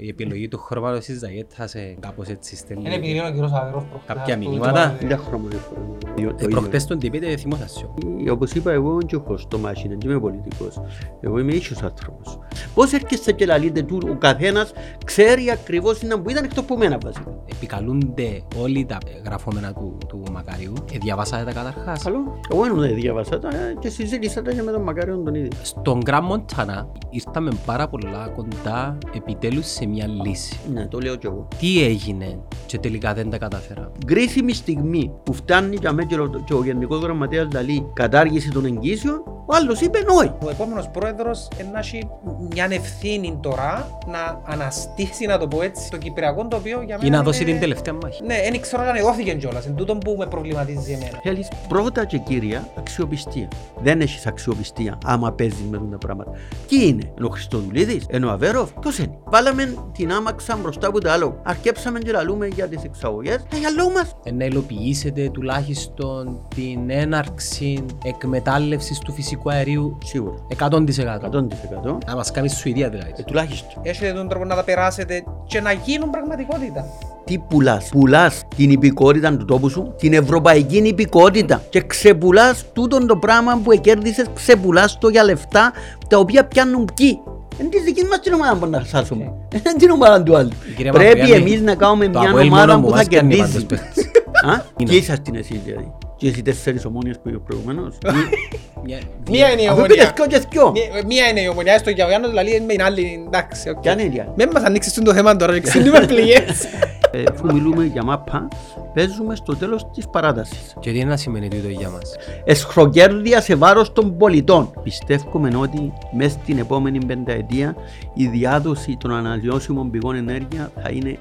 η επιλογή του χρώματος της Ζαγέτας ε, κάπως έτσι στέλνει Είναι επειδή είναι ο κύριος Αβερός προχτές. κάποια του- μηνύματα. του- Δεν χρώμα δεν φορώ. Ε, Προχτές τον τυπείτε θυμόσα σου. Ε, Όπως είπα εγώ και έχω στο μάχη, δεν είμαι πολιτικός. Εγώ είμαι ίσιος άνθρωπος. Πώς έρχεσαι και λαλείτε του, ο καθένας ξέρει ακριβώς είναι που ήταν εκτός από μένα βασικά. Επικαλούνται όλοι τα γραφόμενα του, του Μακαριού. Ε, διαβάσατε τα καταρχάς; Καλό. Εγώ δεν διάβασα τα ε, και συζήτησα τα και με τον Μακάριο τον ίδιο. Στον Γκραμ Μοντάνα ήρθαμε πάρα πολλά κοντά επιτέλους σε μια λύση. Ναι, το λέω κι εγώ. Τι έγινε και τελικά δεν τα καταφέρα. Κρίσιμη στιγμή που φτάνει για μένα και ο- και ο Γενικός Γραμματέας Λαλή κατάργηση των εγγύσεων, ο άλλος είπε όχι. Ο επόμενος πρόεδρος να έχει μια ευθύνη τώρα να αναστήσει, να το πω έτσι, το κυπριακό το οποίο για μένα Ή να δώσει είναι- την τελευταία μάχη. Ναι, δεν ξέρω αν δόθηκε κιόλας. Είναι τούτο που με προβληματίζει εμένα. Θέλεις πρώτα και κύρια αξιοπιστία. Δεν έχεις αξιοπιστία άμα παίζεις με αυτά τα πράγματα. Τι είναι, είναι ο Χριστοδουλίδης, είναι ο Αβέροφ, ποιος είναι; Βάλαμε την άμαξα μπροστά από το άλλο. Αρκέψαμε και λαλούμε για τις εξαγωγές. Ε, για λόγω μας. Ε, να υλοποιήσετε τουλάχιστον την έναρξη εκμετάλλευσης του φυσικού αερίου; Σίγουρα. 100%. 100%. Να μας κάνεις Σουηδία δηλαδή. Ε, τουλάχιστον. Έχετε τον τρόπο να τα περάσετε και να γίνουν πραγματικότητα. Τι πουλάς. Πουλάς την υπηκότητα του τόπου σου, την ευρωπαϊκή υπηκότητα και ξεπουλάς τούτον το πράγμα που εκέρδισες, ξεπουλάς το για λεφτά τα οποία πιάνουν ποιοι. Είναι της δικής μας την ομάδα που να χάσουμε; Είναι την ομάδα του άλλου; Κύριε Πρέπει Μαυρογιάννη, εμείς να κάνουμε το μια Αποέλ ομάδα μόνο που μου θα μας κάνει κερδίζει. πάντως παίχτες. Α, Είναι. και είσαστε εσείς δηλαδή. Και εσύ τέσσερις ομόνιες που είπες προηγουμένως; Μια- Μία είναι η Αφού ομονία. είπες δυο και δυο. Μία- Μία είναι η ομονία, στο για ο Γιάννος δηλαδή είναι με την άλλη, εντάξει, οκ. Ποια είναι η άλλη; Μην μας ανοίξεις το θέμα τώρα, ξύνουμε πληγές. Ε, Αφού μιλούμε για μάπα, παίζουμε στο τέλος της παράτασης. Και τι είναι να σημαίνει τούτο για μας; εσχροκέρδεια σε βάρος των πολιτών. Πιστεύουμε ότι μέσα στην επόμενη πενταετία η διάδοση των ανανεώσιμων πηγών ενέργεια θα είναι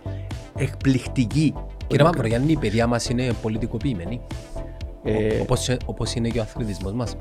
εκπληκτική. Κύριε Μαυρογιάννη, η παιδεία μας είναι πολιτικοποιημένη. Ε, Όπως, όπως είναι και ο αθλητισμός μας.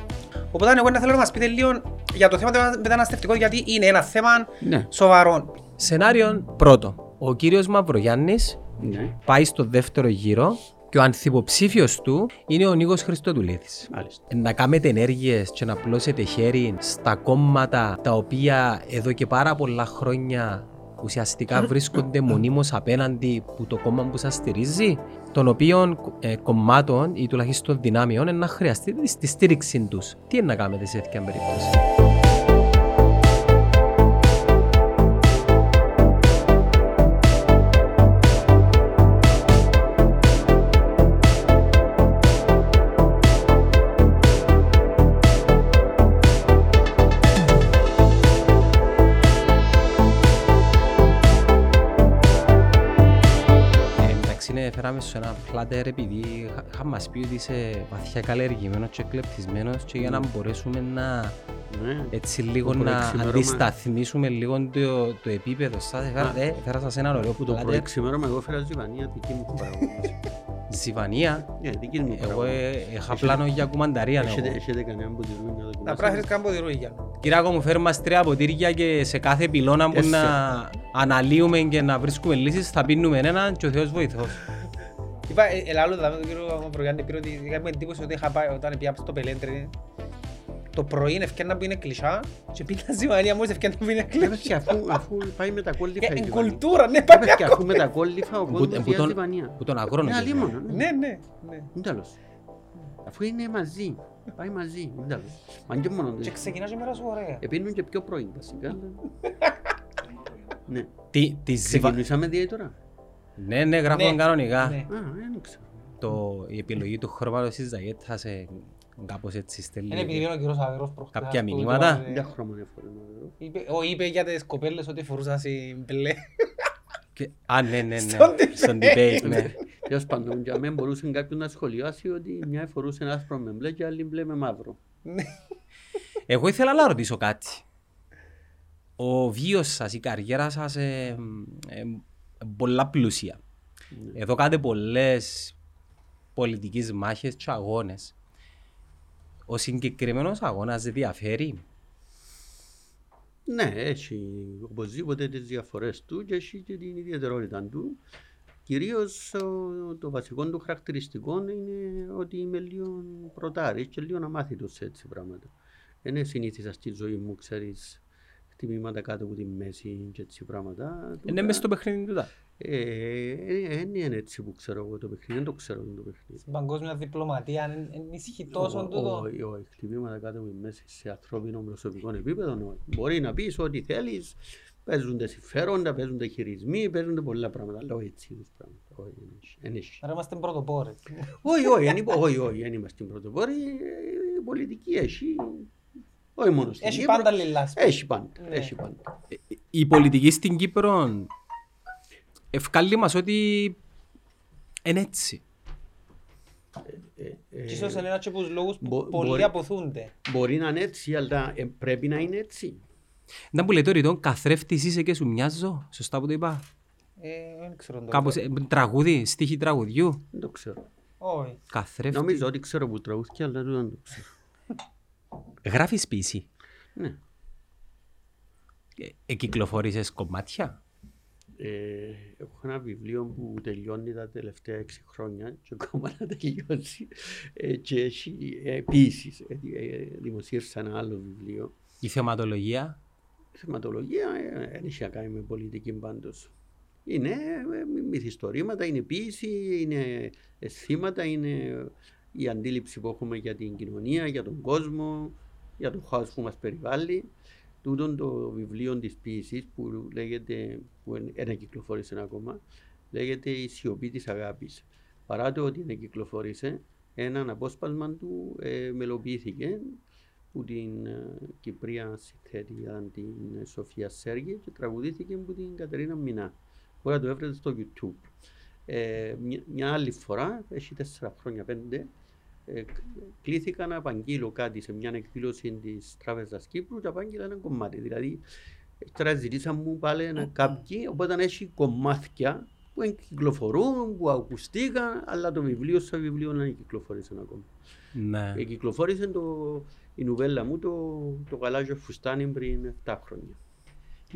Οπότε εγώ να θέλω να μας πείτε λίγο για το θέμα του μεταναστευτικού, γιατί είναι ένα θέμα ναι, σοβαρό. Σενάριο πρώτο. Ο κύριος Μαυρογιάννης ναι, πάει στο δεύτερο γύρο και ο ανθυποψήφιος του είναι ο Νίκος Χριστοδουλίδης. μάλιστα. Να κάνετε ενέργειες και να πλώσετε χέρι στα κόμματα τα οποία εδώ και πάρα πολλά χρόνια ουσιαστικά βρίσκονται μονίμως απέναντι που το κόμμα που σας στηρίζει, των οποίων ε, κομμάτων ή τουλάχιστον δυνάμεων είναι να χρειαστείτε τη στήριξη τους. Τι είναι να κάνετε σε τέτοια περίπτωση; Εντάξει, ναι, φέραμε σε ένα φλάτερ επειδή είχα- είχα μας πει ότι είσαι βαθιά καλλιεργημένος και κλεπτισμένος και για να μπορέσουμε να Ναι. έτσι λίγο Το να προεξημερώμα- αντισταθμίσουμε λίγο το, το επίπεδο σας. Έφερα, ε, έφερα σας ένα ωραίο Που το φλάτερ. προεξημέρωμα εγώ φέρα ζυβανία δική μου παραγωγή. Ζιβανία. Ναι, δική μου Εγώ παραγωγή. ε, είχα πλάνο για κουμανταρία. ναι, Έχετε εγώ. έχετε κανένα που τηρούν να Να δοκιμάσετε. πράξεις καν από τη ρούγια. Κυράκο μου φέρει μας τρία ποτήρια και σε κάθε πυλώνα που Έσαι. να αναλύουμε και να βρίσκουμε λύσεις θα πίνουμε έναν και ο Θεός βοηθός. Είπα, ε, ελά άλλο δηλαδή τον κύριο Μαυρογιάννη πήρε ότι είχα μου εντύπωση ότι είχα πάει όταν πήγα στο Πελέντρι το πρωί ευκαιρία που είναι κλεισά και πήγα στη Μανία μόλις ευκαιρία που είναι Ε, κλεισά. παιδιά, αφού- Αφού πάει με τα κόλληφα η Είναι Ζιβανία. κουλτούρα, ναι, Ε, πάει παιδιά, ακόμα. Αφού με τα κόλληφα ο Που- κόσμος που πήγε τον- Ζιβανία. Που τον αγρόνος. Ναι, και- αλίμονο, ναι. Ναι, ναι, ναι. Είναι τέλος. Αφού είναι μαζί. Πάει μαζί. Είναι τέλος. Μα και μόνο. Και ξεκινάς η μέρα σου ωραία. Επίνουν και πιο πρωί βασικά. αλλά- Ναι. Τι, τη Ζιβα... Ξεκινήσαμε διαίτορα. Ναι, ναι, γράφω Ναι, κανονικά. ναι. Α, δεν ξέρω. Το, η επιλογή του χρώματος της Ζαγέτας ε, κάπως έτσι στέλνει. Είναι επειδή είναι ο κύριος Αβερός προχτές. Κάποια που μηνύματα. το- Δεν χρώμα δεν φορέ να δω. Είπε- Ο είπε για τις κοπέλες ότι φορούσα η μπλε. Και- Α, ναι, ναι, ναι. Στον debate. Στον debate, ναι. Τέλος πάντων, για μένα μπορούσε κάποιος να σχολιάσει ότι μια φορούσε άσπρο με μπλε και άλλη μπλε με μαύρο. Εγώ ήθελα να ρωτήσω κάτι. Ο βίος σας, η καριέρα σας ε, ε, ε, πολλά πλούσια. Εδώ κάνετε πολλές πολιτικές μάχες και αγώνες. Ο συγκεκριμένος αγώνας δεν διαφέρει. Ναι, έχει οπωσδήποτε τις διαφορές του και έχει και την ιδιαιτερότητα του. Κυρίως ο- το βασικό του χαρακτηριστικό είναι ότι είμαι λίγο πρωτάρης και λίγο αμάθητος σε έτσι πράγματα. Δεν συνήθισα στη ζωή μου, ξέρεις, χτυπήματα κάτω από τη μέση και έτσι πράγματα. Είναι μες στο παιχνίδι του τα. Ε, ε, Δεν είναι έτσι που ξέρω εγώ το παιχνίδι, δεν το ξέρω το παιχνίδι. Στην παγκόσμια διπλωματία εν- ενισχύει τόσο Ω- τούτο. Όχι, όχι, χτυπήματα κάτω από τη μέση σε ανθρώπινο προσωπικό επίπεδο. όχι. Μπορεί να πεις ό,τι θέλεις, παίζονται συμφέροντα, παίζονται χειρισμοί, παίζονται πολλά πράγματα. Αλλά όχι έτσι είδους πράγματα. Όχι, δεν έχει, δεν έχει. Άρα είμαστε πρωτοπόροι. Όχι, όχι, δεν είπα- όχι, όχι, δεν είμαστε πρωτοπόροι. Ε, Η πολιτική έχει, όχι μόνο στην Έχει Κύπρο. πάντα λιλάς. Έχει πάντα, Ναι. έχει πάντα. Η πολιτική στην Κύπρο ευκάλλει μας ότι είναι έτσι. Ε, Και ίσως είναι ένας και από τους λόγους που μπο- πολλοί μπορεί- αποθούνται. Μπορεί να είναι έτσι, αλλά ε, πρέπει να είναι έτσι. Να που λέει το ρητό, καθρέφτης είσαι και σου μοιάζω. Σωστά που το είπα; Ε, Δεν ξέρω το. Κάπως, ε, τραγούδι, στίχη τραγουδιού; Δεν το ξέρω. Όχι. Καθρέφτη. Νομίζω ότι ξέρω που τραγούδια, αλλά δεν το ξέρω. Γράφεις ποίηση. Ναι. Ε, Εκυκλοφορήσεις κομμάτια; Ε, έχω ένα βιβλίο που τελειώνει τα τελευταία έξι χρόνια και ακόμα να τελειώσει ε, και έχει ε, επίσης ε, ε, δημοσίευσα ένα άλλο βιβλίο Η θεματολογία; θεματολογία ε, δεν έχει να κάνει με πολιτική πάντως είναι ε, μυ- μυθιστορήματα, είναι ποίηση, είναι αισθήματα, είναι η αντίληψη που έχουμε για την κοινωνία, για τον κόσμο, για το χάος που μας περιβάλλει. Τούτον το βιβλίο της ποίησης που λέγεται, που δεν κυκλοφόρησε ακόμα, λέγεται «Η σιωπή της αγάπης». Παρά το ότι δεν κυκλοφόρησε, έναν απόσπασμα του ε, μελοποιήθηκε που την ε, Κυπρία συνθέτεια την Σοφία Σέργη και τραγουδήθηκε από την Κατερίνα Μινά. Μπορεί να το έβρετε στο YouTube. Ε, μια, μια άλλη φορά, έχει τέσσερα χρόνια, πέντε, ε, κ- κλήθηκα να απαγγείλω κάτι σε μια εκδήλωση της Τράπεζας Κύπρου και απαγγείλα ένα κομμάτι. Δηλαδή, τώρα ζητήσαν μου πάλι ένα κάποιοι, οπότε έχει κομμάτια που εν κυκλοφορούν, που ακουστήκαν, αλλά το βιβλίο στο βιβλίο δεν κυκλοφορήσε ακόμα. Ναι. Ε, κυκλοφόρησε το, η νουβέλα μου το, το γαλάζιο φουστάνι πριν 7 χρόνια.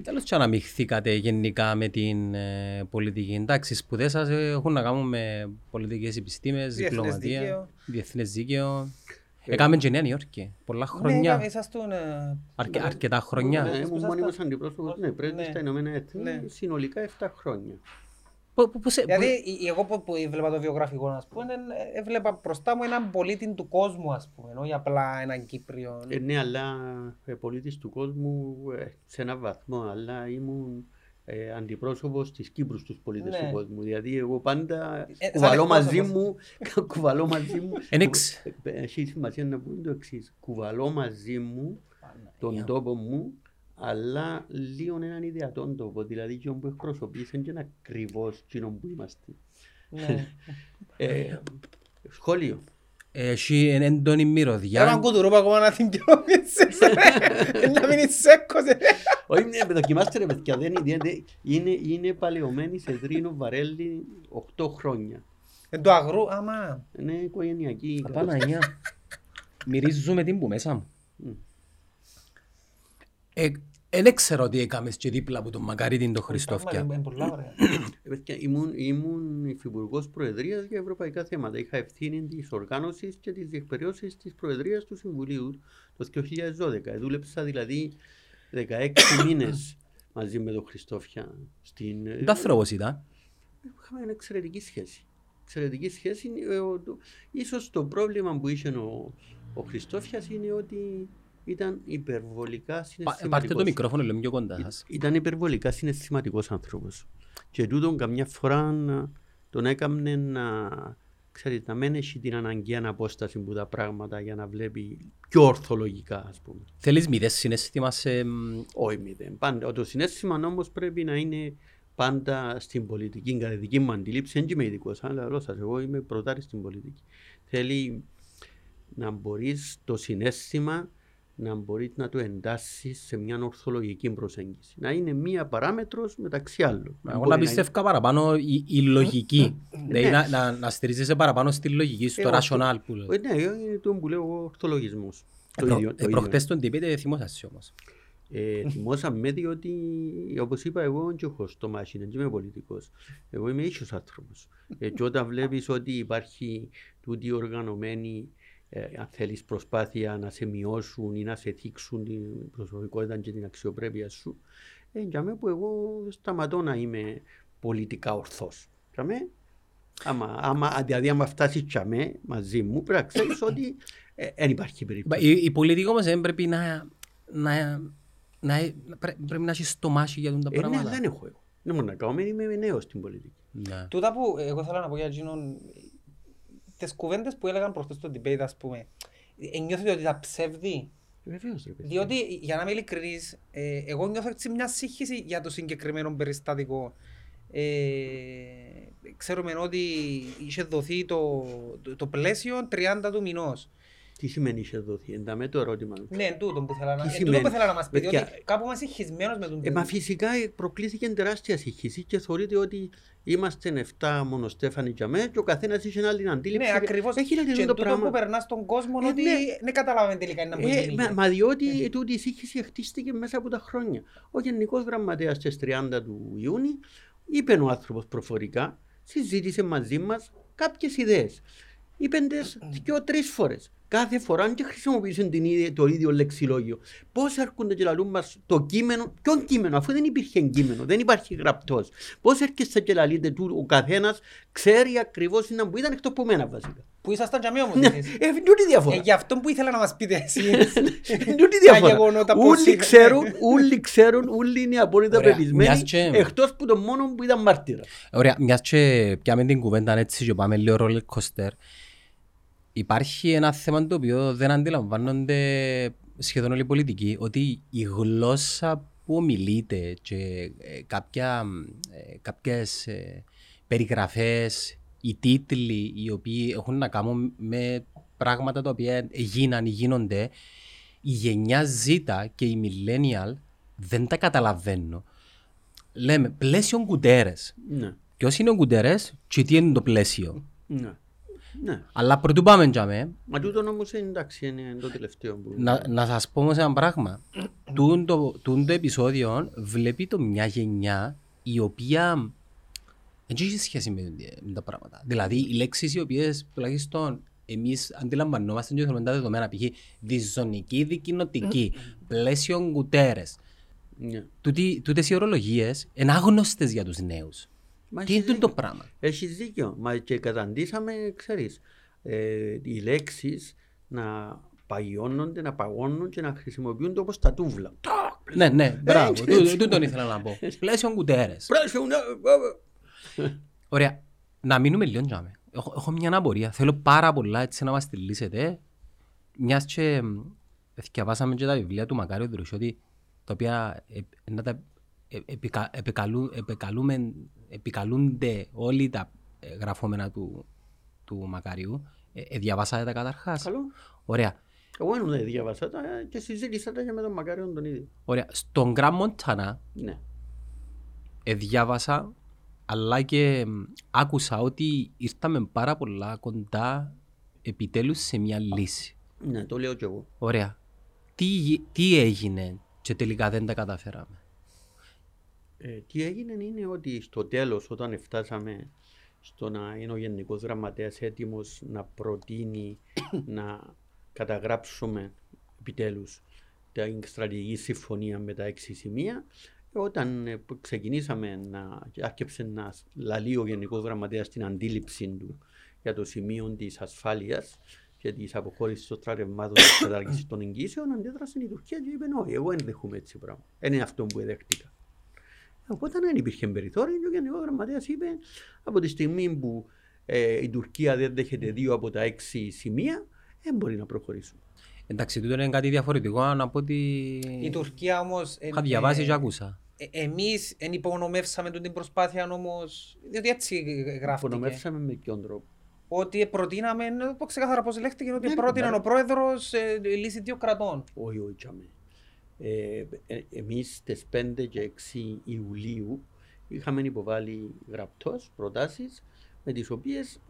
Τέλος και αναμειχθήκατε γενικά με την ε, πολιτική. Εντάξει, οι σπουδές σας ε, έχουν να κάνουν με πολιτικές επιστήμες, Διεθνές διπλωματία, δίκαιο. διεθνές δίκαιο. Έκαμε και Νέα Υόρκη. Πολλά Ναι, χρόνια. μέσα στον... ε, Αρκε, αρκετά χρόνια. Ναι, που ήμουν ήσασταν- μόνιμος αντιπρόσωπος ναι, πρέπει Ναι. στα Ηνωμένα Έθνη Ναι. συνολικά 7 χρόνια. Πο- πο- πώς, ε, Δηλαδή, πώς- ε- εγώ που, που έβλεπα το βιογραφικό, ας πούμε, ε, έβλεπα μπροστά μου έναν πολίτη του κόσμου, ας πούμε, όχι απλά έναν Κύπριο. Ε, ναι, αλλά ε, πολίτης του κόσμου ε, σε έναν βαθμό, αλλά ήμουν ε, αντιπρόσωπος της Κύπρου στους πολίτες Ναι. του κόσμου. Δηλαδή εγώ πάντα Ε, σαν κουβαλώ μαζί εκπρόσωπος. μου, κουβαλώ μαζί μου. Εν εξ. Ε, Έχει σημασία να πούμε το εξής. Κουβαλώ μαζί μου τον τόπο μου, αλλά λίγο έναν ιδεατόν τόπο. Δηλαδή, και που εκπροσωπείς δεν είναι ακριβώς εκείνο που είμαστε. Ναι. Ε, σχόλιο. Έχει εν- έντονη Έναν μυρωδιά. κουτουρούπα ακόμα να την πιόμεσαι, να μείνει σέκος. ε. Όχι, ναι, δοκιμάστε ρε παιδιά, δεν είναι, δεν- είναι, είναι παλαιωμένη σε τρίνο βαρέλι 8 χρόνια. Εν το αγρού, άμα. Είναι οικογενειακή. Απαναγιά. Μυρίζουμε την που μέσα μου. Μμ. Ε, Δεν ξέρω τι έκαμες και δίπλα από τον Μακαρίτη τον Χριστόφια. Είναι πολλά ωραία. Ε, παιδιά, Ήμουν, ήμουν υφυπουργός Προεδρίας για ευρωπαϊκά θέματα. Είχα ευθύνη της οργάνωσης και της διεκπαιρέωση της Προεδρίας του Συμβουλίου το 2012. Ε, Δούλεψα δηλαδή 16 μήνες μαζί με τον Χριστόφια. Στην... Τι άνθρωπος ήταν. Είχαμε μια εξαιρετική σχέση. Εξαιρετική σχέση. είναι, ε, ο- το- Ίσως το πρόβλημα που είχε ο, ο Χριστόφιας είναι ότι ήταν υπερβολικά Πα- συναισθηματικός. Πάρτε το μικρόφωνο λίγο πιο κοντά σας. Ήταν υπερβολικά συναισθηματικός άνθρωπος. Και τούτον καμιά φορά να- τον έκαμνε να, ξέρεις, να μην έχει την αναγκαία απόσταση που τα πράγματα για να βλέπει πιο ορθολογικά, ας πούμε. Θέλεις μηδέν συναίσθημα σε... μ, Όχι μηδέν. Πάντα. Το συνέστημα όμως πρέπει να είναι πάντα στην πολιτική. Κατά δική μου αντίληψη, δεν είμαι ειδικός, αλλά λέω σας, εγώ είμαι πρωτάρης στην πολιτική. Θέλει να μπορείς το συνέστημα να μπορείς να το εντάσεις σε μια ορθολογική προσέγγιση. Να είναι μία παράμετρος μεταξύ άλλων. Εγώ Μπορεί να είναι- πιστεύω παραπάνω η, η λογική. Δηλαδή Ναι. να, να, να στηρίζεσαι παραπάνω στη λογική, στο Ε, rational που λέω. Ε, Ναι, είναι το που λέω εγώ ορθολογισμός. Το Προ- ίδιο- ε, το ίδιο. Προχτές τον τυπείτε θυμόσασαι όμως. Ε, θυμώσαμε διότι, όπως είπα, εγώ δεν έχω στο μάχη, δεν είμαι πολιτικός. Εγώ είμαι ίσιος άνθρωπος. Ε, και όταν βλέπεις ότι υπάρχει τούτη οργανωμένη ε, αν θέλεις προσπάθεια να σε μειώσουν ή να σε θίξουν την προσωπικότητα και την αξιοπρέπεια σου, ε, για μένα που εγώ σταματώ να είμαι πολιτικά ορθός. Για μένα, άμα, άμα, δηλαδή άμα φτάσεις για μένα μαζί μου, πρέπει να ξέρεις ότι δεν υπάρχει Μπα, περίπτωση. Η, η πολιτική όμως δεν πρέπει να, να, να, πρέ- πρέπει να έχεις στομάχι για τον τα Ε, ναι, πράγματα. δεν έχω εγώ. Δεν μπορώ να κάνω, είμαι νέος στην πολιτική. Ναι. Τούτα που εγώ θέλω να πω για εκείνον, τις κουβέντες που έλεγαν προχτές στο debate, ας πούμε, ε, νιώθετε ότι τα ψεύδι; Βεβαίως, ρε παιδί. Διότι, για να είμαι ειλικρινής, ε, εγώ νιώθω έτσι μια σύγχυση για το συγκεκριμένο περιστατικό. Ε, ξέρουμε ότι είχε δοθεί το, το, το πλαίσιο 30 του μηνός. Τι σημαίνει είχε δοθεί, ενταμέ το ερώτημα. Ναι, τούτο που ήθελα να, Τι ε, τούτο σημαίνει; που ήθελα να μας πει, Παιδιά, διότι κάπου είμαι συγχυσμένος με τον Ε, μα φυσικά ε, προκλήθηκε τεράστια σύγχυση και θεωρείται ότι είμαστε 7 μονοστέφανοι για μέ και ο καθένας είχε άλλη αντίληψη. Ναι, ακριβώς. Έχει Και δηλαδή το τούτο πράγμα. που περνάς στον κόσμο Ε, ότι ναι. δεν καταλάβαμε τελικά να μπορεί Ε, γίνει. μα, μα διότι τούτη η σύγχυση χτίστηκε μέσα από τα χρόνια. Ο Γενικός Γραμματέας στις 30 του Ιούνιου είπε ο άνθρωπος προφορικά, συζήτησε μαζί μας κάποιες ιδέες. Είπε τι δύο-τρει φορές. Κάθε φορά και χρησιμοποίησε την ίδια, το ίδιο λεξιλόγιο. Πώς έρχονται και λαλούν μας το κείμενο, ποιον κείμενο, αφού δεν υπήρχε κείμενο, δεν υπάρχει γραπτός. Πώς έρχεστε και λαλείτε του, ο καθένας ξέρει ακριβώς να που ήταν εκτός από μένα βασικά. Που ήσασταν για μένα όμως Ναι, εσείς. ε, τούτη διαφορά. Ε, Γι' αυτό που ήθελα να μας πείτε εσείς. Τούτη Τα διαφορά. γεγονότα πώς Όλοι ήταν. ξέρουν, όλοι ξέρουν, όλοι είναι απόλυτα Ωραία, πεπισμένοι, μιας και- εκτός που τον μόνο που ήταν μάρτυρα. Ωραία, μιας και πιάμε την κουβέντα έτσι και πάμε λίγο roller coaster. Υπάρχει ένα θέμα το οποίο δεν αντιλαμβάνονται σχεδόν όλοι οι πολιτικοί, ότι η γλώσσα που ομιλείται και ε, κάποια, ε, κάποιες ε, περιγραφές, οι τίτλοι οι οποίοι έχουν να κάνουν με πράγματα τα οποία γίναν ή γίνονται, η γενιά Z και οι millennial δεν τα καταλαβαίνουν. Λέμε πλαίσιο κουτέρες. Ναι, Ποιος είναι ο Κουντερέ και τι είναι το πλαίσιο; ναι. Ναι. Αλλά πρωτού πάμε τζάμε, Μα τούτο όμως είναι εντάξει, είναι το τελευταίο που... να, να σας πω όμως ένα πράγμα. Τούν το, τούν το επεισόδιο βλέπει το μια γενιά η οποία δεν έχει σχέση με, με τα πράγματα. Δηλαδή οι λέξεις οι οποίες τουλάχιστον εμείς αντιλαμβανόμαστε και θέλουμε τα δεδομένα π.χ. διζωνική, δικοινοτική, πλαίσιο κουτέρες. Ναι. Τούτη- Τούτες οι ορολογίες είναι άγνωστες για τους νέους. Μα Τι έχεις είναι το δίκιο. πράγμα; Έχεις δίκιο. Μα και καταντήσαμε, ξέρεις, ε, οι λέξεις να παγιώνονται, να παγώνουν και να χρησιμοποιούνται όπως τα τούβλα. Τάκ, Ναι, ναι, μπράβο. έτσι, Τού- έτσι. Τούτον ήθελα να πω. Πλαίσιο κουτέρες. πράσινο, ναι, βέβαια. Ωραία. Να μείνουμε λίγο τζάμε. Έχω, έχω μια απορία. Θέλω πάρα πολλά έτσι να μας τη λύσετε. Μιας και μ, διαβάσαμε και τα βιβλία του Μακάριου Δρουσιώτη, τα οποία ε, να τα ε, επικα, επικαλού, επικαλούμε, επικαλούνται όλοι τα ε, γραφόμενα του, του Μακάριου. Ε, ε, διαβάσατε τα καταρχάς; Καλό. Ωραία. Εγώ δεν διάβασα τα και συζήτησα τα και με τον Μακάριον τον ίδιο. Ωραία. Στον Γκραμ Μοντάνα Ναι. ε, διάβασα αλλά και μ, άκουσα ότι ήρθαμε πάρα πολλά κοντά επιτέλους σε μια λύση. Ναι, το λέω κι εγώ. Ωραία. Τι, γι- τι έγινε και τελικά δεν τα καταφέραμε; Ε, τι έγινε είναι ότι στο τέλος όταν φτάσαμε στο να είναι ο Γενικός Γραμματέας έτοιμος να προτείνει να καταγράψουμε επιτέλους την στρατηγική συμφωνία με τα έξι σημεία όταν ε, που ξεκινήσαμε να άρχισε να λαλεί ο Γενικός Γραμματέας την αντίληψη του για το σημείο της ασφάλειας και της αποχώρησης των στρατευμάτων της κατάργησης των εγγύσεων, αντέδρασε η Τουρκία και είπε: Όχι, εγώ δεν δέχομαι έτσι πράγμα. Δεν είναι αυτό που δέχτηκα. Οπότε δεν υπήρχε περιθώριο και ο Γενικός Γραμματέας είπε από τη στιγμή που ε, η Τουρκία δεν δέχεται δύο από τα έξι σημεία, δεν μπορεί να προχωρήσουμε. Εντάξει, τούτο είναι κάτι διαφορετικό να πω ότι Η Τουρκία όμως... ε, είχα διαβάσει ε, και άκουσα. ε, Εμείς εν υπονομεύσαμε τούτη την προσπάθεια όμως, διότι έτσι γράφτηκε. Απονομεύσαμε με ποιον τρόπο; Ότι προτείναμε, να πω ξεκάθαρα πώς λέχτηκε, ότι Ναι, πρότειναν ναι. ο πρόεδρος ε, λύση δύο κρατών. Όχι, όχι, τσάμε. Ε, ε, εμείς στις 5 και 6 Ιουλίου είχαμε υποβάλει γραπτός προτάσεις με τις οποίες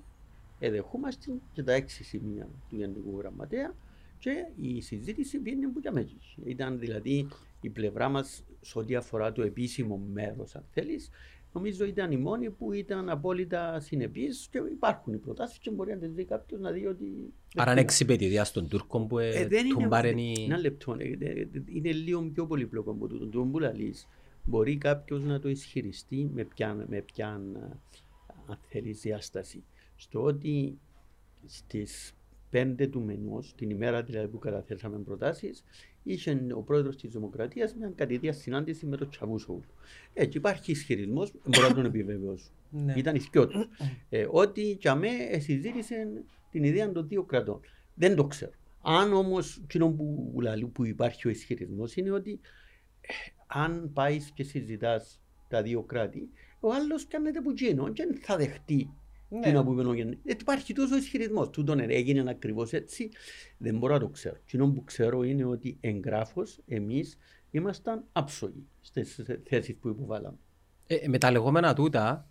εδεχόμαστε και τα έξι σημεία του Γενικού Γραμματέα και η συζήτηση πήγαινε που και αμέσως. Ήταν δηλαδή η πλευρά μας σε ό,τι αφορά το επίσημο μέρος, αν θέλεις, νομίζω ήταν η μόνη που ήταν απόλυτα συνεπής και υπάρχουν οι προτάσεις και μπορεί να τις δει κάποιος να δει ότι... Άρα είναι εξυπηρετητία στον Τούρκο που Ε, ε, δεν είναι, τον πάρενει... ένα λεπτό, ε, ε, ε, είναι λίγο πιο πολύπλοκο από τούτο. Το που λαλείς, μπορεί κάποιος να το ισχυριστεί με ποια, με ποια αν θέλεις, διάσταση. Στο ότι στις 5 του μηνός, την ημέρα δηλαδή που καταθέσαμε προτάσεις, είχε ο πρόεδρος της Δημοκρατίας μια κατηδία συνάντηση με τον Τσαβούσογλου. Έτσι υπάρχει ισχυρισμός, μπορώ να τον επιβεβαιώσω. Ναι. Ήταν ισχυό του. ε, ότι για μέ συζήτησε την ιδέα των δύο κρατών. Δεν το ξέρω. Αν όμως εκείνο που, λαλού που υπάρχει ο ισχυρισμός είναι ότι ε, αν πάεις και συζητάς τα δύο κράτη, ο άλλος πιάνεται που εκείνο και δεν θα δεχτεί Ναι. εκείνο που είπε ο Γεννή. Ε, υπάρχει τόσο ισχυρισμό. Τούτον έγινε ακριβώς έτσι. Δεν μπορώ να το ξέρω. Εκείνο που ξέρω είναι ότι εγγράφω εμείς ήμασταν άψογοι στις θέσεις που υποβάλαμε. Ε, με τα λεγόμενα τούτα,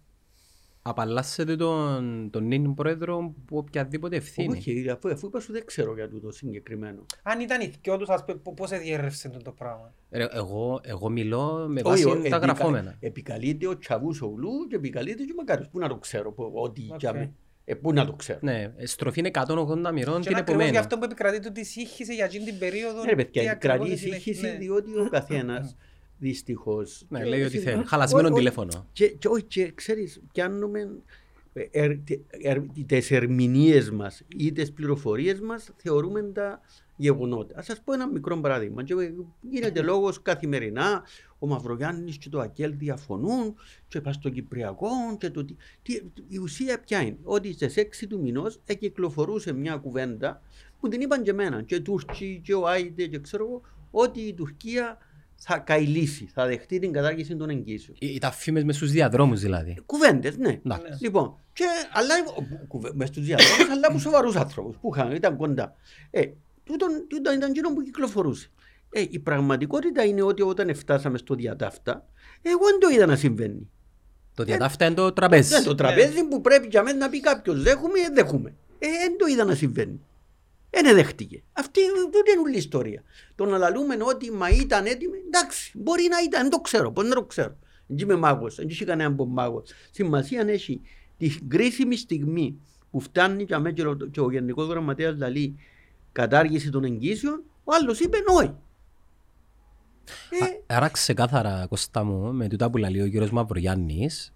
απαλλάσσεται τον, τον νυν πρόεδρο που οποιαδήποτε ευθύνη. Όχι, αφού, αφού είπα σου δεν ξέρω για τούτο συγκεκριμένο. Αν ήταν οι δυο τους, ας πούμε, π- πώς διέρευσε το πράγμα; Ρε, εγώ, εγώ μιλώ με Όχι, βάση ο- τα επικα- γραφόμενα. Επικαλείται ο Τσαβούσογλου και επικαλείται και ο Μακάριος. Πού να το ξέρω, που- ότι Οκ. για με- ε, πού να το ξέρω. Ναι, ε, στροφή είναι 180 μοιρών Και την είναι ακριβώς γι' επομένη. αυτό που επικρατεί του τη σύγχυση για εκείνη την περίοδο. Ναι, παιδιά, τι ακριβώς κρατεί συνεχ- σύγχυση ναι. διότι ο καθένας δυστυχώς. Ναι, λέει ότι θέλει. Χαλασμένο τηλέφωνο. Και, και, όχι, και ξέρεις, πιάνουμε ε, ερ, ερ, τις ερμηνείες μας ή τις πληροφορίες μας θεωρούμε τα γεγονότα. Ας σας πω ένα μικρό παράδειγμα. Και γίνεται λόγος καθημερινά, ο Μαυρογιάννης και το Ακέλ διαφωνούν και πας στο Κυπριακό και το τι, τι- Η ουσία ποια είναι, ότι στις 6 του μηνός εκυκλοφορούσε μια κουβέντα που την είπαν και εμένα, και οι Τούρκοι και ο Άιντε και ξέρω εγώ, ότι η Τουρκία θα καηλήσει, θα δεχτεί την κατάργηση των εγγύσεων. Ε, Τα φήμες μες στους διαδρόμους δηλαδή. Κουβέντες, ναι. Εντάξει. Λοιπόν, και, αλλά μες στους διαδρόμους, αλλά από σοβαρούς άνθρωπου που είχαν, ήταν κοντά. Ε, τούτον, τούτον ήταν εκείνο που κυκλοφορούσε. Ε, η πραγματικότητα είναι ότι όταν φτάσαμε στο διατάφτα, εγώ δεν το είδα να συμβαίνει. Το διατάφτα είναι το τραπέζι. Ναι, το τραπέζι που πρέπει για μένα να πει κάποιος δέχομαι ή δεν δέχομαι. Ε, δεν το είδα να συμβαίνει. Δεν δέχτηκε. Αυτή τούτη είναι όλη η ιστορία. Το να λαλούμε ότι μα ήταν έτοιμοι, εντάξει, μπορεί να ήταν, δεν το ξέρω, πώς δεν το ξέρω. Δεν είμαι μάγος, δεν έχει κανένα από μάγος. Σημασία έχει τη κρίσιμη στιγμή που φτάνει και, αμέ και ο- και ο Γενικός Γραμματέας λαλεί κατάργηση των εγγύσεων, ο άλλος είπε όχι. Ε, Α- Άρα ξεκάθαρα, Κώστα μου, με τούτα που λέει ο κύριος Μαυρογιάννης,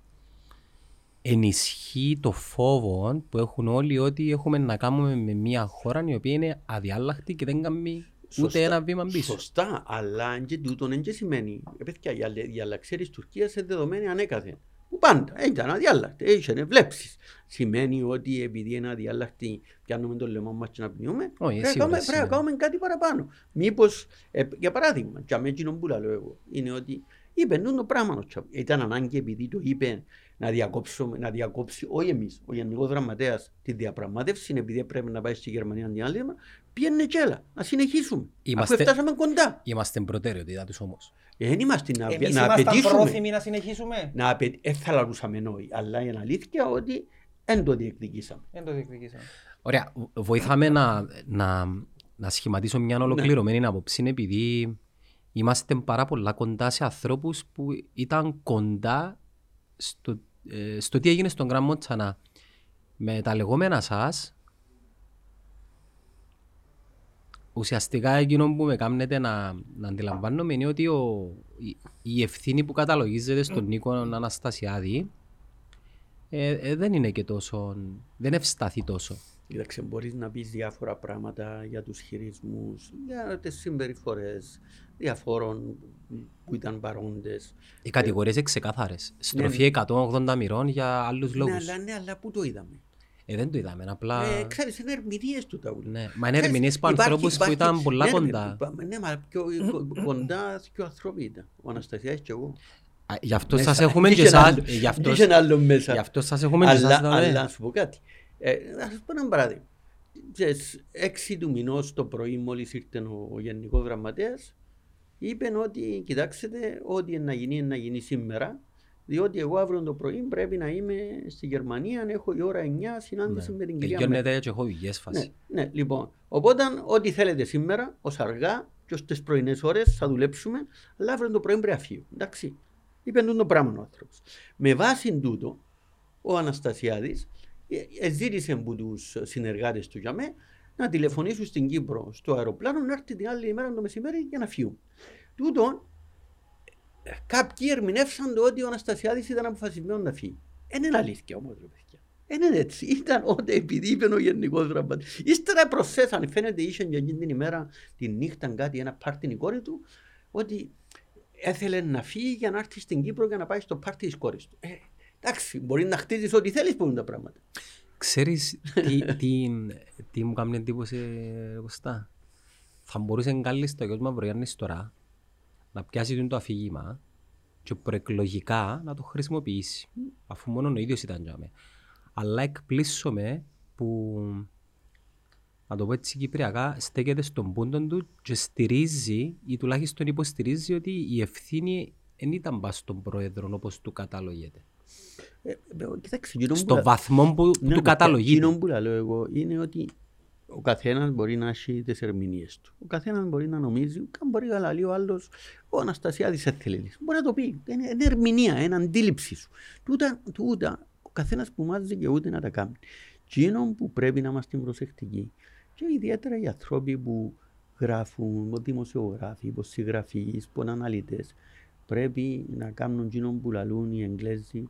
ενισχύει το φόβο που έχουν όλοι ότι έχουμε να κάνουμε με μια χώρα η οποία είναι αδιάλαχτη και δεν κάνει ούτε Σωστά. ένα βήμα πίσω. Σωστά, αλλά και τούτον δεν και σημαίνει. Ε, παιδιά, η, αλλε- η αλλαξία της Τουρκίας είναι δεδομένη ανέκαθεν. Που πάντα ήταν αδιάλακτη, είχε βλέψεις. Σημαίνει ότι επειδή είναι αδιάλακτη πιάνουμε το λαιμό μας και να πνιούμε, Όχι, πρέπει, να σίγουρα κάνουμε, πρέπει να σημαίνει. κάνουμε κάτι παραπάνω. Μήπως, ε, για παράδειγμα, και αμέσως εκείνο που λέω εγώ, είναι ότι είπε το πράγμα ο Τσαβ. Ήταν ανάγκη επειδή το είπε να, διακόψουμε, να διακόψει, όχι εμείς, ο Γενικός Γραμματέας, τη διαπραγμάτευση, επειδή πρέπει να πάει στη Γερμανία διάλειμμα, πήγαινε και έλα, να συνεχίσουμε. Είμαστε- Αφού φτάσαμε κοντά. Είμαστε προτεραιότητα τους όμως. Ε, Δεν είμαστε να, Εμείς να ήμασταν απαιτήσουμε. πρόθυμοι να συνεχίσουμε. Να απαι... Ε, θα λαλούσαμε νόη, αλλά είναι αλήθεια ότι δεν το διεκδικήσαμε. Δεν το διεκδικήσαμε. Ωραία, β- βοήθαμε να, να, να σχηματίσω μια ολοκληρωμένη άποψη επειδή είμαστε πάρα πολλά κοντά σε ανθρώπους που ήταν κοντά στο, ε, στο τι έγινε στον Γκραμμό Τσανά. Με τα λεγόμενα σας, ουσιαστικά εκείνο που με κάνετε να, να αντιλαμβάνομαι είναι ότι ο, η, η ευθύνη που καταλογίζεται στον Νίκο Αναστασιάδη ε, ε, δεν είναι και τόσο, δεν ευσταθεί τόσο. Κοίταξε, μπορείς να πεις διάφορα πράγματα για τους χειρισμούς, για τις συμπεριφορές διαφόρων που ήταν παρόντες. Οι κατηγορίες είναι ξεκάθαρες. Στροφή 180 μοιρών για άλλους Ναι, λόγους. αλλά, ναι, αλλά πού το είδαμε; Ε, δεν το είδαμε, απλά... Ε, ξέρεις, είναι ερμηνείες του τα ούλα. Ναι, μα είναι Ξέρεις, ερμηνείες από υπάρχει- ανθρώπους που υπάρχει- ήταν πολλά ναι, κοντά. Ναι, ναι, μα πιο κο- κοντά και ο άνθρωποι ήταν. Ο Αναστασιάς και εγώ. Α, Γι' αυτό Μέσα. σας έχουμε και Είχε ένας εσάς. άλλο- ε, Γι' αυτό, είχε ένας άλλος μέσα. γι' αυτό σας έχουμε και αλλά, εσάς. ναι. αλλά να σου πω κάτι. Ε, να σας πω ένα παράδειγμα. Στις 6 του μηνός το πρωί μόλις ήρθε ο, ο Γενικός Γραμματέας είπε ότι κοιτάξτε ό,τι είναι να γίνει είναι να γίνει σήμερα διότι εγώ αύριο το πρωί πρέπει να είμαι στη Γερμανία έχω η ώρα 9 συνάντηση με την κυρία Μέρκελ. Τελειώνεται και έχω δουλειές Ναι, φάση. ναι, λοιπόν. Οπότε, ό,τι θέλετε σήμερα, ως αργά και ως τις πρωινές ώρες θα δουλέψουμε, αλλά αύριο το πρωί πρέπει να φύγω. Εντάξει. Είπε τούτο το πράγμα ο άνθρωπος. Με βάση τούτο, ο Αναστασιάδης ε, ζήτησε από τους συνεργάτες του για μέ να τηλεφωνήσουν στην Κύπρο στο αεροπλάνο να έρθει την άλλη ημέρα το μεσημέρι για να φύγουν. Τούτο, κάποιοι ερμηνεύσαν το ότι ο Αναστασιάδης ήταν αποφασισμένος να φύγει. Δεν είναι αλήθεια όμως, ρε παιδιά. Δεν είναι έτσι. Ήταν ότι επειδή είπε ο Γενικός Ραμπατή. Ύστερα προσθέσαν, φαίνεται είχε για εκείνη την ημέρα, τη νύχτα κάτι, ένα πάρτι η κόρη του, ότι έθελε να φύγει για να έρθει στην Κύπρο για να πάει στο πάρτι της κόρης του. Ε, εντάξει, μπορεί να χτίζεις ό,τι θέλεις που είναι τα πράγματα. Ξέρεις τι, τι, τι μου κάνει εντύπωση, Κωστά; Θα μπορούσε κάλλιστα ο γιος Μαυρογιάννης τώρα να πιάσει το αφήγημα και προεκλογικά να το χρησιμοποιήσει. Αφού μόνο ο ίδιος ήταν για μένα. Αλλά εκπλήσωμαι που, να το πω έτσι κυπριακά, στέκεται στον πούντο του και στηρίζει ή τουλάχιστον υποστηρίζει ότι η ευθύνη δεν ήταν πας στον πρόεδρο όπως του καταλογεται. Ε, ε, Κοιτάξτε, εκείνο Στο που- βαθμό που Ναι, του ναι, καταλογείται. Εκείνο που λέω εγώ είναι ότι ο καθένας μπορεί να έχει τις ερμηνείες του. Ο καθένας μπορεί να νομίζει, καν μπορεί να λέει ο άλλος, ο Αναστασιάδης έθελε. Μπορεί να το πει. Είναι, είναι ερμηνεία, είναι αντίληψη σου. Τούτα, τούτα ο καθένας που μας δικαιούται να τα κάνει. Εκείνο που πρέπει να είμαστε προσεκτικοί και ιδιαίτερα οι άνθρωποι που γράφουν, οι δημοσιογράφοι, οι συγγραφείς, οι αναλυτές, πρέπει να κάνουν εκείνο που λαλούν οι Εγγλέζοι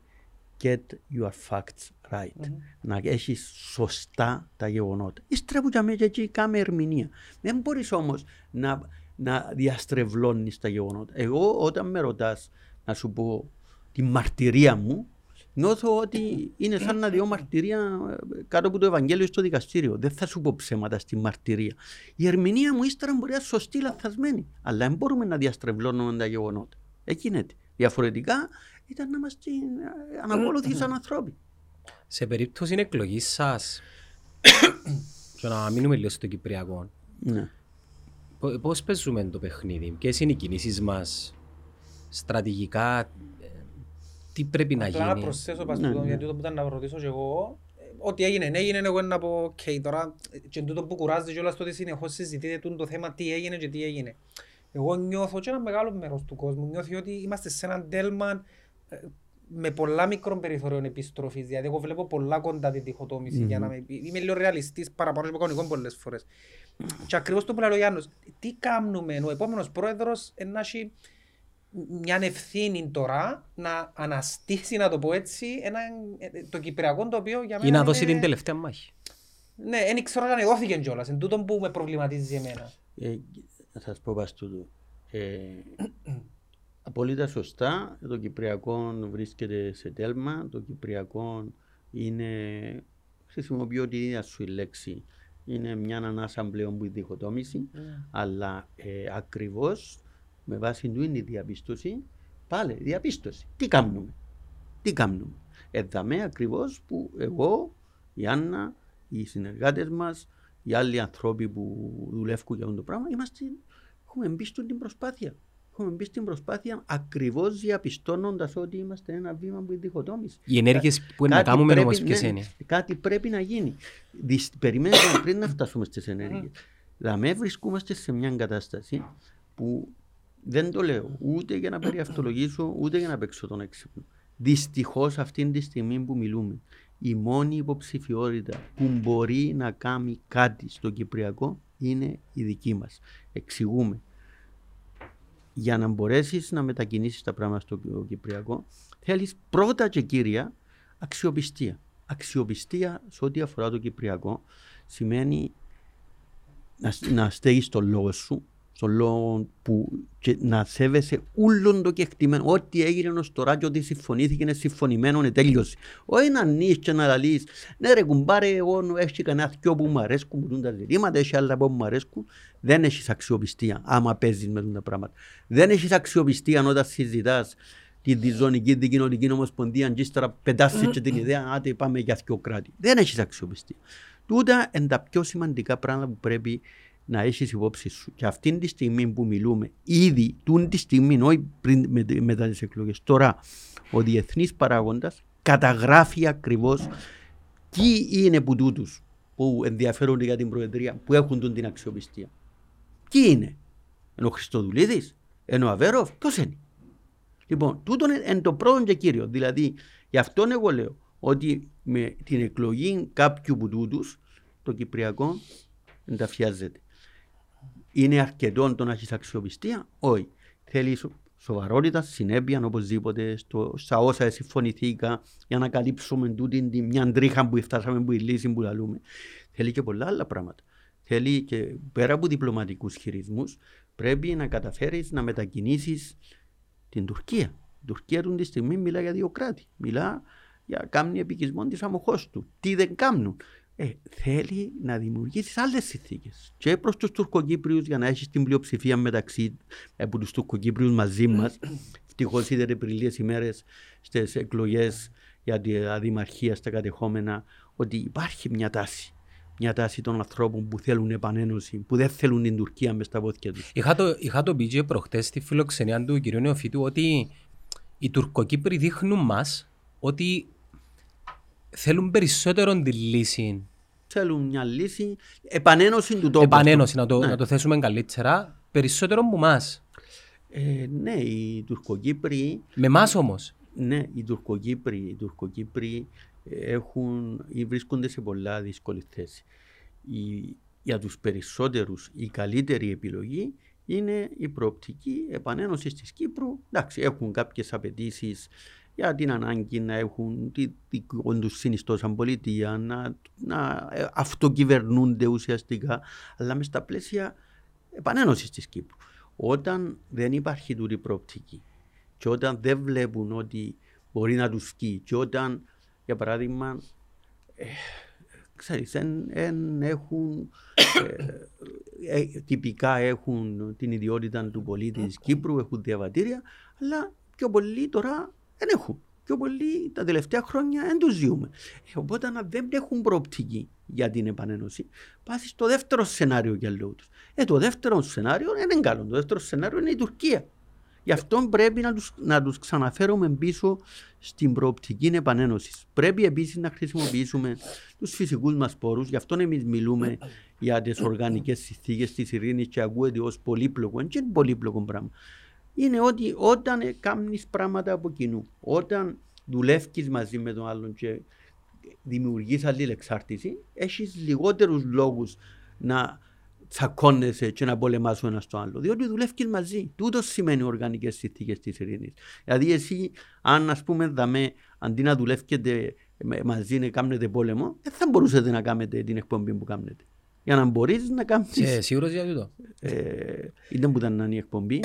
get your facts right. Να έχεις σωστά τα γεγονότα. Ύστερα που για μένα και εκεί κάμε ερμηνεία. Δεν μπορείς όμως να, να διαστρεβλώνεις τα γεγονότα. Εγώ όταν με ρωτάς να σου πω τη μαρτυρία μου, νιώθω ότι είναι σαν να διώ μαρτυρία ε, κάτω από το Ευαγγέλιο στο δικαστήριο. Δεν θα σου πω ψέματα στη μαρτυρία. Η ερμηνεία μου ύστερα μπορεί να είναι σωστή ή λαθασμένη. Αλλά δεν μπορούμε να διαστρεβλώνουμε τα γεγονότα. Εκεί είναι. Διαφορετικά ήταν να είμαστε ε, ανακόλουθοι σαν ανθρώποι. Σε περίπτωση εκλογής σας, και να μείνουμε λίγο στο Κυπριακό, Ναι. πώς παίζουμε το παιχνίδι, ποιες είναι οι κινήσεις μας, στρατηγικά, ε, τι πρέπει να Απλά να γίνει; προσθέσω πας Ναι, τούτο, ναι. γιατί τούτο που ήταν να ρωτήσω και εγώ, ε, ό,τι έγινε, έγινε, εγώ να πω, οκ, τώρα, ε, και τούτο που κουράζει κιόλας το ότι συνεχώς συζητείτε τούτο το θέμα τι έγινε και τι έγινε. Εγώ νιώθω και ένα μεγάλο μέρος του κόσμου νιώθει ότι είμαστε σε έναν τέλμα ε, με πολλά μικρών περιθωρίων επιστροφής. Δηλαδή, εγώ βλέπω πολλά κοντά τη διχοτόμηση. για να με... Είμαι λίγο ρεαλιστής παραπάνω από κανονικό πολλές φορές. Και ακριβώς το που λέει ο Γιάννος, τι κάνουμε, ο επόμενος πρόεδρος ε, να έχει μια ευθύνη τώρα να αναστήσει, να το πω έτσι, ένα, ε, το κυπριακό το οποίο για μένα Ή να δώσει είναι- την τελευταία μάχη. Ναι, δεν ξέρω αν δόθηκε κιόλας, εν τούτο που με προβληματίζει εμένα. Ε, να σας πω πας τούτο. Ε, απολύτως σωστά, το Κυπριακό βρίσκεται σε τέλμα. Το Κυπριακό είναι, χρησιμοποιώ την ίδια σου η λέξη, είναι μια ανάσα πλέον που η διχοτόμηση, αλλά ε, ακριβώς με βάση του είναι η διαπίστωση, πάλι διαπίστωση. Τι κάνουμε, τι κάνουμε. Εδαμέ ακριβώς που εγώ, η Άννα, οι συνεργάτες μας, οι άλλοι άνθρωποι που δουλεύουν για αυτό το πράγμα, είμαστε, έχουμε μπει στην προσπάθεια. Έχουμε μπει στην προσπάθεια ακριβώς διαπιστώνοντας ότι είμαστε ένα βήμα που είναι διχοτόμηση. Οι ενέργειες που είναι να Κάτι κάνουμε πρέπει- όμως ποιες ναι, είναι. Κάτι πρέπει να γίνει. Δυσ- Περιμένετε πριν να φτάσουμε στις ενέργειες. Δηλαδή, βρισκόμαστε σε μια κατάσταση που δεν το λέω ούτε για να περιαυτολογήσω ούτε για να παίξω τον έξυπνο. Δυστυχώς αυτή τη στιγμή που μιλούμε, η μόνη υποψηφιότητα που μπορεί να κάνει κάτι στο Κυπριακό είναι η δική μας. Εξηγούμε. Για να μπορέσεις να μετακινήσεις τα πράγματα στο Κυπριακό, θέλεις πρώτα και κύρια αξιοπιστία. Αξιοπιστία σε ό,τι αφορά το Κυπριακό σημαίνει να, να στέγεις τον λόγο σου, στον λόγο που και να σέβεσαι όλον το κεκτημένο. Ό,τι έγινε ως τώρα και ό,τι συμφωνήθηκε είναι συμφωνημένο, είναι τέλειωση. Όχι να νείς και να λαλείς, ναι ρε κουμπάρε, εγώ έχει κανένα δυο που μου αρέσκουν, που τούν τα ζητήματα, έχει άλλα που μου αρέσκουν. Δεν έχεις αξιοπιστία άμα παίζεις με τούν τα πράγματα. Δεν έχεις αξιοπιστία όταν συζητάς τη διζωνική δικοινωνική ομοσπονδία και ύστερα πετάσεις και την ιδέα άτε πάμε για δυο κράτη. Δεν έχεις αξιοπιστία. Τούτα είναι τα πιο σημαντικά πράγματα που πρέπει να έχεις υπόψη σου. Και αυτή τη στιγμή που μιλούμε, ήδη τούν τη στιγμή, όχι πριν με, μετά τις εκλογές, τώρα ο διεθνής παράγοντας καταγράφει ακριβώς ποιοι είναι που τούτους που ενδιαφέρονται για την Προεδρία, που έχουν τούν την αξιοπιστία. Ποιοι είναι, είναι ο Χριστοδουλίδης, είναι ο Αβέροφ, ποιος είναι; Λοιπόν, τούτο είναι το πρώτο και κύριο. Δηλαδή, γι' αυτό εγώ λέω ότι με την εκλογή κάποιου που τούτους, το Κυπριακό ενταφιάζεται. Είναι αρκετό το να έχεις αξιοπιστία, όχι. Θέλεις σοβαρότητα, συνέπεια οπωσδήποτε στο, στα όσα συμφωνηθήκα για να καλύψουμε τούτη τη μια τρίχα που φτάσαμε που η λύση που λαλούμε. Θέλει και πολλά άλλα πράγματα. Θέλει και πέρα από διπλωματικούς χειρισμούς, πρέπει να καταφέρεις να μετακινήσεις την Τουρκία. Η Τουρκία του τη στιγμή μιλά για δύο κράτη. Μιλά για κάμνη επικισμό της αμοχώ του. Τι δεν κάνουν. Ε, θέλει να δημιουργήσεις άλλες συνθήκες. Και προς τους Τουρκοκύπριους για να έχεις την πλειοψηφία μεταξύ από τους Τουρκοκύπριους μαζί μας. Ευτυχώς είδατε πριν λίγες ημέρες στις εκλογές για τη δημαρχία στα κατεχόμενα ότι υπάρχει μια τάση. Μια τάση των ανθρώπων που θέλουν επανένωση, που δεν θέλουν την Τουρκία μες στα πόδια τους. Είχα το, είχα το πει προχτές στη φιλοξενία του κ. Νεοφίτου ότι οι Τουρκοκύπροι δείχνουν μας ότι θέλουν περισσότερο τη λύση. Θέλουν μια λύση, επανένωση του τόπου. Επανένωση, να το, ναι. να το θέσουμε καλύτερα, περισσότερο από εμά. Ε, ναι, οι Τουρκοκύπροι. Με εμά όμως. Ναι, οι Τουρκοκύπροι, οι Τουρκοκύπροι έχουν ή βρίσκονται σε πολλά δύσκολη θέση. Η, για τους περισσότερους η καλύτερη επιλογή είναι η προοπτική επανένωσης της Κύπρου. Εντάξει, έχουν κάποιες απαιτήσεις για την ανάγκη να έχουν τη δικό του συνιστό σαν πολιτεία, να, να ε, αυτοκυβερνούνται ουσιαστικά, αλλά μες στα πλαίσια επανένωσης της Κύπρου. Όταν δεν υπάρχει τούτη προοπτική και όταν δεν βλέπουν ότι μπορεί να τους βγει και όταν, για παράδειγμα, ε, ξέρεις, εν, εν έχουν, ε, ε, τυπικά έχουν την ιδιότητα του πολίτη της Κύπρου, έχουν διαβατήρια, αλλά πιο πολλοί τώρα δεν έχουν. Πιο πολύ τα τελευταία χρόνια δεν τους ζούμε. Ε, οπότε αν δεν έχουν προοπτική για την επανένωση, πάθεις στο δεύτερο σενάριο για λόγους τους. Ε, το δεύτερο σενάριο δεν είναι καλό. Το δεύτερο σενάριο είναι η Τουρκία. Γι' αυτό πρέπει να τους, να τους ξαναφέρουμε πίσω στην προοπτική επανένωσης. Πρέπει επίσης να χρησιμοποιήσουμε τους φυσικούς μας πόρους. Γι' αυτό εμείς μιλούμε για τις οργανικές συνθήκες της ειρήνης και ακούεται ως πολύπλοκο. Δεν είναι πολύπλοκο πράγμα είναι ότι όταν κάνει πράγματα από κοινού, όταν δουλεύει μαζί με τον άλλον και δημιουργείς αλληλεξάρτηση, έχεις λιγότερους λόγους να τσακώνεσαι και να πολεμάς ο ένας το άλλο. Διότι δουλεύει μαζί. Τούτος σημαίνει οργανικές συνθήκες της ειρήνης. Δηλαδή, εσύ, αν ας πούμε, δαμέ, αντί να δουλεύετε μαζί να κάνετε πόλεμο, δεν θα μπορούσατε να κάνετε την εκπομπή που κάνετε για να μπορείς να κάνεις... Ε, σίγουρος για τούτο. Ε, ήταν που ήταν η εκπομπή.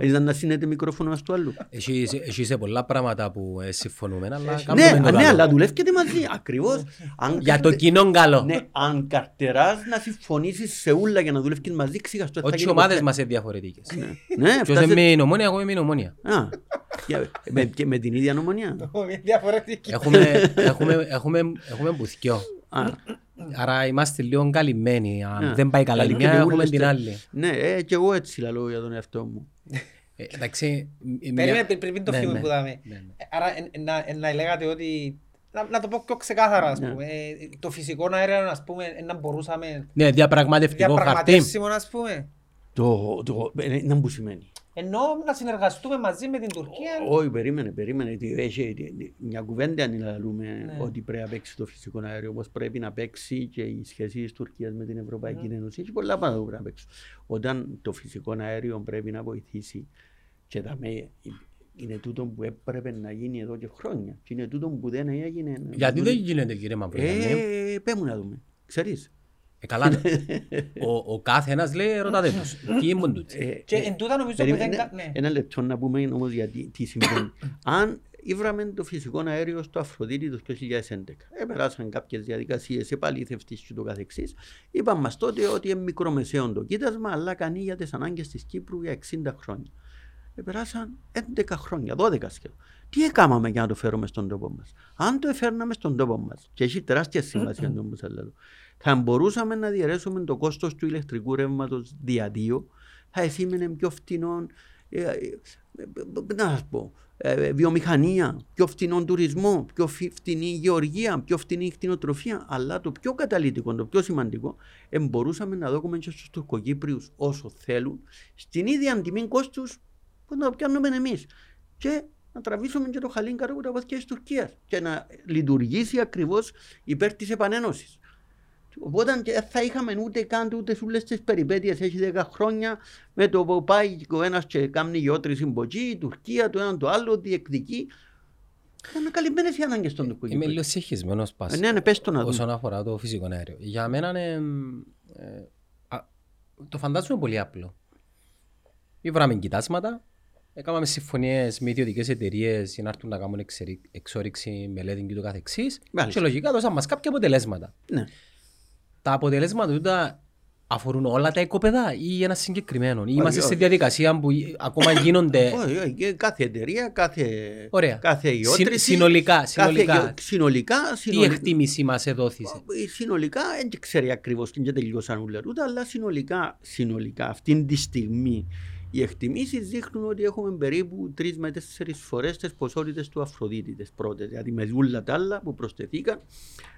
Ε, ήταν να συνέτε μικρόφωνο μας του άλλου. Έχει σε πολλά πράγματα που ε, συμφωνούμε, αλλά ναι, ναι, αλλά δουλεύετε μαζί, ακριβώς. Για το κοινό καλό. Ναι, αν καρτεράς να συμφωνήσεις σε ούλα για να δουλεύεις μαζί, ξεχαστώ. Όχι ομάδες μας είναι διαφορετικές. Ναι, Ποιος είναι με νομόνια, εγώ είμαι με νομόνια. Με την ίδια νομόνια. Έχουμε μπουθκιό. Άρα είμαστε λίγο καλυμμένοι. Αν δεν πάει καλά η μια, έχουμε την άλλη. Ναι, ε, και εγώ έτσι λέω για τον εαυτό μου. Ε, εντάξει... Περίμενε πριν το ναι, film ναι, που δάμε. Ναι, Άρα να λέγατε ότι να, το πω πιο ξεκάθαρα, ας πούμε. Ε, το φυσικό αέριο, ας πούμε, να μπορούσαμε... Ναι, διαπραγματευτικό χαρτί. Διαπραγματεύσιμο, ας πούμε. Το, το, να που σημαίνει. Ενώ να συνεργαστούμε μαζί με την Τουρκία. Όχι, περίμενε, περίμενε. Έχει μια κουβέντα αν λαλούμε ναι. ότι πρέπει να παίξει το φυσικό αέριο, όπως πρέπει να παίξει και η σχέση της Τουρκίας με την Ευρωπαϊκή ναι. Ένωση. Έχει πολλά πράγματα που πρέπει να παίξουν. Όταν το φυσικό αέριο πρέπει να βοηθήσει και τα με, είναι τούτο που έπρεπε να γίνει εδώ και χρόνια. Και είναι τούτο που δεν έγινε. Γιατί δεν γίνεται, κύριε Μαυρίδη. Ε, πέμουν να δούμε. Ξέρεις. Ε, καλά, ναι. ο, ο κάθε ένας λέει ρωτάτε τους. Τι ήμουν τους. Ε, και εν τούτα νομίζω που δεν... Ναι. Ένα λεπτό να πούμε όμως γιατί τι συμβαίνει. Αν ήβραμε το φυσικό αέριο στο Αφροδίτη το 2011, επεράσαν κάποιες διαδικασίες επαλήθευτης και το καθεξής, είπαν μας τότε ότι είναι μικρομεσαίο το κοίτασμα, αλλά κανεί για τις ανάγκες της Κύπρου για 60 χρόνια. Επεράσαν 11 χρόνια, 12 σχεδόν. Τι έκαναμε για να το φέρουμε στον τόπο μας; Αν το εφέρναμε στον τόπο μας, και έχει τεράστια σημασία το που σα λέω, θα μπορούσαμε να διαιρέσουμε το κόστος του ηλεκτρικού ρεύματος δια δύο, θα σήμαινε πιο φτηνό, ε, ε, να σας πω, ε, βιομηχανία, πιο φτηνό τουρισμό, πιο φτηνή γεωργία, πιο φτηνή κτηνοτροφία. Αλλά το πιο καταλήτικο, το πιο σημαντικό, ε, μπορούσαμε να δώσουμε και στους Τουρκοκύπριους όσο θέλουν, στην ίδια τιμή κόστους που να πιάνουμε εμείς. και να τραβήσουμε και το χαλίν κάτω από τα πόθηκια της Τουρκίας και να λειτουργήσει ακριβώς υπέρ της επανένωσης. Οπότε και θα είχαμε ούτε καν ούτε σε όλες τις περιπέτειες έχει 10 χρόνια με το που πάει ο ένας και κάνει γεώτρη συμποτζή, η Τουρκία το ένα το άλλο διεκδικεί. Ήταν καλυμμένες οι ανάγκες των Είμαι Τουρκικών. λίγο συγχυσμένος Ε, πας Ναι, ναι, πες το να όσον δούμε. αφορά το φυσικό αέριο. Για μένα είναι, ε, α, το φαντάζομαι πολύ απλό. Ήβραμε κοιτάσματα, έκαναμε συμφωνίες με ιδιωτικές εταιρείες για να έρθουν να κάνουν εξερι- εξόριξη, μελέτη και το καθεξής Μάλιστα. και λογικά δώσαν μας κάποια αποτελέσματα. Ναι. Τα αποτελέσματα τούτα αφορούν όλα τα οικοπεδά ή ένα συγκεκριμένο; Ή είμαστε όχι. σε διαδικασία που ακόμα γίνονται Όχι, όχι, και κάθε εταιρεία, κάθε, Ωραία. κάθε Συν- ιότρηση. συνολικά, κάθε συνολικά. γεω- συνολικά, τι συνολικά, εκτίμηση μας εδόθησε; Ε, Συνολικά, δεν ξέρει ακριβώς και δεν τελειώσαν όλα τούτα, αλλά συνολικά, συνολικά αυτή τη στιγμή οι εκτιμήσεις δείχνουν ότι έχουμε περίπου τρεις με τέσσερις φορές τις ποσότητες του Αφροδίτη τι πρώτες. Δηλαδή με όλα τα άλλα που προσθεθήκαν,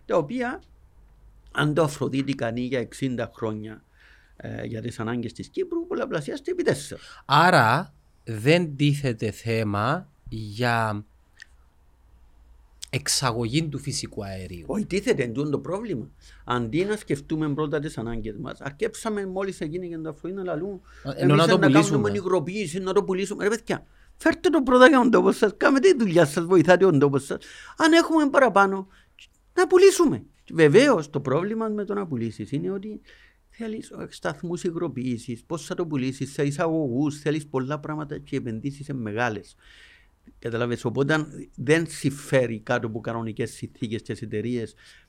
τα οποία αν το Αφροδίτη κάνει για 60 χρόνια ε, για τις ανάγκες της Κύπρου, πολλαπλασιάζεται επί τέσσερα. Άρα δεν τίθεται θέμα για εξαγωγή του φυσικού αερίου. Όχι, τίθεται εντούτον το πρόβλημα. Αντί να σκεφτούμε πρώτα τις ανάγκες μας, αρκέψαμε μόλις έγινε και το Αφροδίτη να λαλούν. Ενώ να εμείς το να κάνουμε πουλήσουμε. υγροποίηση, να το πουλήσουμε. Ρε παιδιά, φέρτε το πρώτα για τον τόπο σας, κάνετε τη δουλειά σας, βοηθάτε τον τόπο σας. Αν έχουμε παραπάνω, να πουλήσουμε. Βεβαίως, το πρόβλημα με το να πουλήσεις είναι ότι θέλεις σταθμούς υγροποίησης, πώς θα το πουλήσεις, σε εισαγωγού, θέλεις πολλά πράγματα και οι επενδύσεις είναι μεγάλες. Καταλάβες, οπότε δεν συμφέρει κάτω από κανονικές συνθήκες τι εταιρείε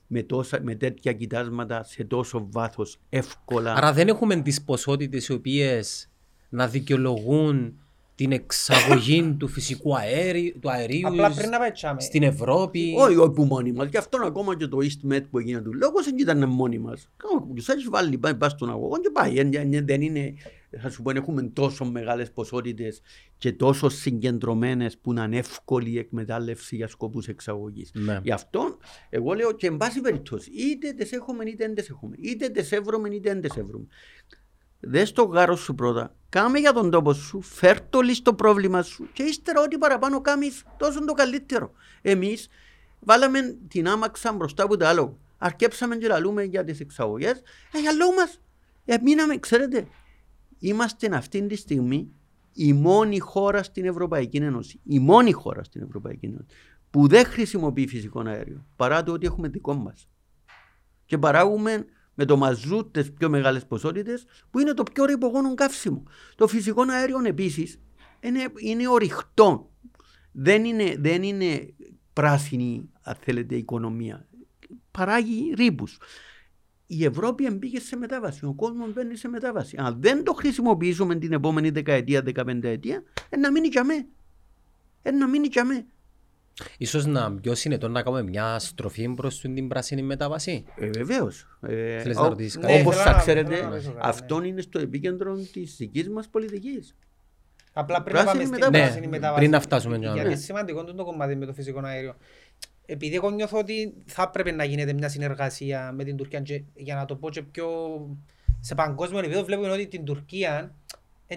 με, τόσα- με τέτοια κοιτάσματα σε τόσο βάθος εύκολα. Άρα δεν έχουμε τις ποσότητες οι οποίες να δικαιολογούν την εξαγωγή του φυσικού αέριου, του αερίου Απλά πριν να πάει τσάμε. στην Ευρώπη. Όχι, όχι που μόνοι μας. Γι' αυτό ακόμα και το EastMed που έγινε του λόγος δεν ήταν μόνοι μας. Τους έχεις βάλει, πάει, πας στον αγωγό και πάει. Εν- εν- Δεν είναι, θα σου πω, εν έχουμε τόσο μεγάλες ποσότητες και τόσο συγκεντρωμένες που να είναι εύκολη η εκμετάλλευση για σκοπούς εξαγωγής. Ναι. Γι' αυτό εγώ λέω και εν πάση περιπτώσει, είτε τις έχουμε είτε δεν τις έχουμε. Είτε τις έβρωμε είτε δεν τις έβρωμε. Δες το γάρο σου πρώτα, κάμε για τον τόπο σου, φέρ το λύσει το πρόβλημα σου και ύστερα ό,τι παραπάνω κάνεις τόσο το καλύτερο. Εμείς βάλαμε την άμαξα μπροστά από το άλλο. Αρκέψαμε και λαλούμε για τις εξαγωγές, ε, για λόγω μας. Ε, μείναμε, ξέρετε, είμαστε αυτή τη στιγμή η μόνη χώρα στην Ευρωπαϊκή Ένωση, η μόνη χώρα στην Ευρωπαϊκή Ένωση που δεν χρησιμοποιεί φυσικό αέριο, παρά το ότι έχουμε δικό μας. Και παράγουμε με το μαζούτ τις πιο μεγάλες ποσότητες που είναι το πιο ρηπογόνο καύσιμο. Το φυσικό αέριο επίσης είναι, είναι ορυχτό. Δεν είναι, δεν είναι πράσινη, αν θέλετε, οικονομία. Παράγει ρήπους. Η Ευρώπη μπήκε σε μετάβαση. Ο κόσμος μπαίνει σε μετάβαση. Αν δεν το χρησιμοποιήσουμε την επόμενη δεκαετία, δεκαπενταετία, ε, να μείνει για μέ. Ε, να μείνει για μέ. Ίσως να πιο συνετό να κάνουμε μια στροφή προς την πράσινη μετάβαση. Ε, Βεβαίως. Ε, Θέλεις να ρωτήσεις κάτι; Όπως Ναι, θέλω θα να- ξέρετε, θέλω να ρωτήσω κάτι, αυτό ναι. είναι στο επίκεντρο της δικής μας πολιτικής. Απλά πριν να Πράσινη πάμε στην μετάβαση. πράσινη Ναι, μετάβαση. πριν να φτάσουμε κι άλλο. Γιατί Ναι. είναι σημαντικό το κομμάτι με το φυσικό αέριο. Επειδή εγώ νιώθω ότι θα έπρεπε να γίνεται μια συνεργασία με την Τουρκία και για να το πω και πιο σε παγκόσμιο επίπεδο βλέπουμε ότι την Τουρκία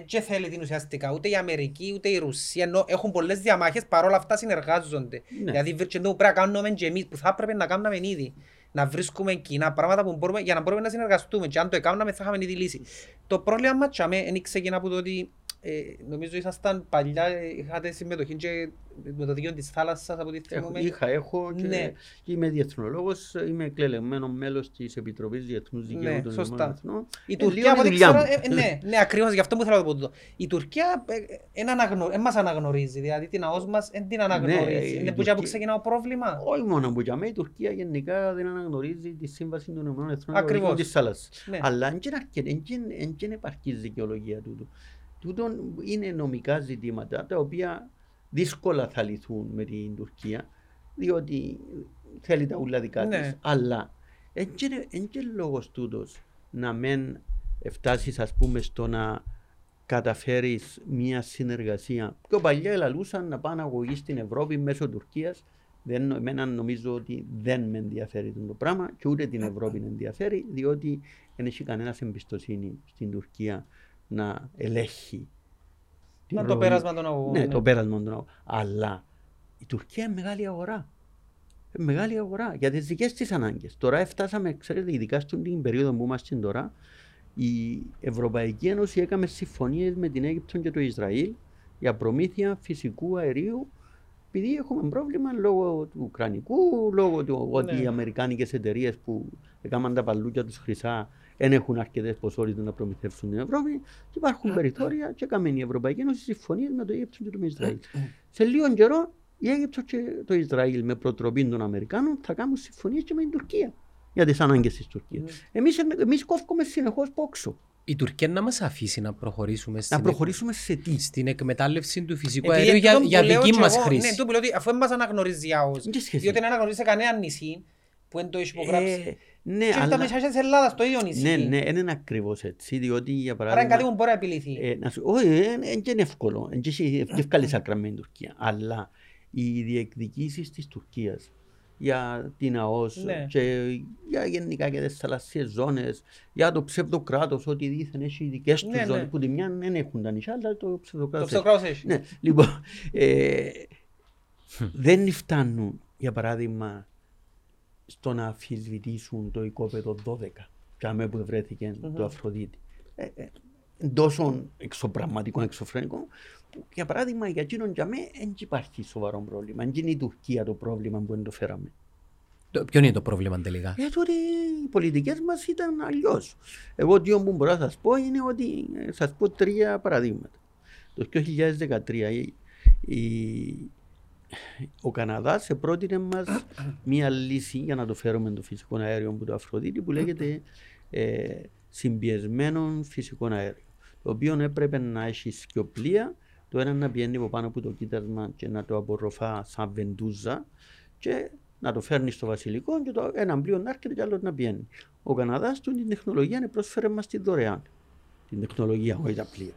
δεν θέλει την ουσιαστικά ούτε η Αμερική ούτε η Ρουσία ενώ έχουν πολλές διαμάχες παρόλα αυτά συνεργάζονται. Ναι. Δηλαδή και το που πρέπει να κάνουμε και εμείς που θα έπρεπε να κάνουμε ήδη. Να βρίσκουμε κοινά πράγματα που μπορούμε, για να μπορούμε να συνεργαστούμε και αν το έκαναμε θα είχαμε ήδη λύση. Το πρόβλημα μας τσάμε δεν ξεκινά από το ότι ε, νομίζω ήσασταν παλιά, ε, είχατε συμμετοχή και με το δίκαιο της θάλασσας από ό,τι Έχω, θυμούμε. είχα, έχω και Ναι. είμαι διεθνολόγος, είμαι εκλεγμένο μέλος της Επιτροπής Διεθνούς Δικαίου Ναι, των σωστά. Ηνωμένων Εθνών. Η Ε, Τουρκία, λίγο από ό,τι δουλειά ξέρω, μου. ε, ε, ναι, ναι, ακριβώς γι' αυτό που θέλω να το πω τούτο. Η Τουρκία ε, ε, εν αναγνω- εν μας αναγνωρίζει, δηλαδή την ΑΟΣ μας δεν την αναγνωρίζει. Ναι, η Είναι που και Τουρκία- που ξεκινά ο πρόβλημα. Όχι μόνο που για μένα η Τουρκία γενικά δεν αναγνωρίζει τη σύμβαση των Ηνωμένων Εθνών για το Ακριβώς. Δίκαιο της θάλασσας. Ναι. Αλλά δεν είναι αρκετή, δεν υπάρχει δικαιολογία τούτου. Τούτο είναι νομικά ζητήματα τα οποία δύσκολα θα λυθούν με την Τουρκία διότι θέλει τα ούλα δικά Ναι. της. Αλλά δεν είναι λόγος τούτος να μεν φτάσεις ας πούμε στο να καταφέρεις μια συνεργασία. Πιο παλιά ελαλούσαν να πάνε αγωγή στην Ευρώπη μέσω Τουρκίας. Δεν, εμένα νομίζω ότι δεν με ενδιαφέρει το πράγμα και ούτε την Ευρώπη με ενδιαφέρει διότι δεν έχει κανένας εμπιστοσύνη στην Τουρκία να ελέγχει τη Να το ροή. πέρασμα των αγωγών, Ναι, ναι. το πέρασμα των αγωγών. Αλλά η Τουρκία είναι μεγάλη αγορά. Είναι μεγάλη αγορά για τις δικές της ανάγκες. Τώρα φτάσαμε, ξέρετε, ειδικά στην περίοδο που είμαστε τώρα, η Ευρωπαϊκή Ένωση έκαμε συμφωνίες με την Αίγυπτο και το Ισραήλ για προμήθεια φυσικού αερίου. Επειδή έχουμε πρόβλημα λόγω του Ουκρανικού, λόγω του ότι Ναι. οι Αμερικάνικες εταιρείες που έκαναν τα παλούκια τους χρυσά δεν έχουν αρκετές ποσότητες να προμηθεύσουν την Ευρώπη. Και υπάρχουν περιθώρια και έκαμε η Ευρωπαϊκή Ένωση συμφωνίες με το Αίγυπτο και το Ισραήλ. Σε λίγο καιρό η Αίγυπτο και το Ισραήλ με προτροπή των Αμερικάνων θα κάνουν συμφωνίες και με την Τουρκία για τις ανάγκες της Τουρκίας. Εμείς, εμείς κόφουμε συνεχώς πόξο. Η Τουρκία να μας αφήσει να προχωρήσουμε Να στην, προχωρήσουμε σε τι; στην εκμετάλλευση του φυσικού Επειδή αερίου για, τούτον για που λέω δική και μας εγώ, χρήση. Ναι, τούτο που λέω ότι αφού δεν μας αναγνωρίζει άος, Τι σχέση διότι δεν έχει; αναγνωρίζει σε κανένα νησί που δεν το έχει υπογράψει. Ε, ναι, Και τα αλλά... μισά της Ελλάδας, το ίδιο νησί. Ναι, ναι, δεν είναι ακριβώς έτσι. Διότι για Άρα είναι παράδειγμα. κάτι που μπορεί να επιληθεί. Ε, να σου, όχι, δεν είναι εύκολο. Δεν έχει εύκολη άκρα με την Τουρκία. Αλλά οι διεκδικήσεις της Τουρκίας για την ΑΟΣ Ναι. και για γενικά για τις θαλασσίες ζώνες, για το ψευδοκράτος, ότι δίθεν έχει δικές τους Ναι, ναι. ζώνες που τη μια δεν έχουν τα νησιά, αλλά το Το ψευδοκράτο. ψευδοκράτος έχει. Ναι, λοιπόν, ε, δεν φτάνουν, για παράδειγμα, στο να αμφισβητήσουν το οικόπεδο 12, κάμε που βρέθηκε το Αφροδίτη. Ε, ε, τόσο εξωπραγματικό, εξωφρενικό, που για παράδειγμα για εκείνον για μέ δεν υπάρχει σοβαρό πρόβλημα. Δεν είναι η Τουρκία το πρόβλημα που δεν το φέραμε. Το- Ποιο είναι το πρόβλημα τελικά; Γιατί ότι οι πολιτικές μας ήταν αλλιώς. Εγώ τι που μπορώ να σας πω είναι ότι σας πω τρία παραδείγματα. Το 2013 η, η- ο Καναδάς πρότεινε μας μία λύση για να το φέρουμε το φυσικό αέριο που το Αφροδίτη που λέγεται ε, συμπιεσμένο φυσικό αέριο. Το οποίο έπρεπε να έχει σκιοπλία, το ένα να πηγαίνει από πάνω από το κοίτασμα και να το απορροφά σαν βεντούζα και να το φέρνει στο βασιλικό και το ένα πλοίο να έρχεται και άλλο να πηγαίνει. Ο Καναδάς του την τεχνολογία πρόσφερε μας τη δωρεάν. Την τεχνολογία, όχι τα πλοία.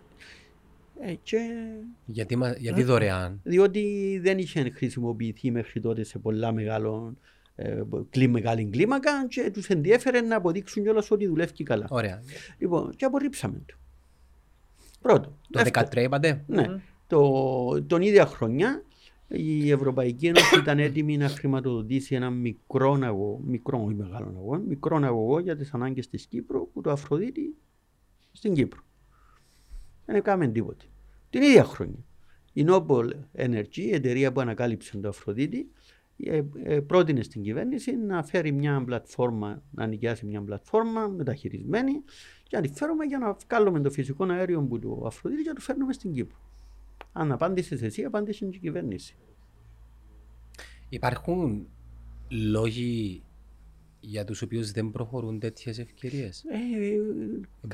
Ε, και Γιατί, μα- γιατί δωρεάν; διότι δεν είχε χρησιμοποιηθεί μέχρι τότε σε πολλά μεγάλο, ε, κλί, μεγάλη κλίμακα και τους ενδιέφερε να αποδείξουν κιόλας ότι δουλεύει καλά. Ωραία. Λοιπόν, και απορρίψαμε το. Πρώτο. Το Δεύτερο. 2013 είπατε; Ναι. Το, τον ίδια χρονιά η Ευρωπαϊκή Ένωση ήταν έτοιμη να χρηματοδοτήσει ένα μικρό αγωγό, μικρό όχι μεγάλο αγωγό, μικρό αγωγό για τις ανάγκες της Κύπρου που το Αφροδίτη στην Κύπρο. Δεν έκαμε τίποτε. Την ίδια χρονιά η Noble Energy, η εταιρεία που ανακάλυψε το Αφροδίτη, ε, ε, πρότεινε στην κυβέρνηση να φέρει μια πλατφόρμα, να νοικιάσει μια πλατφόρμα μεταχειρισμένη και να τη φέρουμε για να βγάλουμε το φυσικό αέριο που το Αφροδίτη και να το φέρνουμε στην Κύπρο. Αν απάντησες εσύ, απάντησε και η κυβέρνηση. Υπάρχουν λόγοι για τους οποίους δεν προχωρούν τέτοιες ευκαιρίες. Ε,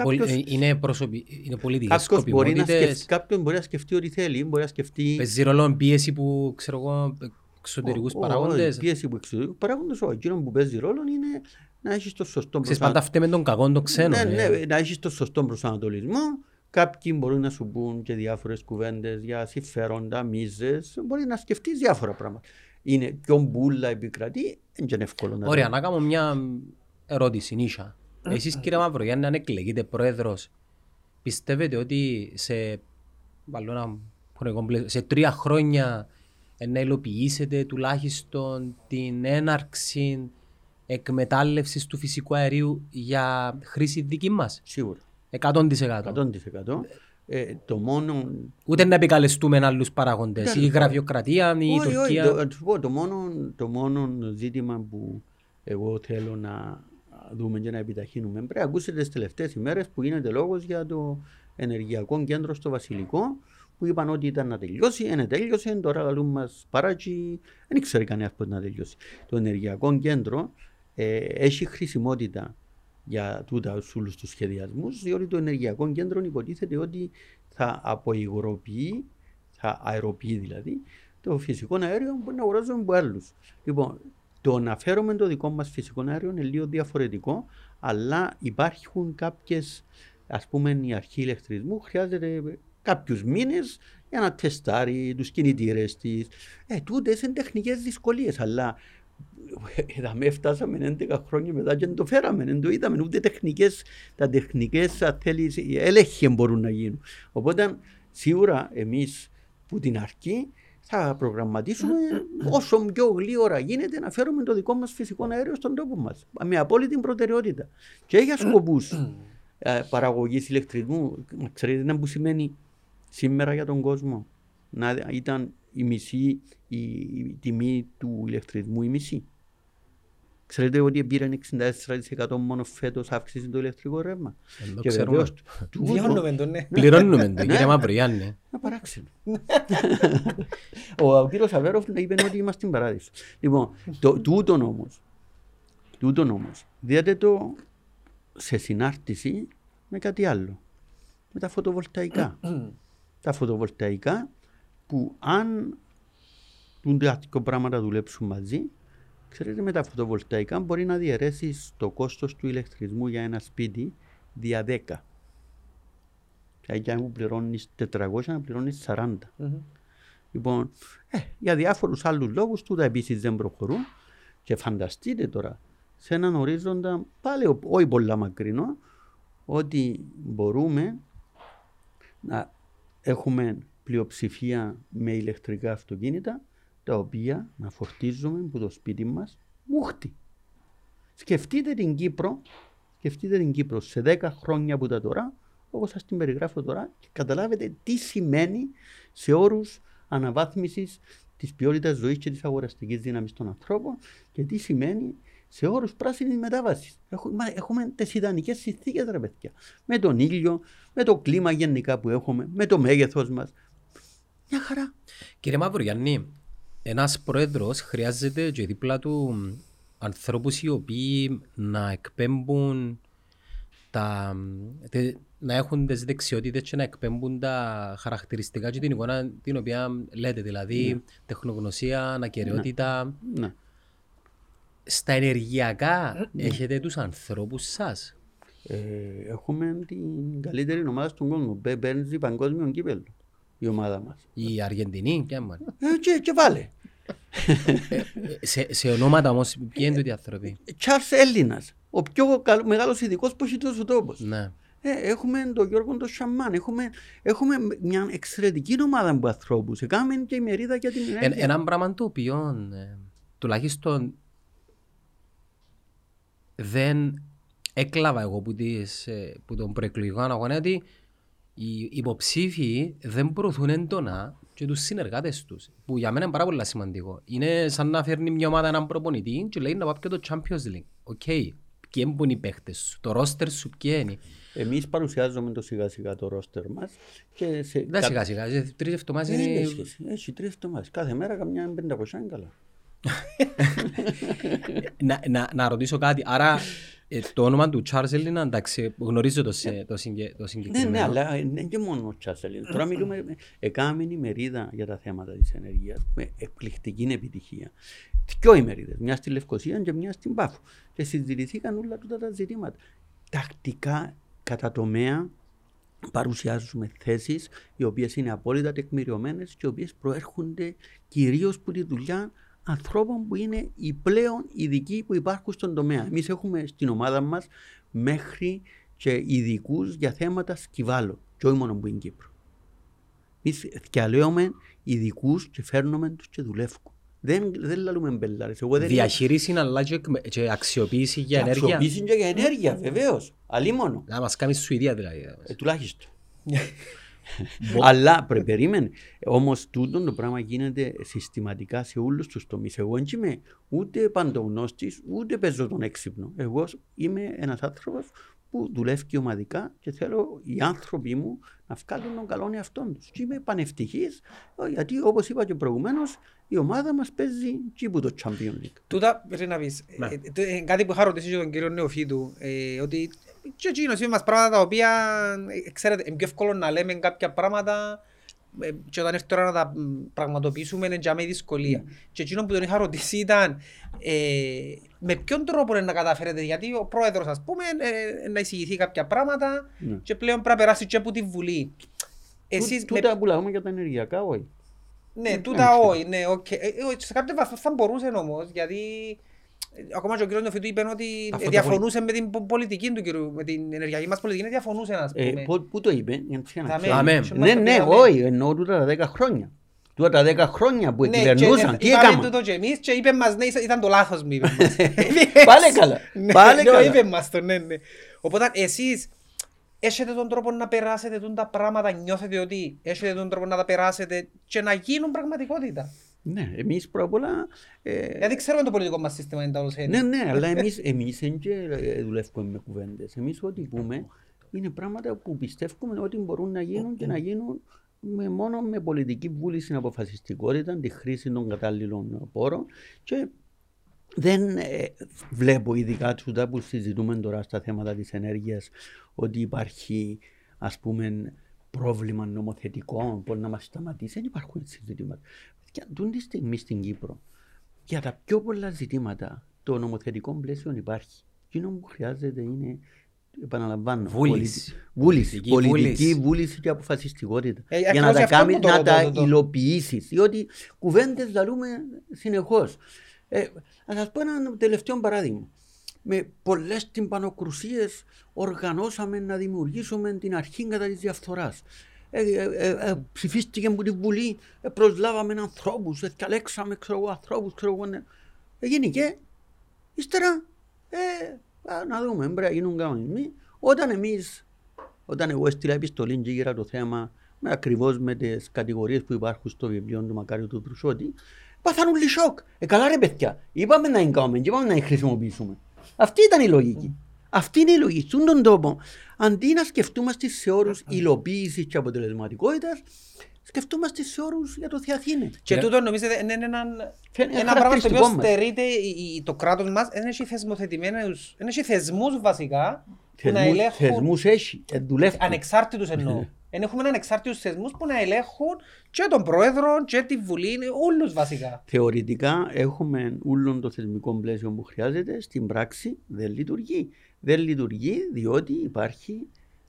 Πολ- κάποιος, ε, Είναι, προσωπι... είναι πολιτικές κάποιος, μπορεί να σκεφτεί, σκοπιμότητες. κάποιον μπορεί να σκεφτεί ό,τι θέλει, μπορεί να σκεφτεί Παίζει ρόλο πίεση που ξέρω εγώ εξωτερικούς Ο- ο- παραγόντες. Η πίεση που εξωτερικούς παράγοντες, όχι. Εκείνος που παίζει ρόλο είναι να έχεις το σωστό Ξέρεις πάντα προσανατολισμό. φταίμε τον κακό το ξένο. Ναι, ε. ναι, να έχεις το σωστό προσανατολισμό. Κάποιοι μπορούν να σου πούν και διάφορες κουβέντες για συμφέροντα, μίζες. Μπορεί να σκεφτείς διάφορα πράγματα. Είναι πιο μπουλα επικρατεί, δεν είναι εύκολο να Ωραία, το- να κάνω μια ερώτηση, Νίσha. Εσείς κύριε Μαυρογιάννη, αν εκλεγείτε πρόεδρος, πιστεύετε ότι σε, βάλω ένα χρονικό πλαίσιο, σε τρία χρόνια ε, να υλοποιήσετε τουλάχιστον την έναρξη εκμετάλλευσης του φυσικού αερίου για χρήση δική μας; Σίγουρα. 100%. 100%. Ε, το μόνο. Ούτε να επικαλεστούμε άλλους παράγοντες, Ναι, η ναι. γραφειοκρατία, η Όχι, όχι, Τουρκία. το, να σου πω, το, μόνο, το μόνο ζήτημα που εγώ θέλω να δούμε και να επιταχύνουμε πρέπει να ακούσετε τις τελευταίες ημέρες που γίνεται λόγος για το ενεργειακό κέντρο στο Βασιλικό που είπαν ότι ήταν να τελειώσει, δεν τέλειωσε, τώρα λαλούν μας παράκι, δεν ξέρει κανένας πώς να τελειώσει. Το ενεργειακό κέντρο ε, έχει χρησιμότητα για τούτα όλους τους σχεδιασμούς, διότι το ενεργειακό κέντρο υποτίθεται ότι θα αποϊγροποιεί, θα αεροποιεί δηλαδή, το φυσικό αέριο που να αγοράζουμε από άλλους. Λοιπόν, το να φέρουμε το δικό μας φυσικό αέριο είναι λίγο διαφορετικό, αλλά υπάρχουν κάποιες, ας πούμε, η αρχή ηλεκτρισμού χρειάζεται κάποιους μήνες για να τεστάρει τους κινητήρες της. Ε, τούτες είναι τεχνικές δυσκολίες, αλλά Είδαμε, φτάσαμε 11 χρόνια μετά και δεν το φέραμε, δεν το είδαμε, ούτε τεχνικές, τα τεχνικές αν θέλεις, έλεγχοι μπορούν να γίνουν. Οπότε Σίγουρα εμείς που την αρχή θα προγραμματίσουμε όσο πιο γλύωρα γίνεται να φέρουμε το δικό μας φυσικό αέριο στον τόπο μας. Με απόλυτη προτεραιότητα. Και για σκοπούς ε, παραγωγής ηλεκτρισμού. Ξέρετε να που σημαίνει σήμερα για τον κόσμο. Να ήταν η μισή η, η τιμή του ηλεκτρισμού η μισή. Ξέρετε ότι πήραν 64% μόνο φέτος αύξηση το ηλεκτρικό ρεύμα. Δεν το Και ξέρουμε. βεβαίως τούτο- Βιώνουμε τον, ναι. Πληρώνουμε το, κύριε Μαυρογιάννη. Ένα παράξενο. ο κύριος Αβέροφ είπε ότι είμαστε στην παράδεισο. Λοιπόν, το, τούτον όμως, τούτον όμως, δείτε το σε συνάρτηση με κάτι άλλο. Με τα φωτοβολταϊκά. τα φωτοβολταϊκά που αν τούνται δύο πράγματα δουλέψουν μαζί, ξέρετε με τα φωτοβολταϊκά μπορεί να διαιρέσεις το κόστος του ηλεκτρισμού για ένα σπίτι δια 10. Δηλαδή αν που πληρώνεις 400 να πληρώνεις 40. Λοιπόν, ε, για διάφορους άλλους λόγους τούτα επίσης δεν προχωρούν και φανταστείτε τώρα σε έναν ορίζοντα πάλι ο- όχι πολλά μακρινό ότι μπορούμε να έχουμε πλειοψηφία με ηλεκτρικά αυτοκίνητα τα οποία να φορτίζουμε από το σπίτι μας μούχτη. Σκεφτείτε την Κύπρο, σκεφτείτε την Κύπρο σε 10 χρόνια που τα τώρα, όπως σας την περιγράφω τώρα, και καταλάβετε τι σημαίνει σε όρους αναβάθμισης της ποιότητας ζωής και της αγοραστικής δύναμης των ανθρώπων και τι σημαίνει σε όρους πράσινης μετάβασης. Έχουμε, έχουμε τις ιδανικές συνθήκες ρε παιδιά. Με τον ήλιο, με το κλίμα γενικά που έχουμε, με το μέγεθος μας. Μια χαρά. Κύριε Μαυρογιάννη, ένας πρόεδρος χρειάζεται και δίπλα του ανθρώπους οι οποίοι να εκπέμπουν τα, τε- να έχουν τις δεξιότητες και να εκπέμπουν τα χαρακτηριστικά και την εικόνα την οποία λέτε, δηλαδή τεχνογνωσία, ανακαιρεότητα. Ναι. Στα ενεργειακά έχετε τους ανθρώπους σας; Ε, έχουμε την καλύτερη ομάδα στον κόσμο. Πέ- Παίρνει παγκόσμιο κύπελο η ομάδα μας. Η Αργεντινή, και άμα. Ε, και, και βάλε. Σε, σε ονόματα όμως, ποιοι είναι τούτοι οι άνθρωποι; Τσάρλς Έλληνας. Ο πιο καλ- μεγάλος ειδικός που έχει τόσος τόπος. Ναι. Ε, έχουμε τον Γιώργο τον Σαμάν. Έχουμε, έχουμε μια εξαιρετική ομάδα από ανθρώπους. Έκαμε και η μερίδα για την Ε, ενέργεια. ένα πράγμα το οποίο ε, τουλάχιστον δεν έκλαβα εγώ που, τις, ε, που τον προεκλογικό αγώνα ότι οι υποψήφοι δεν προωθούν έντονα και τους συνεργάτες τους που για μένα είναι πάρα πολύ σημαντικό. Είναι σαν να φέρνει μια ομάδα έναν προπονητή και λέει να πάει και το Champions League. OK, ποιοι είναι οι παίχτες σου, το roster σου ποιοι είναι. Εμείς παρουσιάζουμε το σιγά σιγά το ρόστερ μας. Και σε Δεν σιγά σιγά, σε τρεις εβδομάδες Δεν είναι... έχει σχέση. Έχει τρεις εβδομάδες. Κάθε μέρα καμιά 500 είναι καλά. Να, να, να ρωτήσω κάτι. Άρα ε, το όνομα του Charles Έλληνα, εντάξει, γνωρίζω το, σε, το, συγκε, το Ναι, συγκεκριμένο. ναι, αλλά είναι και μόνο ο Τσάσελιν. Τώρα μιλούμε, έκαμε ημερίδα για τα θέματα της ενεργείας με εκπληκτική επιτυχία. Δυο ημερίδες, μια στη Λευκοσία και μια στην Πάφο. Και συζητηθήκαν όλα τούτα τα ζητήματα. Τακτικά, κατά τομέα, παρουσιάζουμε θέσεις οι οποίες είναι απόλυτα τεκμηριωμένες και οι οποίες προέρχονται κυρίως από τη δουλειά ανθρώπων που είναι οι πλέον ειδικοί που υπάρχουν στον τομέα. Εμείς έχουμε στην ομάδα μας μέχρι και ειδικούς για θέματα σκυβάλων και όχι μόνο που είναι Κύπρο. Εμείς διαλέουμε ειδικούς και φέρνουμε τους και δουλεύουν. Δεν, δεν λαλούμε μπελάρες. Εγώ δεν Διαχείριση αλλά και, εκμε- και αξιοποίηση για Και ενέργεια. αξιοποίηση και για ενέργεια, βεβαίως. Αλίμονο. Να μας κάνεις Σουηδία δηλαδή. Ε, τουλάχιστον. Αλλά πρέπει περίμενε. Όμως τούτο το πράγμα γίνεται συστηματικά σε όλους τους τομείς. Εγώ δεν είμαι ούτε παντογνώστης, ούτε παίζω τον έξυπνο. Εγώ είμαι ένας άνθρωπος που δουλεύει ομαδικά και θέλω οι άνθρωποι μου να βγάλουν τον καλό εαυτό τους. Και είμαι πανευτυχής γιατί όπως είπα και προηγουμένως, η ομάδα μας παίζει και που το Champions League. Τούτα πρέπει να πεις. Ναι. Ε, το- ε, Κάτι που είχα ρωτήσει και τον κύριο Νεοφίτου, ε, ότι και εκείνος είναι μας πράγματα τα οποία, ε, ξέρετε, είναι πιο εύκολο να λέμε κάποια πράγματα ε, και όταν έρθει η ώρα να τα μ, πραγματοποιήσουμε είναι για με δυσκολία. Και εκείνο που τον είχα ρωτήσει ήταν ε, με ποιον τρόπο είναι να καταφέρετε, γιατί ο πρόεδρος ας πούμε ε, να εισηγηθεί κάποια πράγματα Ναι. και πλέον πρέπει να περάσει και από τη Βουλή. Εσείς με Τούτα που λέμε για τα ενεργειακά, όχι. ναι, τούτα όχι, ναι, οκ. Ε, ε, Σε κάποιο βαθμό θα μπορούσε όμως, γιατί Ακόμα και ο κ. Νεοφιτού είπε ότι Αυτό το διαφωνούσε με την πο- πολιτική του κύριου, με την ενεργειακή μας πολιτική, διαφωνούσε ας Ε, πούμε. πού- Πού το είπε, για να ξέρω. Δαμέ. Δαμέ. Και μας Ναι, το ναι, πήραμε. όχι, εννοώ τούτα τα δέκα χρόνια. Τούτα τα δέκα χρόνια που Ναι, και κυβερνούσαν, τι είπαμε έκαναν. τούτο και εμείς και είπε μας ναι, ήταν το λάθος μου είπε μας. Πάλε καλά, Ναι, πάλε ναι, καλά. είπε μας το, ναι, ναι. Οπότε εσείς έχετε τον τρόπο να περάσετε τούν τα πράγματα, νιώθετε ότι έχετε τον τρόπο να τα περάσετε και να γίνουν πραγματικότητα. Ναι, εμείς πρώτα απ' όλα... ε, Γιατί ξέρουμε το πολιτικό μας σύστημα είναι τα όλος Ναι, ναι, αλλά εμείς, εμείς δεν και, ε, δουλεύουμε με κουβέντες. Εμείς ό,τι πούμε είναι πράγματα που πιστεύουμε ότι μπορούν να γίνουν και να γίνουν με, μόνο με πολιτική βούληση, αποφασιστικότητα, τη χρήση των κατάλληλων πόρων και δεν ε, βλέπω ειδικά τούτα που συζητούμε τώρα στα θέματα της ενέργειας ότι υπάρχει ας πούμε πρόβλημα νομοθετικό που να μας σταματήσει. Δεν υπάρχουν έτσι ζητήματα. Και τούν τη στιγμή στην Κύπρο για τα πιο πολλά ζητήματα το νομοθετικό πλαίσιο υπάρχει. Εκείνο που χρειάζεται είναι, επαναλαμβάνω, Βούληση. πολιτι- βούληση, Πολιτική πολιτική βούληση. βούληση και αποφασιστικότητα. Ε, για ακριβώς να τα, γι' αυτό κάνει, που το να ρωτώ, τα το- το- υλοποιήσεις. Διότι κουβέντες ζαλούμε συνεχώς. Ε, να σας πω ένα τελευταίο παράδειγμα. Με πολλές τυμπανοκρουσίες οργανώσαμε να δημιουργήσουμε την αρχή κατά της διαφθοράς. Ε, ε, ε, ε, ψηφίστηκε από τη Βουλή, ε, προσλάβαμε ανθρώπους, ε, διαλέξαμε ξέρω εγώ, ανθρώπους. Ξέρω εγώ, ναι. ε, γενικέ, ύστερα ε, α, να δούμε, πρέπει να γίνουν κανονισμοί. Όταν εμείς, όταν εγώ έστειλα επιστολή και γύρα το θέμα με ακριβώς με τις κατηγορίες που υπάρχουν στο βιβλίο του Μακάριου του Τρουσότη, πάθαν όλοι σοκ. Ε, καλά ρε παιδιά, είπαμε να εγκάμε και είπαμε να χρησιμοποιήσουμε. Αυτή ήταν η λογική. Αυτή είναι η λογική. Στον τον τόπο, αντί να σκεφτούμαστε σε όρους υλοποίησης και αποτελεσματικότητας, σκεφτούμαστε σε όρους για το Θεαθήνε. Και Ναι. τούτο νομίζετε είναι έναν, Φαίνεται ένα πράγμα στο οποίο χαρακτηριστικό μας. στερείται η- η- το κράτος μας, δεν έχει θεσμοθετημένους, δεν έχει θεσμούς βασικά που να Θεσμούς, ελέγχουν, θεσμούς έχει, ε, δουλεύουν. ανεξάρτητους εννοώ. Εν έχουμε ανεξάρτητους θεσμούς που να ελέγχουν και τον πρόεδρο και τη Βουλή, όλους βασικά. Θεωρητικά έχουμε όλο το θεσμικό πλαίσιο που χρειάζεται, στην πράξη δεν λειτουργεί. Δεν λειτουργεί διότι υπάρχει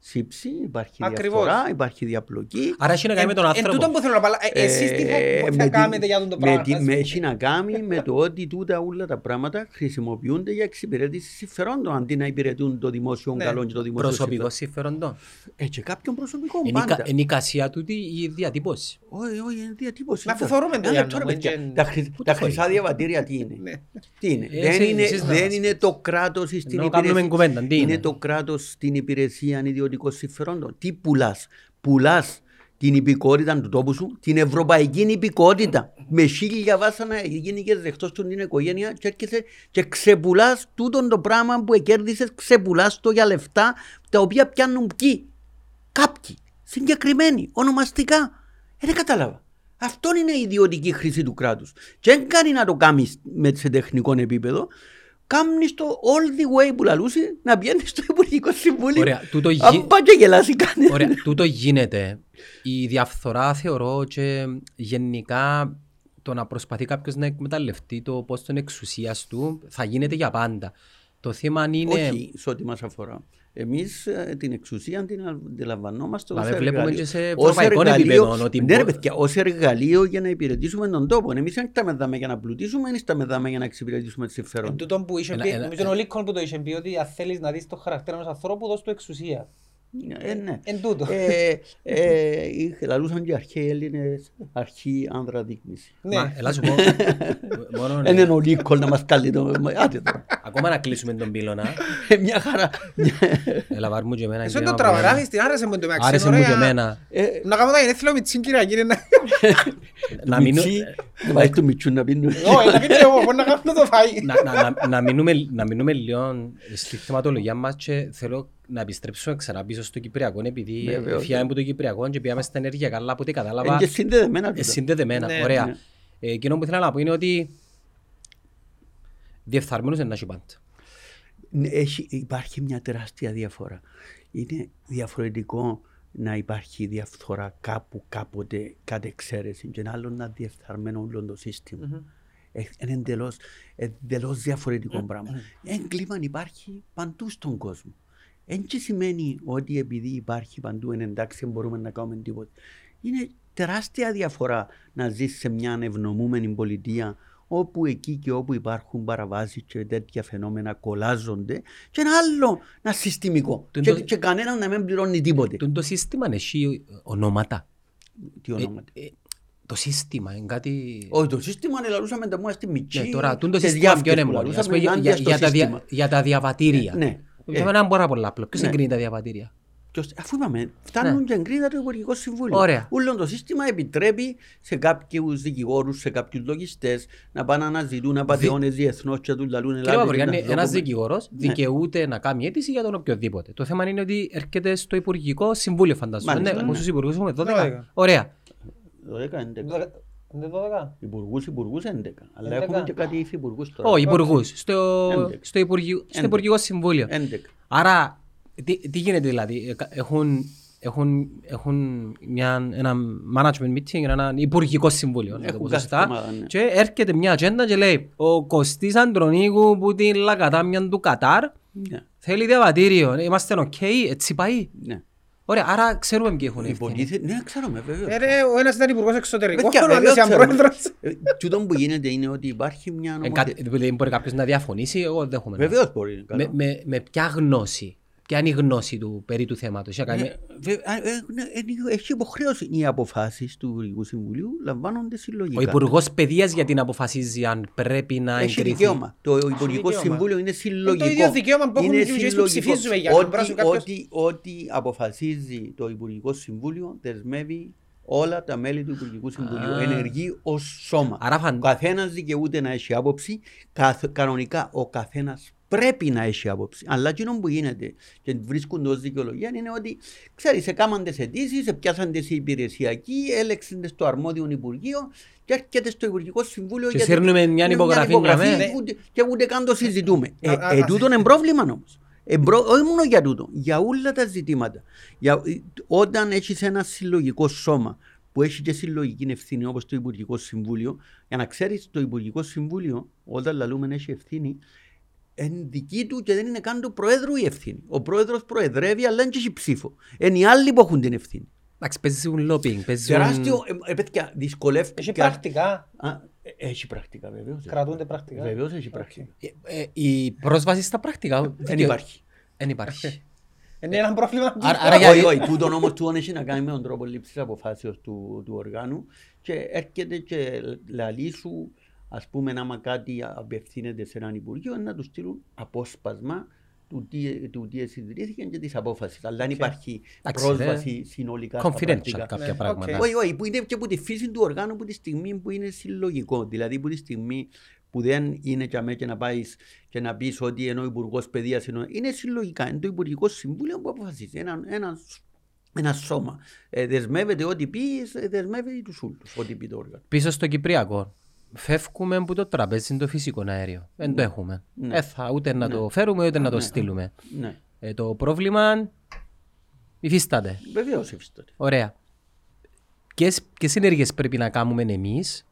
σύψη, υπάρχει Ακριβώς. διαφορά, υπάρχει διαπλοκή. Άρα έχει να κάνει με τον Εν τούτον άνθρωπο. που θέλω να πω, αλλά, ε, εσείς τι θα, Ε, τι με θα την- κάνετε για τον το με πράγμα. την- ας με- πούμε; Έχει να κάνει με το ότι τούτα όλα τα πράγματα χρησιμοποιούνται για εξυπηρέτηση συμφερόντων αντί να υπηρετούν το δημόσιο Ναι. καλό και το δημόσιο Προσωπικό συμφέρον. συμφέροντο. Ε, και κάποιον προσωπικό Είναι η κα- πάντα. Είναι η κασία του η διατύπωση. Όχι, όχι, είναι διατύπωση. Μα αφού θεωρούμε το Ένα Γιάννο λεπτό, ρε μου, παιδιά. είναι- Τα χρυσ- Πού Τα το χρυσά θεωρεί. διαβατήρια τι είναι; Ναι. Τι είναι; Ε, δεν εσείς- είναι, εσείς να δεν μας είναι το κράτος στην Ενώ κάνουμε υπηρεσία. κουβέντα, τι είναι είναι; το κράτος στην υπηρεσία ιδιωτικών συμφερόντων. Τι πουλάς; Πουλάς την υπηκότητα του τόπου σου, την ευρωπαϊκή υπηκότητα. Με χίλια βάσανα γίνηκες δεχτός του την οικογένεια και έρχεσαι και ξεπουλάς τούτο το πράγμα που κέρδισε, ξεπουλάς το για λεφτά τα οποία πιάνουν ποιοι; Κάποιοι. Συγκεκριμένοι, ονομαστικά. Ε, δεν κατάλαβα. Αυτό είναι η ιδιωτική χρήση του κράτους. Και δεν κάνει να το κάνεις με σε τεχνικό επίπεδο. Κάνει το all the way που λαλούσε να πιένει στο Υπουργικό Συμβούλιο. Ωραία, τούτο γι- Αν πάει και γελάσει κανένα. Ωραία, τούτο γίνεται. Η διαφθορά θεωρώ και γενικά το να προσπαθεί κάποιος να εκμεταλλευτεί το πώ τον εξουσίας του θα γίνεται για πάντα. Το θέμα είναι. Όχι σε ό,τι μας αφορά. Εμείς την εξουσία την αντιλαμβανόμαστε Μα ως με βλέπουμε εργαλείο. και σε Ως ευρωπαϊκό εργαλείο- επίπεδο ότι Ναι, ρε μπο- παιδιά, ως εργαλείο για να υπηρετήσουμε τον τόπο. Εμείς δεν τα δάμε για να πλουτίσουμε, δεν τα δάμε για να εξυπηρετήσουμε τις Εν συμφέροντα. τούτον που είχε Ένα- πει, ένα- νομίζω είναι ο Λίκον που το είχε πει ότι αν θέλεις να δεις το χαρακτήρα ενός ανθρώπου, δώσ' του εξουσία. Ε, ναι. Εν τούτο. Ε, ε, είχε- λαλούσαν και αρχαίοι Έλληνες αρχή άνδρα δείκνηση. Ναι. Μα, έλα σου πω. μόνο, Δεν είναι ο Νίκολ να μας καλεί το... Άτε τώρα. Ακόμα να κλείσουμε τον πύλωνα. Ε, Μια χαρά. Έλα βάρ μου και εμένα. Εσύ κύριε το Μαυρογιάννη. τραβεράδεις, την άρεσε μου το μεταξύ. Άρεσε είναι μου και ωραία. εμένα. Ε, Να κάνω τα γενέθλια με τσιν Κυριακή, είναι να... Να μείνω- Μιτσί, να πάει του Μιτσού να πίνουν. Όχι, να πείτε εγώ, μπορεί να κάνω το φαΐ. να, να, να, να, μείνουμε, να μείνουμε λίγο στη θεματολογία μας και θέλω να επιστρέψουμε ξανά πίσω στο Κυπριακό επειδή Βεβαίως. φιάμε από το Κυπριακό και πήγαμε στα ενεργειακά αλλά από ό,τι κατάλαβα Είναι και συνδεδεμένα ε, τούτα. συνδεδεμένα. Ναι, Ωραία. ναι. Ε, εκείνο που ήθελα να πω είναι ότι διεφθαρμένους είναι να έχει πάντα. Ναι, έχει- υπάρχει μια τεράστια διαφορά. Είναι διαφορετικό να υπάρχει διαφθορά κάπου, κάποτε, κάτι εξαίρεση και ένα άλλο να διεφθαρμένο όλο το σύστημα. Ε, Είναι εντελώς, εντελώς διαφορετικό πράγμα. Έγκλημα υπάρχει παντού στον κόσμο. Δεν και σημαίνει ότι επειδή υπάρχει παντού είναι εντάξει δεν μπορούμε να κάνουμε τίποτα. Είναι τεράστια διαφορά να ζεις σε μια ευνομούμενη πολιτεία όπου εκεί και όπου υπάρχουν παραβάσεις και τέτοια φαινόμενα κολλάζονται και ένα άλλο, ένα συστημικό. Τον Και, το- και κανέναν να μην πληρώνει τίποτε. Τον το σύστημα έχει ονόματα. Τι ονόματα; Ε, ε, το σύστημα είναι κάτι... Όχι, το σύστημα λαλούσαμε τα μούα στη Μιτσί. Ναι, τώρα, τούν το και σύστημα ποιο διάφκες είναι που μόνο. λαλούσαμε Ας πούμε, για, ενάντια για, στο για τα, σύστημα. δια, για τα διαβατήρια. Ναι. Για Ε, μένα είναι πάρα πολλά απλό. Ποιος Ναι. εγκρίνει τα διαβατήρια; Ποιος- Αφού είπαμε, φτάνουν Ναι. και εγκρίνεται το Υπουργικό Συμβούλιο. Ωραία. Ούλον το σύστημα επιτρέπει σε κάποιους δικηγόρους, σε κάποιους λογιστές να πάνε να αναζητούν απαταιώνες διεθνώς και να τους λαλούν Κύριε «Ελάτε, Παπαγιάννη, να ένας δούμε». δικηγόρος Ναι. δικαιούται να κάνει αίτηση για τον οποιοδήποτε. Το θέμα είναι ότι έρχεται στο Υπουργικό Συμβούλιο, φαντάζομαι. Μάλιστα, Ναι, ναι. πόσους υπουργούς έχουμε, 12. Δώδεκα. Ωραία. 12, 11. Είναι 12. Υπουργούς, υπουργούς 11. Αλλά 11. έχουμε και κάτι υφυπουργούς τώρα. Όχι, υπουργούς. Στο, 11. στο, Υπουργείο, στο Έντεκα. Υπουργικό Συμβούλιο. 11. Άρα, τι, τι γίνεται δηλαδή, ε, κα- έχουν, έχουν, έχουν μια, ένα management meeting, ένα υπουργικό συμβούλιο, να το Έχουν πω κάθε σωστά, εβδομάδα, ναι. και έρχεται μια ατζέντα και λέει ο Κωστής Αντρονίκου που την Λακατάμια του Κατάρ Ναι, θέλει διαβατήριο, είμαστε οκ, έτσι πάει. ναι. Ωραία, άρα ξέρουμε ποιοι έχουν ευθύνη. Υποτίθεται, ναι, ξέρουμε βέβαια. Ε, ρε, Ο ένας ήταν υπουργός εξωτερικών, Παιδιά, ο άλλος βεβαίως ήταν ξέρουμε. πρόεδρος. Ε, τούτο που γίνεται είναι ότι υπάρχει μια Ε, νομοθεσία. κάτι- δηλαδή μπορεί κάποιος να διαφωνήσει, εγώ δέχομαι. Βεβαίως μπορεί. καλά. Με, με, με ποια γνώση, ποια είναι η γνώση του περί του θέματος. Για Ε, καημε- βε- α, ε, ναι, ε, Έχει υποχρέωση. Οι αποφάσεις του Υπουργικού Συμβουλίου λαμβάνονται συλλογικά. Ο Υπουργός Παιδείας γιατί να αποφασίζει αν πρέπει να Έχει εγκριθεί. δικαίωμα. Το Υπουργικό δικαίωμα. Συμβούλιο είναι συλλογικό. το ίδιο δικαίωμα που έχουν Είναι και εμείς που συλλογικό. ψηφίζουμε για να Ό,τι- πράσουν κάποιος- ό,τι- Ό,τι αποφασίζει το Υπουργικό Συμβούλιο δεσμεύει όλα τα μέλη του Υπουργικού Συμβουλίου. Α. Ενεργεί ως σώμα. Άρα φαν... Ο καθένας δικαιούται να έχει άποψη. Καθ- Κανονικά ο καθένας πρέπει να έχει άποψη. Αλλά εκείνο που γίνεται και βρίσκονται ω δικαιολογία είναι ότι ξέρεις, σε κάμαν τις αιτήσεις, σε πιάσαν τις υπηρεσιακοί, έλεξαν στο αρμόδιο Υπουργείο και έρχεται στο Υπουργικό Συμβούλιο. Και γιατί- σέρνουμε μια είναι υπογραφή, μια μέρα. και ούτε- και ούτε καν το συζητούμε. Ε, Α, α, ε, α. τούτον είναι πρόβλημα όμως. όχι μόνο για τούτο, για όλα τα ζητήματα. Για, ε, όταν έχεις ένα συλλογικό σώμα που έχει και συλλογική ευθύνη όπως το Υπουργικό Συμβούλιο, για να ξέρεις, το Υπουργικό Συμβούλιο, όταν λαλούμε έχει ευθύνη, είναι δική του και δεν είναι καν του Προέδρου η ευθύνη. Ο Πρόεδρος προεδρεύει, αλλά δεν έχει ψήφο. Είναι οι άλλοι που έχουν την ευθύνη. Εντάξει, παίζουν λόπινγκ, παίζουν... Τεράστιο, ε, ε, παιδιά, δυσκολεύεται. Έχει και- πρακτικά. Α, ε, έχει πρακτικά, βεβαίως. Κρατούνται πρακτικά. Βεβαίως έχει πρακτικά. Ε, ε, η πρόσβαση στα πρακτικά... Δεν δικαι- υπάρχει. Δεν υπάρχει. Είναι ένα πρόβλημα. Άρα- άρα για- Όχι, όχι, τούτον όμως τούτον έχει να κάνει με τον τρόπο λήψης αποφάσεως του, του οργάνου και έρχεται και λαλεί σου, ας πούμε, άμα κάτι απευθύνεται σε έναν Υπουργείο, να τους στείλουν απόσπασμα του τι, του τι συζητήθηκε και της απόφασης. Αλλά δεν υπάρχει Εντάξει, πρόσβαση συνολικά στα Confidential πρακτικά. κάποια Ναι, πράγματα. οκ. Όχι, όχι, που είναι και από τη φύση του οργάνου που τη στιγμή που είναι συλλογικό. Δηλαδή που τη στιγμή που δεν είναι για μένα και να πάεις και να πεις ότι ενώ ο Υπουργός Παιδείας είναι συλλογικά. Είναι το Υπουργικό Συμβούλιο που αποφασίζει. Ένα, ένα, ένα σώμα. Ε, δεσμεύεται ό,τι πεις, ε, δεσμεύεται τους όλου. Ό,τι πει το όργανο. Πίσω στο Κυπριακό. Φεύγουμε από το τραπέζι το φυσικό αέριο. Δεν το έχουμε. Ναι. Ε, θα ούτε να το φέρουμε ούτε να το Ναι. στείλουμε. Ναι, Ε, το πρόβλημα υφίσταται. βεβαίως υφίσταται. Ωραία. Ποιες, ποιες ενέργειες πρέπει να κάνουμε εμείς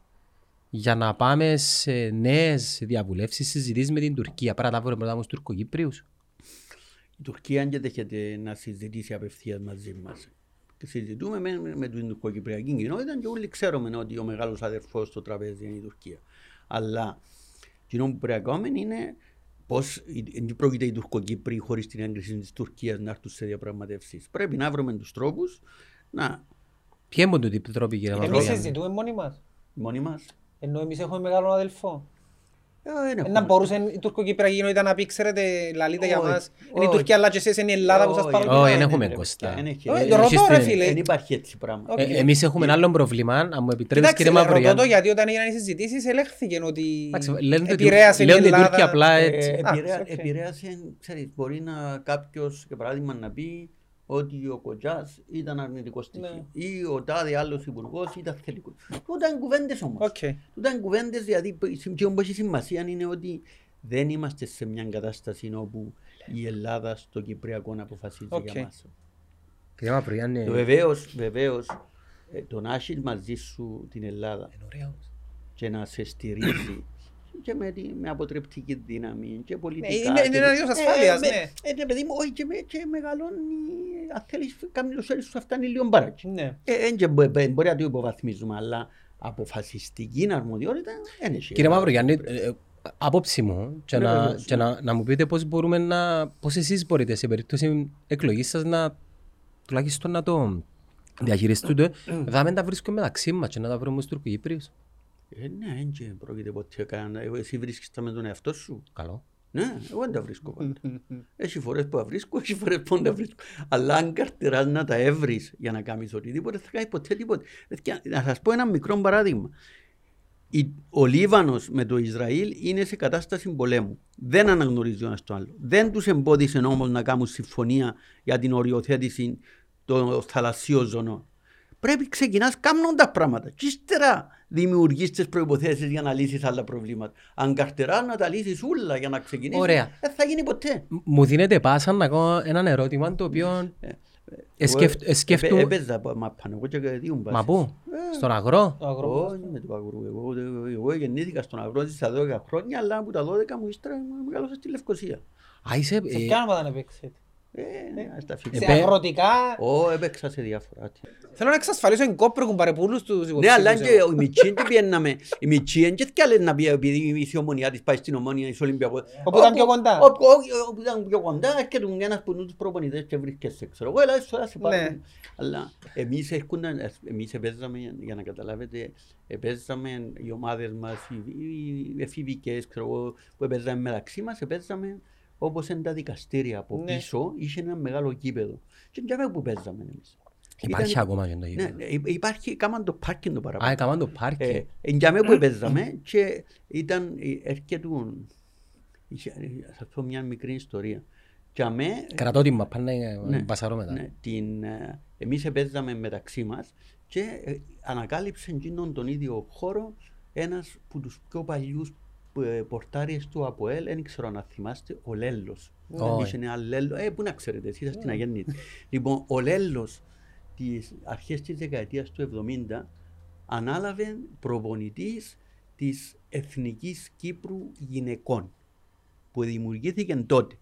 για να πάμε σε νέες διαβουλεύσεις, συζητήσεις με την Τουρκία; Παρά να βρούμε πρώτα τους Τουρκοκύπριους. Η Τουρκία δεν δέχεται να συζητήσει απευθείας μαζί μας. Συζητούμε με, με, με την τουρκοκυπριακή κοινότητα και όλοι ξέρουμε ότι ο μεγάλος αδερφός στο τραπέζι είναι η Τουρκία. Αλλά εκείνο που πρέπει να κάνουμε είναι πώς δεν πρόκειται οι Τουρκοκύπροι χωρίς την έγκριση της Τουρκίας να έρθουν σε διαπραγματεύσεις. Πρέπει να βρούμε τους τρόπους να. Ποιοι είναι τούτοι τρόποι κύριε Εμείς Μαυρογιάννη. συζητούμε μόνοι μας. μόνοι μας. Ενώ εμείς έχουμε μεγάλο αδελφό. Ε, Ε, Να μπορούσε η τουρκοκυπριακή κοινότητα να πει, ξέρετε, λαλείτε για Όχι, μας. Είναι η όχι. Τουρκία, αλλά και εσείς είναι η Ελλάδα που σας Όχι, Όχι, παρακολουθεί. δεν έχουμε ρε, Κώστα. δεν έχει- Όχι, δεν το έχει- ρωτώ, ρε στην- φίλε. Δεν υπάρχει έτσι πράγμα. Οκ. Ε, εμείς έχουμε ένα άλλο πρόβλημα, αν μου επιτρέπεις Κοιτάξτε, κύριε ρωτώ το Μαυρογιάννη. γιατί όταν έγιναν οι συζητήσεις ελέγχθηκε ότι Εντάξει, λένε ότι- επηρέασε η λένε ότι η Ελλάδα. Τούρκοι απλά Ε, έτσι. Α, επηρέα- οκ. Επηρέασε, ξέρεις, μπορεί να κάποιος, για παράδειγμα, να πει ότι ο Κοτζάς ήταν αρνητικό στοιχείο Ναι. ή ο τάδε άλλος υπουργός ήταν θετικός. Τούτα είναι κουβέντες όμως. Οκ. Τούτα είναι κουβέντες γιατί και όμως η σημασία είναι ότι δεν είμαστε σε μια κατάσταση όπου η Ελλάδα στο Κυπριακό να αποφασίζει Οκ. για μας. Κύριε Μαυρογιάννη. Ε, Βεβαίως, βεβαίως, ε, το να έχεις μαζί σου την Ελλάδα Είναι ωραίο. και να σε στηρίζει και με, τη, με αποτρεπτική δύναμη και πολιτικά. Ναι, είναι- είναι και- ένα είδος ασφάλειας, με- ναι. Ε, ναι, παιδί μου, όχι, και, με, και μεγαλώνει, αν θέλεις, κάνει το χέρι σου, φτάνει λίγο μπαράκι. Ναι. Ε, εν και μπο- μπο- μπορεί να το υποβαθμίζουμε, αλλά αποφασιστική αρμοδιότητα δεν έχει. Κύριε Μαυρογιάννη, ε, ε, απόψη μου και, Ναι, να, βεβαίως, και να, να μου πείτε πώς μπορούμε να, πώς εσείς μπορείτε σε περίπτωση εκλογής σας να τουλάχιστον να το διαχειριστείτε, θα μην τα βρίσκουμε μεταξύ μας και να τα βρούμε στους Τουρκοκύπριους. Ε, ναι, δεν πρόκειται ποτέ καν. Ε, Εσύ βρίσκεις τα με τον εαυτό σου; Καλό. Ναι, εγώ δεν τα βρίσκω πάντα. Έχει φορές που τα βρίσκω, έχει φορές που δεν τα βρίσκω. Αλλά αν καρτεράς να τα έβρεις για να κάνεις οτιδήποτε, θα κάνεις ποτέ τίποτε. Παιδιά, Να σας πω ένα μικρό παράδειγμα. Η- Ο Λίβανος με το Ισραήλ είναι σε κατάσταση πολέμου. Δεν αναγνωρίζει ο ένας τον άλλο. Δεν τους εμπόδισε όμως να κάνουν συμφωνία για την οριοθέτηση των θαλασσίων ζωνών. Πρέπει ξεκινάς κάνουν τα πράγματα. Και ύστερα δημιουργείς τις προϋποθέσεις για να λύσεις άλλα προβλήματα. Αν καρτεράς να τα λύσεις όλα για να ξεκινήσεις, Ωραία. δεν θα γίνει ποτέ. Μ- Μου δίνετε πάσα να κάνω έναν ερώτημα το οποίο εσκεφ- Εγώ, εσκέφτου... έπαι- Έπαιζα από μαπάνω, εγώ και δύο μπάσεις. Μα πού, στον αγρό. Το αγρό. Όχι με το αγρού. Εγώ, εγώ γεννήθηκα στον αγρό στα 12 χρόνια, αλλά από τα 12 μου ύστερα μεγάλωσα στη Λευκοσία. Α, είσαι... Σε ε, ποια όνομα δεν έπαιξε. Ε, ναι, στα Σε φυσικά. Επέ- αγροτικά. Ω, έπαιξα σε διάφορα. Θέλω να εξασφαλίσω εν κόπρο κουμπαρεπούλους τους Ναι, αλλά υποψήφιους και εγώ. η Μιτσί δεν πιέναμε. Η Μιτσί δεν και άλλες να πει επειδή η ομονιά της πάει στην ομόνια της Ολυμπιακός. Όπου ήταν πιο κοντά. Όπου όχι, όπου ήταν πιο κοντά και του ένας που είναι τους προπονητές και βρίσκεσαι. Ξέρω εγώ, έλα σου σε Ναι. πάρουν. Αλλά εμείς έρχονταν, εμείς επέζαμε, για να καταλάβετε, επέζαμε οι ομάδες μας, οι, οι εφηβικές, ξέρω εγώ, που επέζαμε μεταξύ μας, επέζαμε όπως είναι τα δικαστήρια από Ναι. πίσω, είχε ένα μεγάλο γήπεδο. Και για που παίζαμε εμείς. Υπάρχει Ήταν- ακόμα και το ναι, γήπεδο. ναι, υ- υπάρχει, κάμαν το πάρκινγκ το Α, παραπάνω. έκαναν το πάρκι. Ε, εν για μένα που παίζαμε και ήταν, ε, έρχεται, είχε- ε, θα πω μια μικρή ιστορία. Για μένα, Κρατώ την μαπά να ναι, πασαρώ μετά. ναι, την, ε, εμείς παίζαμε μεταξύ μας και ε, ανακάλυψε εκείνον τον ίδιο χώρο ένας από τους πιο παλιούς ε, πορτάριες του ΑΠΟΕΛ, δεν ξέρω αν θυμάστε, ο Λέλος. Όχι. Είχε ένα Λέλο, ε, πού να ξέρετε, εσείς είσαστε αγέννητοι. λοιπόν, ο Λέλος τις αρχές της δεκαετίας του 70 ανάλαβε προπονητής της Εθνικής Κύπρου Γυναικών που δημιουργήθηκε τότε.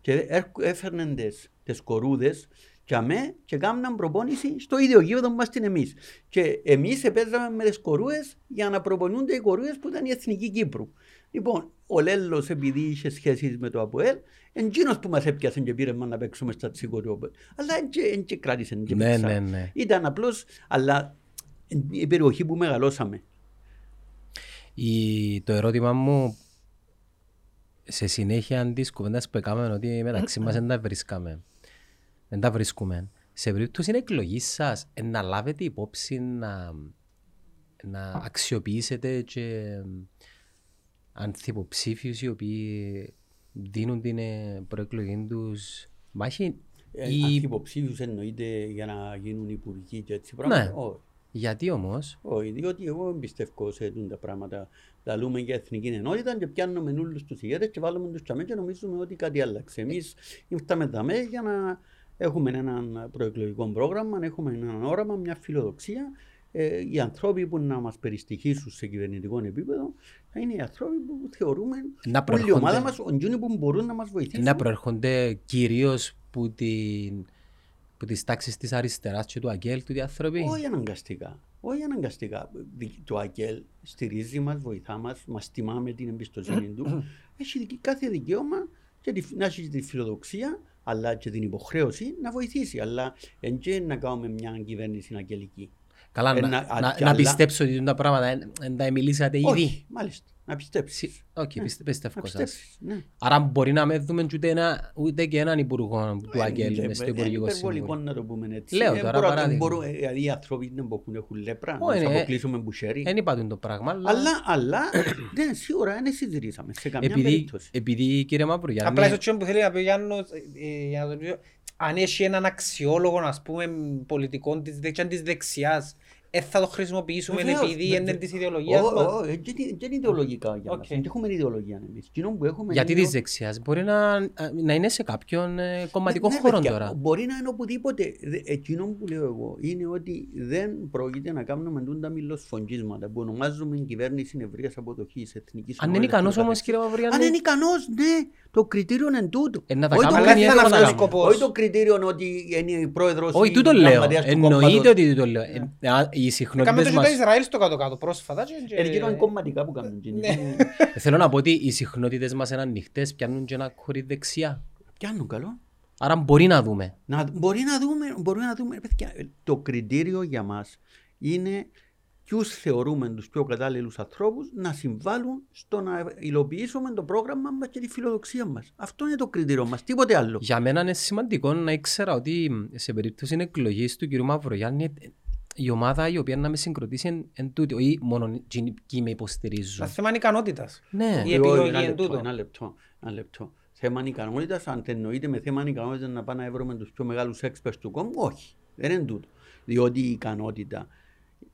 Και έρχ- έφερναν τις, τις κορούδες και αμέ και κάμναν προπόνηση στο ίδιο γήπεδο που είμαστε εμείς. Και εμείς επέζαμε με τις κορούες για να προπονούνται οι κορούες που ήταν η Εθνική Κύπρου. Λοιπόν, ο Λέλος επειδή είχε σχέσεις με το ΑΠΟΕΛ, εκείνος που μας έπιασε και πήρε μας να παίξουμε στα τσικοριόπεδα. Αλλά δεν και κράτησε και Ναι, παίξαμε. ναι, ναι. Ήταν απλώς, αλλά η περιοχή που μεγαλώσαμε. Η, το ερώτημα μου σε συνέχεια της κουβέντας που έκαμε ότι μεταξύ μας δεν τα βρίσκαμε. Δεν τα βρίσκουμε. Σε περίπτωση εκλογής σας, ε, να λάβετε υπόψη να, να αξιοποιήσετε και ανθυποψήφιους οι οποίοι δίνουν την ε, προεκλογή τους μάχη Ε, ή Αν υποψήφιους εννοείται για να γίνουν υπουργοί και έτσι πράγματα. Ναι. Όχι. γιατί όμως; Όχι, διότι εγώ δεν πιστεύω σε τούν τα πράγματα. Τα λέμε για εθνική ενότητα και πιάνουμε όλους τους ηγέτες και βάλουμε τους τσαμές και νομίζουμε ότι κάτι άλλαξε. Εμείς ήρθαμε δαμέ για να έχουμε ένα προεκλογικό πρόγραμμα, να έχουμε ένα όραμα, μια φιλοδοξία. Ε, οι άνθρωποι που να μας περιστοιχίσουν σε κυβερνητικό επίπεδο θα είναι οι άνθρωποι που θεωρούμε Να όλη η προερχόνται- ομάδα μας, οντζούνοι που μπορούν να μας βοηθήσουν. να προέρχονται κυρίως που, την, που τις τάξεις της αριστεράς και του ΑΚΕΛ του οι άνθρωποι. Όχι αναγκαστικά. Όχι αναγκαστικά. Δι- Το ΑΚΕΛ στηρίζει μας, βοηθά μας, μας τιμά με την εμπιστοσύνη του. Έχει δικ- κάθε δικαίωμα και τη- να έχει τη φιλοδοξία αλλά και την υποχρέωση να βοηθήσει. Αλλά δεν και να κάνουμε μια κυβέρνηση ακελική. Καλά, Ε, να, να- να, α- να, και άλλα- πιστέψω ότι τα πράγματα δεν τα μιλήσατε ήδη. Όχι, μάλιστα. Να πιστέψεις. Σι- Οκ, Ναι, πιστε- Να πιστεύω σας. πιστέψεις. Ναι. Άρα μπορεί να με δούμε ούτε, ένα, ούτε και έναν υπουργό του Ε, ΑΚΕΛ ε, μες στο ε, Υπουργικό Είναι υπερβολικό Συμβούλιο. να το πούμε έτσι. Λέω Ε, τώρα μπορώ- παράδειγμα. μπορώ- ε, Δηλαδή οι άνθρωποι δεν μπορούν να έχουν λέπρα, να Όχι, τους ναι. αποκλείσουμε μπουσέρι. Δεν είπα το πράγμα, αλλά, Αλλά, αλλά, ναι, σίγουρα δεν συζητήσαμε σε καμιά επειδή, περίπτωση. επειδή κύριε Μαυρογιάννη, Απλά ίσως που θέλει να πει ο Γιάννος, ε, ε, για να το πει, αν έχει έναν αξιόλογο, ας πούμε, πολιτικών της, δεξ- της δεξιάς, ε, θα το χρησιμοποιήσουμε Βεβαίως, επειδή βεβαίως. είναι της ιδεολογίας Ω, μας. ω, ε, Δεν είναι- δεν είναι ιδεολογικά για μας. Οκ. Δεν έχουμε ιδεολογία εμείς. Εκείνο που έχουμε γιατί είναι της ο- δεξιάς μπορεί να, να είναι σε κάποιον ε, κομματικό Ναι, ναι, χώρο παιδιά, τώρα. Μπορεί να είναι οπουδήποτε. Δε- Εκείνο που λέω εγώ είναι ότι δεν πρόκειται να κάνουμε τούν τα μιλοσφογγίσματα που ονομάζουμε κυβέρνηση ευρείας αποδοχής εθνικής Αν είναι ικανός όμως κύριε Αν Μαυρογιάννη, είναι ικανός, ναι. Το κριτήριο είναι τούτο. Ε, να τα Όχι το κάνουμε Αλλά κριτήριο- δεν είναι ήταν εύκολο. αυτός ο σκοπός. όχι το κριτήριο ότι είναι η πρόεδρος Όχι, ή τούτο η λέω. γραμματέας του Εννοείται κόμματος. ότι τούτο λέω. Ε, α, Οι Κάμε συχνότητες το και μας... το Ισραήλ στο κάτω-κάτω πρόσφατα. και- και- Είναι εκείνο κομματικά που κάνουν. εκείνοι. Ναι. Θέλω να πω ότι οι συχνότητες μας είναι ανοιχτές, πιάνουν και ένα κόρη δεξιά. Πιάνουν καλό. Άρα μπορεί να δούμε. Να, μπορεί να δούμε, μπορεί να δούμε, παιδιά, το κριτήριο για μας είναι ποιους θεωρούμε τους πιο κατάλληλους ανθρώπους να συμβάλλουν στο να υλοποιήσουμε το πρόγραμμα μας και τη φιλοδοξία μας. Αυτό είναι το κριτήριο μας, τίποτε άλλο. Για μένα είναι σημαντικό να ήξερα ότι σε περίπτωση εκλογής του κ. Μαυρογιάννη η ομάδα η οποία να με συγκροτήσει εν, εν τούτη, όχι μόνο εκείνοι που με υποστηρίζουν. Τα θέμα είναι ικανότητας. Ναι. Η επιλογή ένα εν λεπτό, τούτο. Ένα λεπτό, ένα λεπτό. Θέμα ικανότητας, αν εννοείται με θέμα ικανότητας να πάμε να βρούμε τους πιο μεγάλους experts του κόμμου, όχι. Δεν είναι τούτο. Διότι η ικανότητα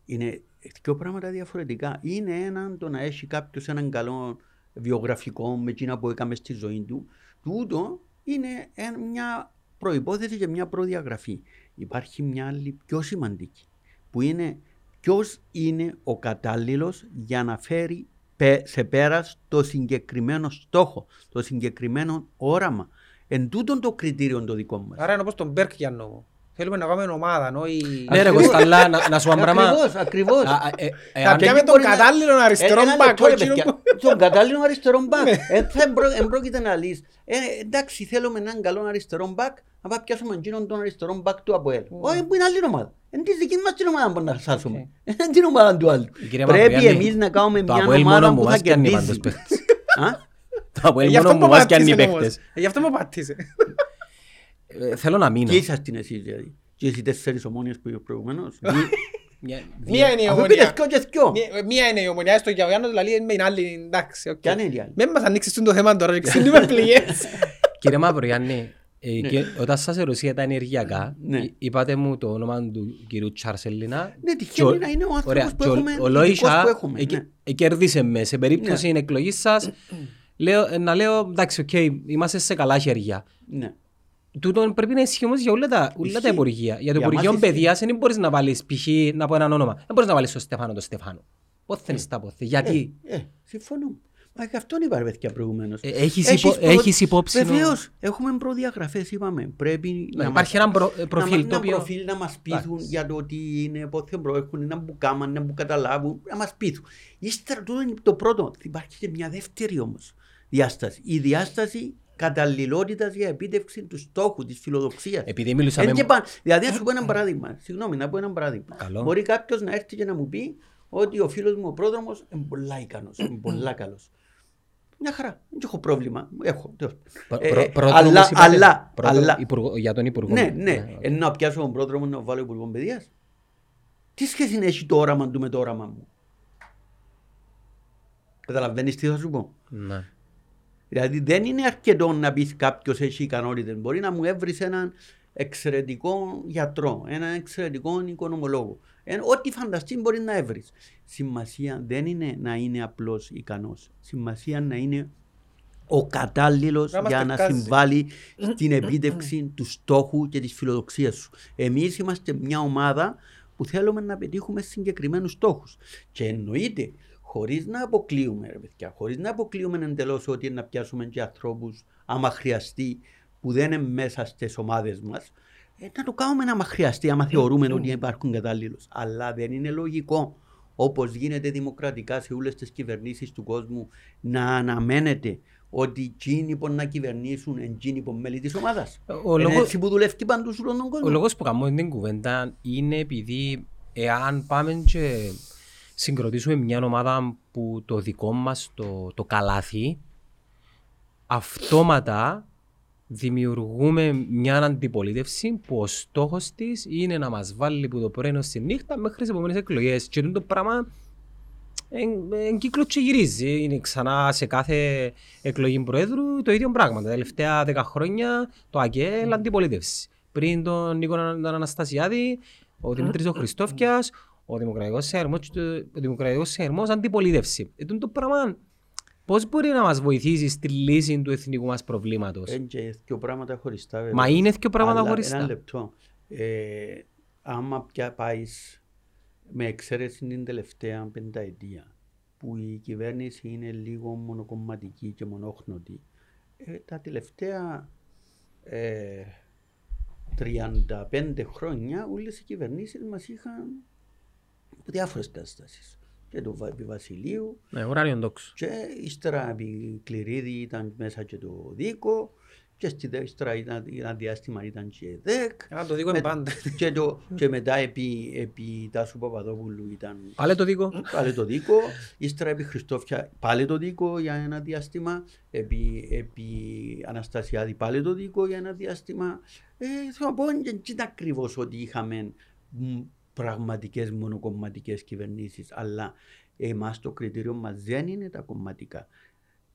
είναι δύο πράγματα διαφορετικά. Είναι έναν το να έχει κάποιος έναν καλό βιογραφικό με εκείνα που έκαμε στη ζωή του. Τούτο είναι ένα- μια προϋπόθεση και μια προδιαγραφή. Υπάρχει μια άλλη πιο σημαντική που είναι ποιος είναι ο κατάλληλος για να φέρει πε- σε πέρας το συγκεκριμένο στόχο, το συγκεκριμένο όραμα. Εν τούτον το κριτήριο το δικό μας. Άρα είναι όπως τον Μπεργκ για Ομόνοια. Θέλουμε να κάνουμε ομάδα, όχι... Ναι ρε Ακριβώς. Κωνσταντά, να, να σου πω ένα πράγμα. Ακριβώς, ακριβώς. Α, α, ε, ε, Θα αν- πιάμε τον μπορεί να- κατάλληλο αριστερό Ε, ένα μπακ. λεπτό, ρε, εκείνο παιδιά. που- Τον κατάλληλο αριστερό μπακ. Ναι. Ε, θα εμπρό- εμπρόκειται να λύσει. Ε, εντάξει, θέλουμε έναν καλό αριστερό μπακ, να πάμε πιάσουμε εκείνον τον αριστερό μπακ του ΑΠΟΕΛ. Όχι, που είναι άλλη ομάδα. Είναι τη δική μας την ομάδα που να σάσουμε. Είναι την ομάδα του άλλου. Κύριε Πρέπει Μαυρογιάννη, εμείς να κάνουμε το μια Αποέλ μόνο ομάδα μου που θα μας πιάνει πάντως κερδίσει. παίχτες. Α; Το Αποέλ Ε, Γι' αυτό μόνο που μου μας πιάνει πατήσε όμως. παίχτες. Ε, Γι' αυτό που πατήσε. Ε, Θέλω να μείνω. Και είσαστε εσείς δηλαδή. Και εσείς τέσσερις ομόνιες που είπα προηγουμένως. Μια- Μία είναι η Αφού ομονία. πήρες δυο και δυο. Μία- Μία είναι η ομονία, έστω για ο Γιάννος δηλαδή είναι η άλλη, εντάξει. οκ. Ποια είναι η άλλη. Μην μας ανοίξεις το θέμα τώρα, ξύνουμε πληγές. Κύριε Μαυρογιάννη, ε, Ναι. και όταν σας ερωτήσα τα ενεργειακά, Ναι. εί- είπατε μου το όνομα του κυρίου Τσάρσελινα. Ναι, τυχαίνει να είναι ο άνθρωπος Ωραία, που και ο- έχουμε, Ο ειδικός Λόισα που έχουμε, εκ- ναι. εκέρδισε με. Σε περίπτωση εκλογής σας, λέω- ε, να λέω, εντάξει, οκ, είμαστε σε καλά χέρια. Ναι. Τούτο πρέπει να ισχύει όμως για όλα τα, όλα τα Ισχύει. υπουργεία. Για το Για Υπουργείο μας ισχύει. Παιδείας δεν μπορείς να βάλεις π.χ. να πω έναν όνομα. Δεν μπορείς να βάλεις τον Στεφάνο τον Στεφάνο. Πώς θέλεις τα πόθη. Γιατί; Ε, ε, συμφωνώ. Μα γι' αυτόν είπα ρε παιδιά προηγουμένως. Ε, έχεις υπο- έχεις υπόψη νο- Βεβαίως, έχουμε προδιαγραφές είπαμε. Πρέπει Ναι, να υπάρχει μας- ένα προ- ε, να προφίλ μας- το ένα οποίο... προφίλ να μας πείθουν Εντάξει. για το ότι είναι πότε προέρχονται, να που κάμαν, να που καταλάβουν, να μας πείθουν. Ύστερα τούτο είναι το πρώτο. Υπάρχει και μια δεύτερη όμως διάσταση. Η διάσταση καταλληλότητας για επίτευξη του στόχου, της φιλοδοξίας. Επειδή μιλούσαμε... Εν και παν- Δηλαδή, να σου πω ένα παράδειγμα. Συγγνώμη, να πω ένα παράδειγμα. Καλό. Μπορεί κάποιος να έρθει και να μου πει ότι ο φίλος μου ο πρόδρομος είναι πολλά ικανός, είναι πολλά καλός. Μια χαρά, δεν έχω πρόβλημα. Έχω. τέλος. Προ- Ε, προ- πρόδρομος αλλά, είπατε; αλλά, Πρόδρομο- αλλά, υπουργό- Για τον Υπουργό. ναι, ναι, οκ. ε, να πιάσω τον πρόδρομο να βάλω υπουργό παιδείας. Τι σχέση έχει το όραμα του με το όραμα μου; Καταλαβαίνεις τι θα σου πω; Ναι. Δηλαδή δεν είναι αρκετό να πεις κάποιος έχει ικανότητες. Μπορεί να μου έβρει έναν εξαιρετικό γιατρό, έναν εξαιρετικό οικονομολόγο. Ε, ό,τι φανταστεί μπορεί να έβρεις. Σημασία δεν είναι να είναι απλώς ικανός. Σημασία να είναι ο κατάλληλος Να μας για να τεκκάζει. συμβάλλει στην επίτευξη του στόχου και της φιλοδοξίας σου. Εμείς είμαστε μια ομάδα που θέλουμε να πετύχουμε συγκεκριμένους στόχους. Και εννοείται, χωρίς να αποκλείουμε, ρε παιδιά, χωρίς να αποκλείουμε εντελώς ότι να πιάσουμε και ανθρώπους, άμα χρειαστεί, που δεν είναι μέσα στις ομάδες μας, ε, να το κάνουμε άμα χρειαστεί, άμα θεωρούμε ότι υπάρχουν κατάλληλους. Αλλά δεν είναι λογικό, όπως γίνεται δημοκρατικά σε όλες τις κυβερνήσεις του κόσμου, να αναμένεται ότι εκείνοι που να κυβερνήσουν είναι εκείνοι που μέλη της ομάδας. Ο Είναι λόγος- έτσι που δουλεύει παντού σε όλον τον κόσμο. Ο λόγος που κάνω την κουβέντα είναι επειδή εάν πάμε και συγκροτήσουμε μια ομάδα που το δικό μας το, το καλάθι, αυτόματα δημιουργούμε μια αντιπολίτευση που ο στόχος της είναι να μας βάλει που το πρωί ως τη νύχτα μέχρι τις επόμενες εκλογές. Και το πράγμα εν κύκλος και γυρίζει. Είναι ξανά σε κάθε εκλογή προέδρου το ίδιο πράγμα. Τα τελευταία δέκα χρόνια το ΑΚΕΛ αντιπολίτευση. Πριν τον Νίκο τον Αναστασιάδη, ο Δημήτρης ο Χριστόφιας, ο Δημοκρατικός Συναγερμός, ο Δημοκρατικός Συναγερμός αντιπολίτευση. Ε, τούτο το πράγμα πώς μπορεί να μας βοηθήσεις στη λύση του εθνικού μας προβλήματος; Είναι και δύο πράγματα χωριστά. βέβαια. Μα είναι δύο πράγματα Αλλά χωριστά. Ένα λεπτό. Ε, άμα πια πάεις με εξαίρεση την τελευταία πενταετία που η κυβέρνηση είναι λίγο μονοκομματική και μονόχνοτη Ε, τα τελευταία ε, 35 χρόνια όλες οι κυβερνήσεις μας είχαν διάφορες καταστάσεις. Και το Βα- επί Βασιλείου Ναι, ουράνιον τόξο. και ύστερα επί Κληρίδη ήταν μέσα και το Δίκο και στη δε- ύστερα ήταν ένα διάστημα ήταν και η ΔΕΚ Αλλά το δίκο είναι Με- πάντα. και, το, και μετά επί, επί Τάσου Παπαδόπουλου ήταν Πάλε το δίκο. πάλι το Δίκο, ύστερα επί Χριστόφια πάλι το Δίκο για ένα διάστημα, επί, επί Αναστασιάδη πάλι το Δίκο για ένα διάστημα. Ε, θέλω να πω, δεν ήταν ακριβώς ότι είχαμε μ, πραγματικές μονοκομματικές κυβερνήσεις, αλλά εμάς το κριτήριο μας δεν είναι τα κομματικά.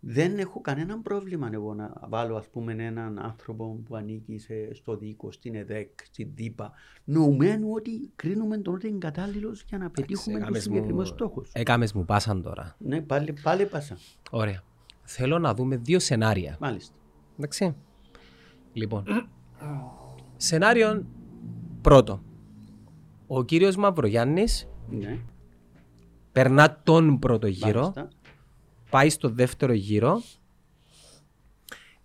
Δεν έχω κανένα πρόβλημα εγώ να βάλω ας πούμε έναν άνθρωπο που ανήκει σε, στο δίκο, στην ΕΔΕΚ, στην ΔΥΠΑ, νοουμένου ότι κρίνουμε τον ότι είναι κατάλληλος για να πετύχουμε τους έκαμες μου- συγκεκριμένους στόχους. Έκαμες μου πάσαν τώρα. Ναι, πάλι, πάλι πάσα. Ωραία. Θέλω να δούμε δύο σενάρια. Μάλιστα. Εντάξει. Λοιπόν. Σενάριο πρώτο. Ο κύριος Μαυρογιάννης Ναι, περνά τον πρώτο γύρο, μάλιστα. πάει στο δεύτερο γύρο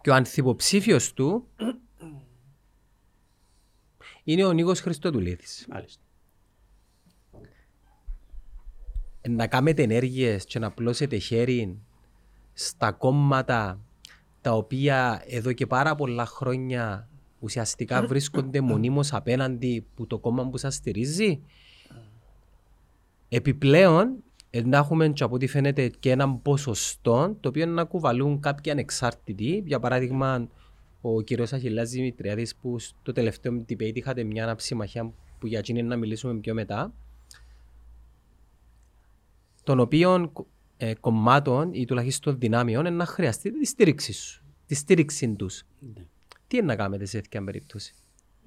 και ο ανθυποψήφιος του είναι ο Νίκος Χριστοδουλίδης. μάλιστα. να κάνετε ενέργειες και να πλώσετε χέρι στα κόμματα τα οποία εδώ και πάρα πολλά χρόνια ουσιαστικά βρίσκονται μονίμως απέναντι που το κόμμα που σας στηρίζει. Επιπλέον, ε, να έχουμε και από ό,τι φαίνεται και έναν ποσοστό το οποίο να κουβαλούν κάποιοι ανεξάρτητοι. Για παράδειγμα, ο κύριος Αχιλάς Δημητριάδης που στο τελευταίο debate είχατε μια αναψημαχία που για εκείνη να μιλήσουμε πιο μετά των οποίων ε, κομμάτων ή τουλάχιστον δυνάμεων είναι να χρειαστεί τη στήριξη σου, τη στήριξη τους. Ναι. Τι είναι να κάνετε σε τέτοια περίπτωση;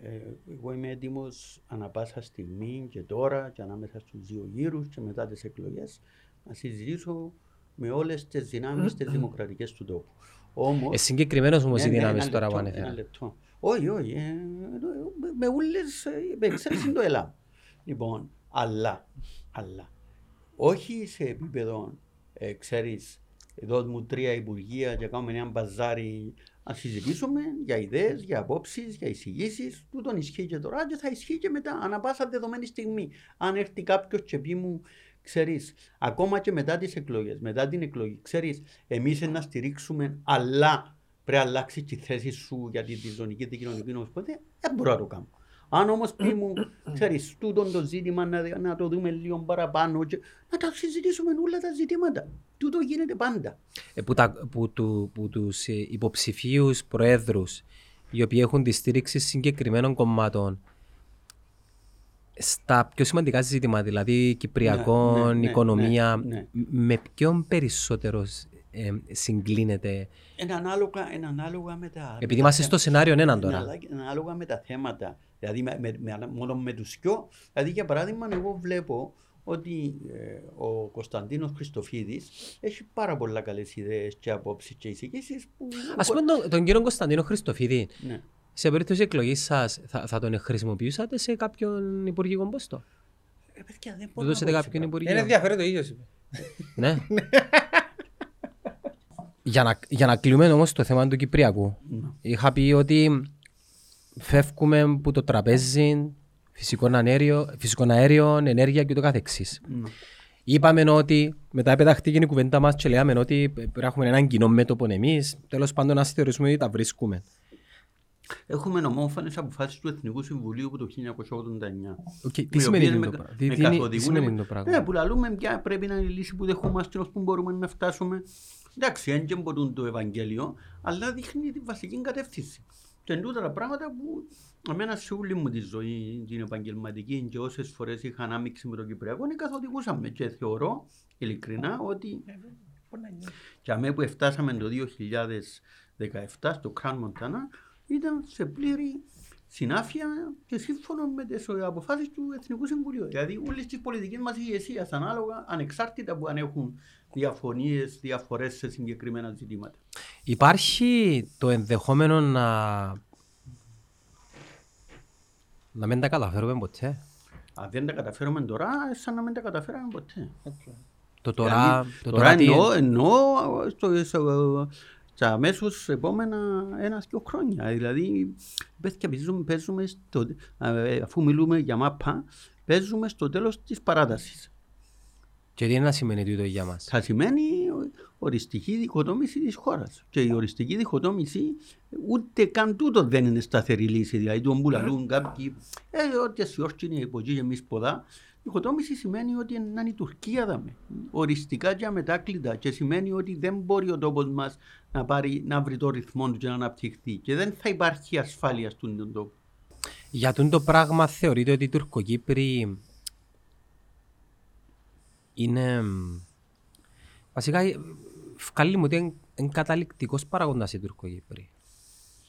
Ε, εγώ είμαι έτοιμος ανα πάσα στιγμή και τώρα και ανάμεσα στους δύο γύρους και μετά τις εκλογές να συζητήσω με όλες τις δυνάμεις τις δημοκρατικές του τόπου. Όμως, Ε, συγκεκριμένος όμως Ναι, οι ναι, δυνάμεις ένα τώρα που λεπτό, ανέφερα. Ένα λεπτό. Όχι, όχι. ε, με- με ούλες, ε, με εξαίρεση το ΕΛΑΜ. Λοιπόν, αλλά, αλλά, όχι σε επίπεδο, ε, ξέρεις, εδώ μου τρία υπουργεία και κάνουμε ένα μπαζάρι να συζητήσουμε για ιδέες, για απόψεις, για εισηγήσεις. Τούτον ισχύει και τώρα και θα ισχύει και μετά, ανά πάσα δεδομένη στιγμή. Αν έρθει κάποιος και πει μου, ξέρεις, ακόμα και μετά τις εκλογές, μετά την εκλογή, ξέρεις, εμείς να στηρίξουμε, αλλά πρέπει να αλλάξει τη θέση σου για τη, τη ζωνική δικοινωνική νομοσπονδία, δεν μπορώ να το κάνω. Αν όμως πει μου, ξέρεις, τούτο το ζήτημα να, να το δούμε λίγο παραπάνω και να τα συζητήσουμε όλα τα ζητήματα. Τούτο γίνεται πάντα. Ε, που, τα, που, του, που τους ε, υποψηφίους προέδρους οι οποίοι έχουν τη στήριξη συγκεκριμένων κομμάτων στα πιο σημαντικά ζητήματα, δηλαδή Κυπριακών, Ναι, ναι, ναι, οικονομία, ναι, ναι. μ- με ποιον περισσότερος ε, συγκλίνεται; Είναι ανάλογα, είναι ανάλογα με τα... Επειδή με είμαστε τα στο σενάριο έναν Είναι τώρα. αλλα- είναι ανάλογα με τα θέματα. Δηλαδή με, με, με- μόνο με τους δυο. Δηλαδή για παράδειγμα εγώ βλέπω ότι ε, ο Κωνσταντίνος Χριστοφίδης έχει πάρα πολλά καλές ιδέες και απόψεις και εισηγήσεις που... Ας πούμε τον, τον κύριο Κωνσταντίνο Χριστοφίδη, Ναι. σε περίπτωση εκλογής σας, θα, θα τον χρησιμοποιούσατε σε κάποιον υπουργικό ποστό. Ε, παιδιά, δεν Του μπορώ να δώσετε πω κάποιον σε υπουργείο. Είναι ενδιαφέρον το ίδιο είπε. Ναι. για, να, για να κλείνουμε όμως το θέμα του Κυπριακού. Ναι. Είχα πει ότι φεύγουμε από το τραπέζι, φυσικό αέριο, φυσικό αέριο ενέργεια και το καθεξής. Ναι. Είπαμε ότι μετά πεταχτήκε η κουβέντα μας και λέγαμε ότι πρέπει να έχουμε έναν κοινό μέτωπο εμείς. Τέλος πάντων να θεωρήσουμε ότι τα βρίσκουμε. Έχουμε ομόφωνες αποφάσεις του Εθνικού Συμβουλίου από το 1989. Οκ, τι οι σημαίνει οποίες το με- πράγμα; Τι- με τι είναι- τι καθοδηγούν. σημαίνει το πράγμα; Ναι, που λαλούμε ποια πρέπει να είναι η λύση που δεχόμαστε ως που μπορούμε να φτάσουμε. Εντάξει, δεν και μπορούν το Ευαγγέλιο, αλλά δείχνει τη βασική κατεύθυνση. Και είναι τούτα τα πράγματα που εμένα σε όλη μου τη ζωή, την επαγγελματική και όσες φορές είχα ανάμειξη με τον Κυπριακό, καθοδηγούσαν με. Και θεωρώ ειλικρινά ότι και αμέ που φτάσαμε το 2017 στο Κραν Μοντάνα ήταν σε πλήρη συνάφεια και σύμφωνο με τις αποφάσεις του Εθνικού Συμβουλίου. Δηλαδή, όλες τις πολιτικές μας ηγεσία, ανάλογα, ανεξάρτητα που αν έχουν διαφωνίες, διαφορές σε συγκεκριμένα ζητήματα. Υπάρχει το ενδεχόμενο να να μην τα καταφέρουμε ποτέ; Αν δεν τα καταφέρουμε τώρα, σαν να μην τα καταφέραμε ποτέ. Το τώρα, Δηλαδή, το τώρα τώρα τι- εννοώ, εννοώ στο, στο, σε αμέσως επόμενα ένα και χρόνια. Δηλαδή, παιδιά, παίζουμε, παίζουμε στο, ε, αφού μιλούμε για μάπα, παίζουμε στο τέλος της παράτασης. Και τι είναι να σημαίνει τούτο για μας; Θα σημαίνει οριστική διχοτόμηση της χώρας. Και η οριστική διχοτόμηση ούτε καν τούτο δεν είναι σταθερή λύση. Δηλαδή, τον που λαλούν κάποιοι, ε, ότι ασιόρτσι είναι υπό και εμείς ποδά, Διχοτόμηση σημαίνει ότι είναι η Τουρκία δαμε. Οριστικά και αμετάκλητα. Και σημαίνει ότι δεν μπορεί ο τόπος μας να, πάρει, να βρει το ρυθμό του και να αναπτυχθεί. Και δεν θα υπάρχει ασφάλεια στον τόπο. Για τον το πράγμα θεωρείτε ότι οι Τουρκοκύπροι είναι... Βασικά, βγάλει μου ότι είναι καταληκτικός παραγόντας οι Τουρκοκύπροι.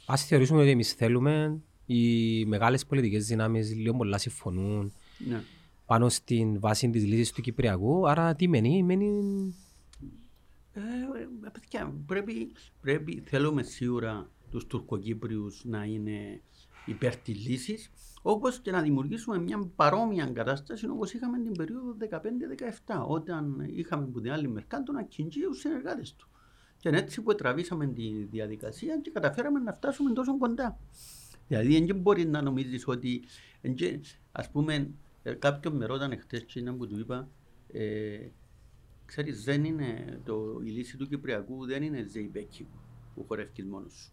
Ας θεωρήσουμε ότι εμείς θέλουμε οι μεγάλες πολιτικές δυνάμεις λίγο πολλά συμφωνούν. Ναι πάνω στην βάση της λύσης του Κυπριακού. Άρα τι μένει, μένει... Ε, ε, παιδιά, πρέπει, πρέπει, θέλουμε σίγουρα τους Τουρκοκύπριους να είναι υπέρ της λύσης, όπως και να δημιουργήσουμε μια παρόμοια κατάσταση όπως είχαμε την περίοδο 15-17, όταν είχαμε που την άλλη μερκάντο να κυνηγεί τους συνεργάτες του. Και είναι έτσι που τραβήσαμε τη διαδικασία και καταφέραμε να φτάσουμε τόσο κοντά. Δηλαδή, δεν μπορεί να νομίζεις ότι, ας πούμε, ε, κάποιον με ρώτανε χτες και είναι που του είπα ε, ξέρεις δεν είναι το, η λύση του Κυπριακού δεν είναι ζεϊμπέκι που χορεύεις μόνος σου.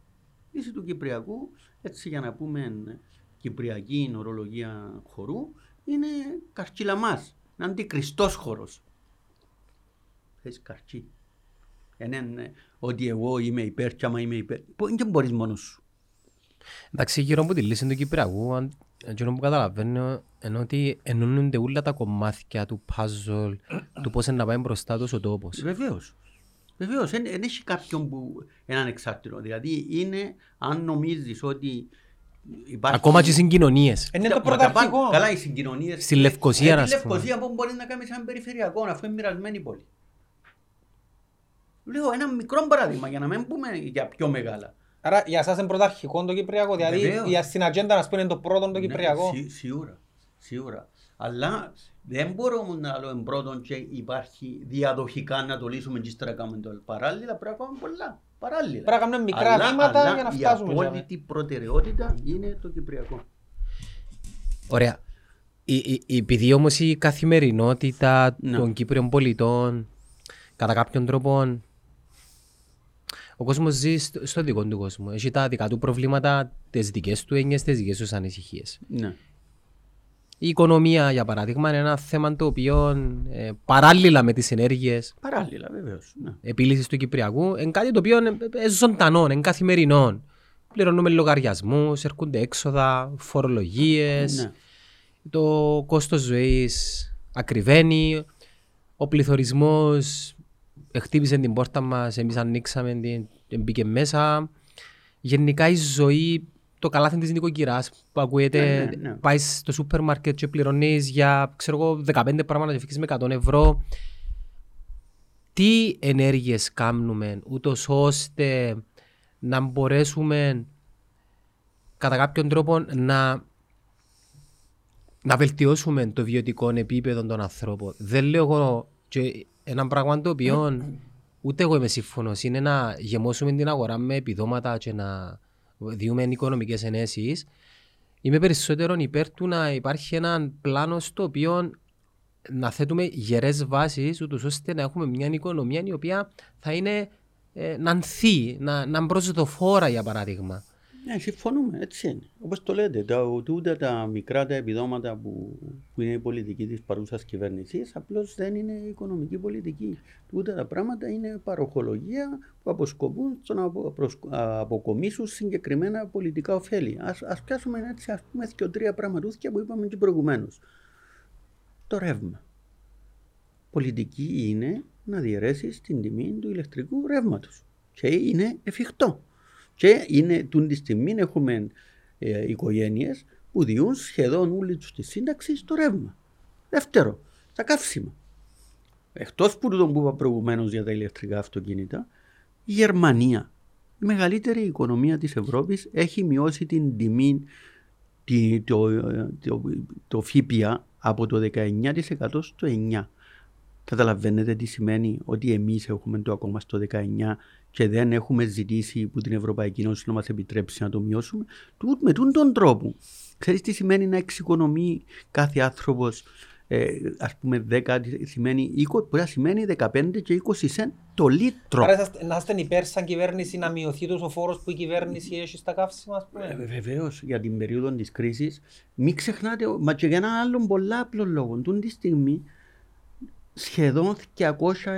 Η λύση του Κυπριακού έτσι για να πούμε κυπριακή ορολογία χορού είναι καρκυλαμάς, είναι αντικριστός χορός. Θες καρκί. Είναι ότι εγώ είμαι υπέρ και άμα είμαι υπέρ. Δεν μπορείς μόνος σου. Εντάξει, γύρω από τη λύση του Κυπριακού, Εκείνο που καταλαβαίνω είναι ότι ενώνονται όλα τα κομμάτια του puzzle, του πώς να πάει μπροστά τους ο τόπος. Βεβαίως. Βεβαίως, δεν έχει κάποιον που είναι ανεξάρτητο. Δηλαδή είναι, αν νομίζεις ότι Υπάρχει... Ακόμα και οι συγκοινωνίες. Είναι το πρωταρχικό. Καλά, οι συγκοινωνίες. Στη Λευκοσία, να πούμε. Στη Λευκοσία που μπορεί να κάνει σαν περιφερειακό, αφού είναι μοιρασμένη πόλη. Λέω ένα μικρό παράδειγμα για να μην πούμε για πιο μεγάλα. Άρα για εσάς είναι πρωταρχικό το Κυπριακό, δηλαδή για στην ατζέντα να πούμε είναι το πρώτο το ναι, Κυπριακό. Ναι, σίγουρα, σίγουρα. Αλλά δεν μπορούμε να λέμε πρώτον και υπάρχει διαδοχικά να το λύσουμε και ύστερα κάνουμε το Παράλληλα πρέπει να κάνουμε πολλά. Παράλληλα. Πρέπει να κάνουμε μικρά αλλά, βήματα αλλά για να φτάσουμε. Η απόλυτη προτεραιότητα είναι το Κυπριακό. Ωραία. Επειδή όμως η καθημερινότητα ναι. των Κύπριων πολιτών κατά κάποιον τρόπο ο κόσμος ζει στο δικό του κόσμο. Έχει τα δικά του προβλήματα, τις δικές του έννοιες, τις δικές τους ανησυχίες. Ναι. Η οικονομία, για παράδειγμα, είναι ένα θέμα το οποίο ε, παράλληλα με τις ενέργειες. Παράλληλα, βεβαίως. Ναι. Επίλυσης του Κυπριακού είναι κάτι το οποίο είναι ζωντανό, είναι καθημερινό. Πληρώνουμε λογαριασμούς, έρχονται έξοδα, φορολογίες. Ναι. Το κόστος ζωής ακριβένει. Ο πληθωρισμός χτύπησε την πόρτα μας, εμείς ανοίξαμε την, μπήκε μέσα. Γενικά η ζωή, το καλάθι της νοικοκυράς που ακούεται, ναι, ναι, ναι. πάει στο σούπερ μάρκετ και πληρώνεις για ξέρω εγώ, 15 πράγματα και φύγεις με 100 ευρώ. Τι ενέργειες κάνουμε, ούτως ώστε να μπορέσουμε κατά κάποιον τρόπο να, να βελτιώσουμε το βιωτικό επίπεδο των ανθρώπων. Δεν λέω εγώ και ένα πράγμα το οποίο ούτε εγώ είμαι σύμφωνος είναι να γεμώσουμε την αγορά με επιδόματα και να διούμε οικονομικές ενέσεις. Είμαι περισσότερο υπέρ του να υπάρχει ένα πλάνο στο οποίο να θέτουμε γερές βάσεις, ώστε να έχουμε μια οικονομία η οποία θα είναι ε, να ανθεί, να, να προσδοφόρα για παράδειγμα. Ναι, συμφωνούμε, έτσι είναι. Όπως το λέτε, τα, ούτε τα μικρά τα επιδόματα που, που είναι η πολιτική της παρούσας κυβέρνησης, απλώς δεν είναι οικονομική πολιτική. Ούτε τα πράγματα είναι παροχολογία που αποσκοπούν στο να αποκομίσουν συγκεκριμένα πολιτικά ωφέλη. Α πιάσουμε έτσι, ας πούμε, και τρία πραγματούθια που είπαμε και προηγουμένως. Το ρεύμα. Πολιτική είναι να διαιρέσεις την τιμή του ηλεκτρικού ρεύματος. Και είναι εφικτό. Και είναι, τούν τη στιγμή έχουμε ε, οικογένειες που διούν σχεδόν όλη τους τη σύνταξη στο ρεύμα. Δεύτερο, τα καύσιμα. Εκτός που το που είπα προηγουμένως για τα ηλεκτρικά αυτοκίνητα, η Γερμανία, η μεγαλύτερη οικονομία της Ευρώπης, έχει μειώσει την τιμή, το, το, το ΦΠΑ από το 19% στο 9%. Καταλαβαίνετε τι σημαίνει ότι εμείς έχουμε το ακόμα στο 19% και δεν έχουμε ζητήσει από την Ευρωπαϊκή Ένωση να μας επιτρέψει να το μειώσουμε, τούτ- με τούν τον τρόπο. Ξέρεις τι σημαίνει να εξοικονομεί κάθε άνθρωπος ε, ας πούμε 10 σημαίνει 20, μπορεί να σημαίνει 15 και 20 σεν το λίτρο. Άρα είσαστε- να είστε υπέρ σαν κυβέρνηση να μειωθεί τόσο ο φόρος που η κυβέρνηση έχει στα καύσιμα, ας πούμε; Βεβαίως για την περίοδο της κρίσης, μην ξεχνάτε, μα και για ένα άλλο πολλά απλό λόγο. Τούν τη στιγμή σχεδόν 200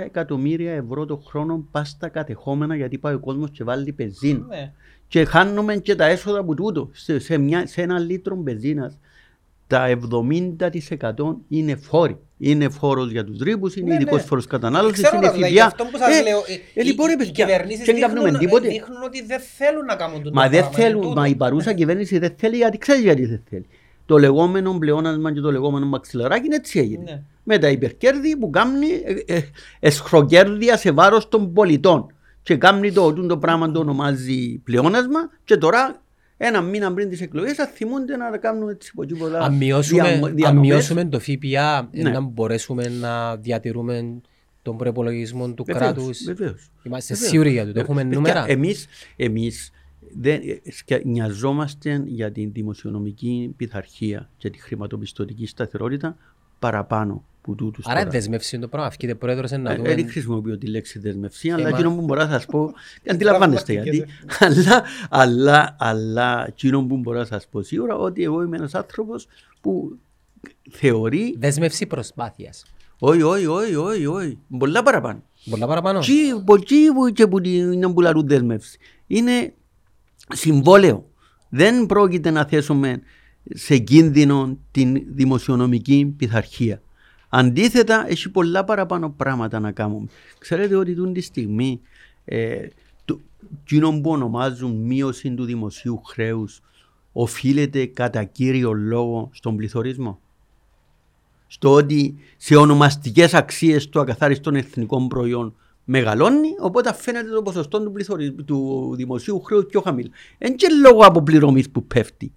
εκατομμύρια ευρώ το χρόνο πας στα κατεχόμενα γιατί πάει ο κόσμος και βάλει πεζίνα. Ναι. Και χάνουμε και τα έσοδα από τούτο. Σε, σε, μια, σε ένα λίτρο μπεζίνα, τα 70% είναι φόροι. Είναι φόρος για τους ρήπους, είναι Ναι, ειδικός ναι. φόρος κατανάλωσης, Ξέρω είναι τα, δηλαδή, γι' ΦΠΑ. αυτό που σας Ε, λέω, ε, οι- λοιπόν, ρε οι παιδιά, κυβερνήσεις δεν κάνουμε δείχνουν- τίποτε. δείχνουν ότι δεν θέλουν να κάνουν το Μα δεν πράγμα, είναι θέλουν, τούτο. μα η παρούσα κυβέρνηση δεν θέλει γιατί ξέρει γιατί δεν θέλει. Το λεγόμενο πλεόνασμα και το λεγόμενο μαξιλαράκι είναι έτσι έγινε. Ναι. Με τα υπερκέρδη που κάνει ε, ε, εσχροκέρδια σε βάρος των πολιτών. Και κάνει το, το, το πράγμα το ονομάζει πλεόνασμα και τώρα ένα μήνα πριν τις εκλογές θα θυμούνται να κάνουν έτσι από τίποτα Αν μειώσουμε, διαμο- αν διανομές. μειώσουμε το ΦΠΑ, ε, Ναι. να μπορέσουμε να διατηρούμε τον προπολογισμό του Βεβαίως, κράτους. βεβαίως. Είμαστε Βεβαίως. σίγουροι για το. Έχουμε Παιδιά, νούμερα. Εμείς, εμείς δεν, ε, σκα- νοιαζόμαστε για την δημοσιονομική πειθαρχία και τη χρηματοπιστωτική σταθερότητα παραπάνω που τούτους Άρα τώρα. δεσμεύσει το πράγμα. Αυκείται πρόεδρος να Ε, δούμε. Δεν χρησιμοποιώ τη λέξη δεσμευσία, αλλά Θέμα. εκείνο που μπορώ να σας πω, αντιλαμβάνεστε γιατί, αλλά, αλλά, αλλά εκείνο που μπορώ να σας πω σίγουρα ότι εγώ είμαι ένας άνθρωπος που θεωρεί, Δέσμευση προσπάθειας. όχι, όχι, όχι, όχι, όχι, πολλά παραπάνω. Πολλά παραπάνω. Τι, πολλοί που και που την που λαρούν δέσμευση. Είναι συμβόλαιο. Δεν πρόκειται να θέσουμε σε κίνδυνο την δημοσιονομική πειθαρχία. Αντίθετα, έχει πολλά παραπάνω πράγματα να κάνουμε. Ξέρετε ότι τούτη τη στιγμή ε, το, εκείνο που ονομάζουν μείωση του δημοσίου χρέους οφείλεται κατά κύριο λόγο στον πληθωρισμό στο ότι σε ονομαστικές αξίες το ακαθάριστο εθνικό προϊόν μεγαλώνει, οπότε φαίνεται το ποσοστό του, πληθωρι... του δημοσίου χρέους πιο χαμηλό. Δεν και λόγω αποπληρωμής που πέφτει.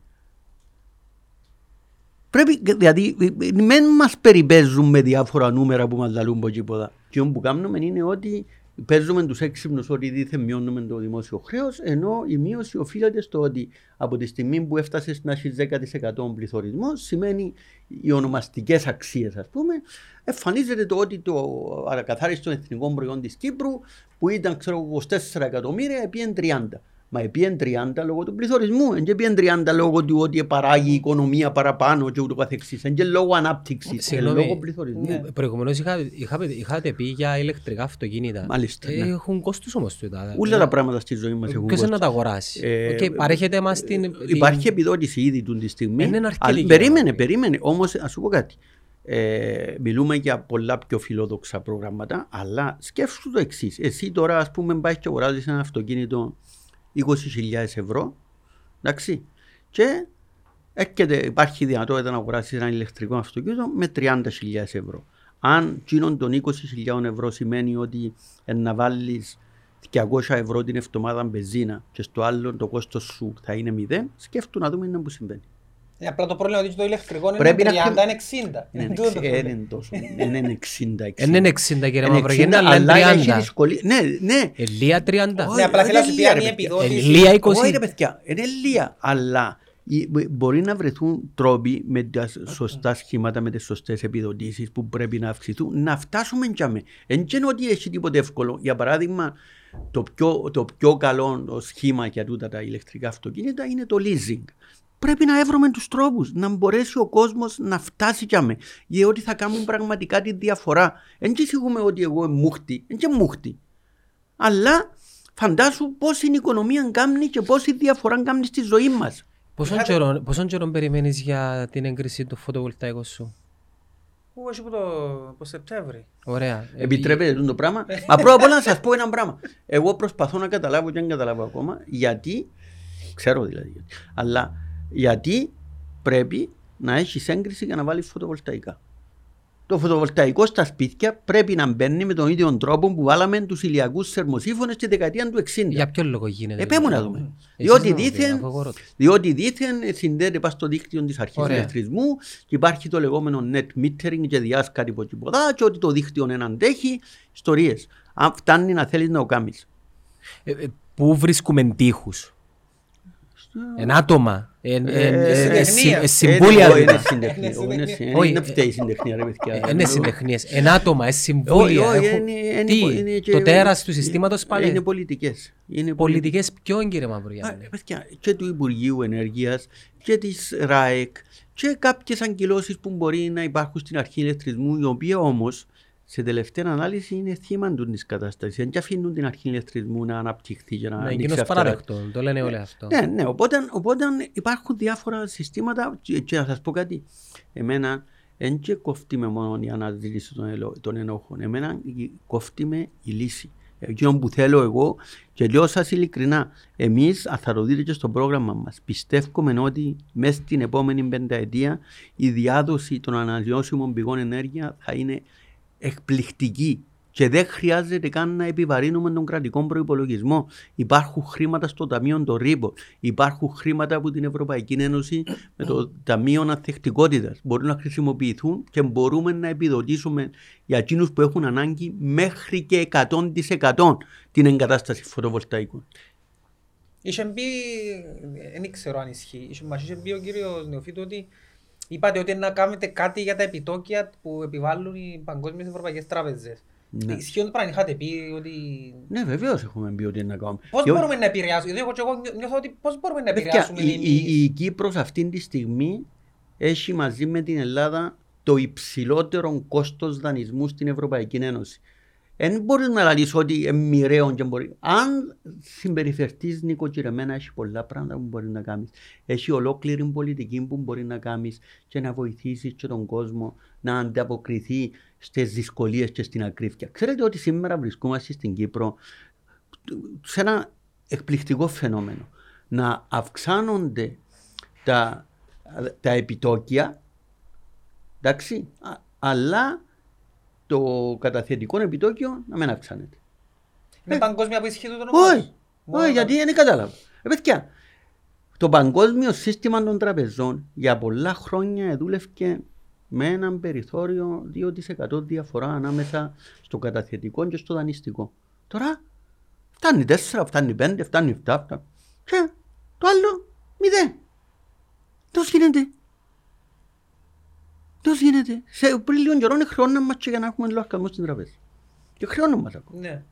Πρέπει, δηλαδή, δεν μας περιπέζουν με διάφορα νούμερα που μας λαλούν από τίποτα. Και ό,τι που κάνουμε είναι ότι παίζουμε τους έξυπνους ότι δίθεν μειώνουμε το δημόσιο χρέος, ενώ η μείωση οφείλεται στο ότι από τη στιγμή που έφτασε να έχει 10% πληθωρισμός, σημαίνει οι ονομαστικές αξίες, ας πούμε, εμφανίζεται το ότι το ακαθάριστο εθνικό προϊόν της Κύπρου, που ήταν ξέρω, 24 εκατομμύρια, επί 30. Μα επί 30 λόγω του πληθωρισμού, δεν επί 30 λόγω του ότι παράγει η οικονομία παραπάνω και ούτω καθεξής. Δεν και λόγω ανάπτυξης, ε, Συγγνώμη, λόγω πληθωρισμού. ε, προηγουμένως είχα, είχα, είχατε πει για ηλεκτρικά αυτοκίνητα. Μάλιστα, Ε, ναι. Έχουν κόστους όμως τούτα. Όλα τα πράγματα στη ζωή μας έχουν Ποιος είναι να κόστος. τα αγοράσει; Ε, Οκ, παρέχεται μας την... την- Υπάρχει επιδότηση ήδη του τη στιγμή. Δεν είναι αρκετή αλλά- για περίμενε, να- περίμενε. Όμως, ας σου πω κάτι. Ε, μιλούμε για πολλά πιο φιλόδοξα προγράμματα, αλλά σκέφτομαι το εξής. Εσύ τώρα, ας πούμε, πάει και αγοράζεις ένα αυτοκίνητο 20.000 ευρώ. Εντάξει. Και έρχεται, υπάρχει δυνατότητα να αγοράσεις ένα ηλεκτρικό αυτοκίνητο με 30.000 ευρώ. Αν εκείνον των 20.000 ευρώ σημαίνει ότι ε, να βάλεις 200 ευρώ την εβδομάδα μπεζίνα και στο άλλο το κόστος σου θα είναι 0, σκέφτομαι να δούμε τι που συμβαίνει. Ε, Απλά το πρόβλημα είναι ότι το ηλεκτρικό είναι Πρέπει 30, να χρη- είναι 60. Είναι Είναι τούτο το εξ- ε, πρόβλημα. είναι τόσο. Δεν είναι 60. 60. Δεν είναι 60 κύριε Είναι Μαυρογέννη, 60, αλλά αλλά έχει είναι 30. δυσκολία. Ναι, ναι. Ελία 30. Ναι, απλά θέλω να σου πει αν η ρε, επιδότηση... Ελία 20. Όχι ρε παιδιά, είναι λία, αλλά η- μπορεί να βρεθούν τρόποι με τα σωστά σχήματα, με τις σωστές επιδοτήσεις που πρέπει να αυξηθούν, να φτάσουμε κι άμε. Εν και είναι ότι έχει τίποτε εύκολο. Για παράδειγμα, το πιο, το πιο καλό το σχήμα για τούτα τα ηλεκτρικά αυτοκίνητα είναι το leasing. Πρέπει να έβρουμε τους τρόπους, να μπορέσει ο κόσμος να φτάσει κι άμε. Για ότι θα κάνουν πραγματικά τη διαφορά. Εν και σίγουμε ότι εγώ είμαι μούχτη, εν και μούχτη. Αλλά φαντάσου πώς η οικονομία κάνει και πόση διαφορά κάνει στη ζωή μας. Πόσον Είχατε- καιρό, πόσον καιρό περιμένεις για την έγκριση του φωτοβολταϊκού σου; Ού, έχει από το από Σεπτέμβρη. Ωραία. Επιτρέπετε το πράγμα; Μα πρώτα απ' όλα να σας πω ένα πράγμα. Εγώ προσπαθώ να καταλάβω και δεν καταλάβω ακόμα γιατί, ξέρω δηλαδή, γιατί, αλλά γιατί πρέπει να έχεις έγκριση για να βάλεις φωτοβολταϊκά. Το φωτοβολταϊκό στα σπίτια πρέπει να μπαίνει με τον ίδιο τρόπο που βάλαμε τους ηλιακούς θερμοσύφωνε στη δεκαετία του 60. Για ποιο λόγο γίνεται. Ε, πέμουν να δηλαδή. δούμε. Εσείς Διότι να μου πείτε, δήθεν, αφού εγώ ρωτώ. διότι δήθεν συνδέεται πας στο δίκτυο της αρχής Ωραία. ηλεκτρισμού και υπάρχει το λεγόμενο net metering και διάσκατη από τίποτα και ότι το δίκτυο δεν αντέχει ιστορίες. Αν φτάνει να θέλεις να το κάνεις. Ε, ε, Πού βρίσκουμε τείχους; Εν άτομα. Εν, εν, Ε, εν, εν, συ- συντεχνία. εν συμβούλια. Είναι δηλαδή. συντεχνία. Είναι όχι, είναι συντεχνία. συ- Όχι, Είναι ε, φταίει η συντεχνία ρε παιδιά. Είναι συντεχνίες. Εν άτομα, εν συμβούλια. Όχι, όχι, Έχουν- είναι- είναι- Τι, είναι και- το τέρας του συστήματος πάλι. Είναι πολιτικές. Είναι Πολιτικές ποιον κύριε Α, Μαυρογιάννη. ε, παιδιά, και του Υπουργείου Ενέργειας και της ΡΑΕΚ και κάποιες αγκυλώσεις που μπορεί να υπάρχουν στην αρχή ηλεκτρισμού οι οποίοι όμως σε τελευταία ανάλυση είναι θύμα του της κατάστασης. Δεν και αφήνουν την αρχή ηλεκτρισμού να αναπτυχθεί και να Ναι, ανοίξει εκείνος αυτερά. παραδεκτό. Το λένε όλοι αυτό. Ναι, ναι, οπότε, οπότε υπάρχουν διάφορα συστήματα και, και να σας πω κάτι. Εμένα δεν και κόφτει με μόνο η αναζήτηση των, ελο- των ενόχων. Εμένα η- κόφτει με η λύση. Εκείνο που θέλω εγώ και λέω σας ειλικρινά, εμείς αν θα το δείτε και στο πρόγραμμα μας, πιστεύουμε ότι μέσα στην επόμενη πενταετία η διάδοση των ανανεώσιμων πηγών ενέργεια θα είναι εκπληκτική και δεν χρειάζεται καν να επιβαρύνουμε τον κρατικό προπολογισμό. Υπάρχουν χρήματα στο Ταμείο των Ρήπων. Υπάρχουν χρήματα από την Ευρωπαϊκή Ένωση με το Ταμείο Ανθεκτικότητας. Μπορούν να χρησιμοποιηθούν και μπορούμε να επιδοτήσουμε για εκείνους που έχουν ανάγκη μέχρι και 100% την εγκατάσταση φωτοβολταϊκών. Είχε μπει, δεν ξέρω αν ισχύει, είχε, μας είχε μπει ο κύριος Νεοφίτου ότι είπατε ότι να κάνετε κάτι για τα επιτόκια που επιβάλλουν οι παγκόσμιες ευρωπαϊκές τράπεζες. Ναι. Ισχύει ότι πράγμα είχατε πει ότι... Ναι, βεβαίως έχουμε πει ότι είναι να κάνουμε. Πώς Και ό- μπορούμε να επηρεάσουμε, γιατί εγώ, και εγώ νιώ- νιώθω ότι πώς μπορούμε να Παιδιά, επηρεάσουμε η, εμείς; η, η Κύπρος αυτή τη στιγμή έχει μαζί με την Ελλάδα το υψηλότερο κόστος δανεισμού στην Ευρωπαϊκή Ένωση. Δεν μπορείς να λύσει ότι είναι μοιραίο και μπορεί. Αν συμπεριφερθείς νοικοκυρεμένα, έχει πολλά πράγματα που μπορείς να κάνεις. Έχει ολόκληρη πολιτική που μπορείς να κάνεις και να βοηθήσεις και τον κόσμο να ανταποκριθεί στις δυσκολίες και στην ακρίβεια. Ξέρετε ότι σήμερα βρισκόμαστε στην Κύπρο σε ένα εκπληκτικό φαινόμενο. Να αυξάνονται τα, τα επιτόκια, εντάξει, α- αλλά το καταθετικό επιτόκιο να μην αυξάνεται. Είναι παγκόσμια που ισχύει το Όχι, νομό. όχι, γιατί δεν κατάλαβα. Ε, παιδιά, το παγκόσμιο σύστημα των τραπεζών για πολλά χρόνια δούλευε με έναν περιθώριο 2% διαφορά ανάμεσα στο καταθετικό και στο δανειστικό. Τώρα φτάνει 4, φτάνει 5, φτάνει 7, φτάνει. Και το άλλο 0. Πώς γίνεται; Πώς γίνεται; Σε πριν λίγο καιρό είναι χρόνο μας και για να έχουμε λογαριασμό στην τραπέζα. Και χρόνο μας ακόμα. Ναι.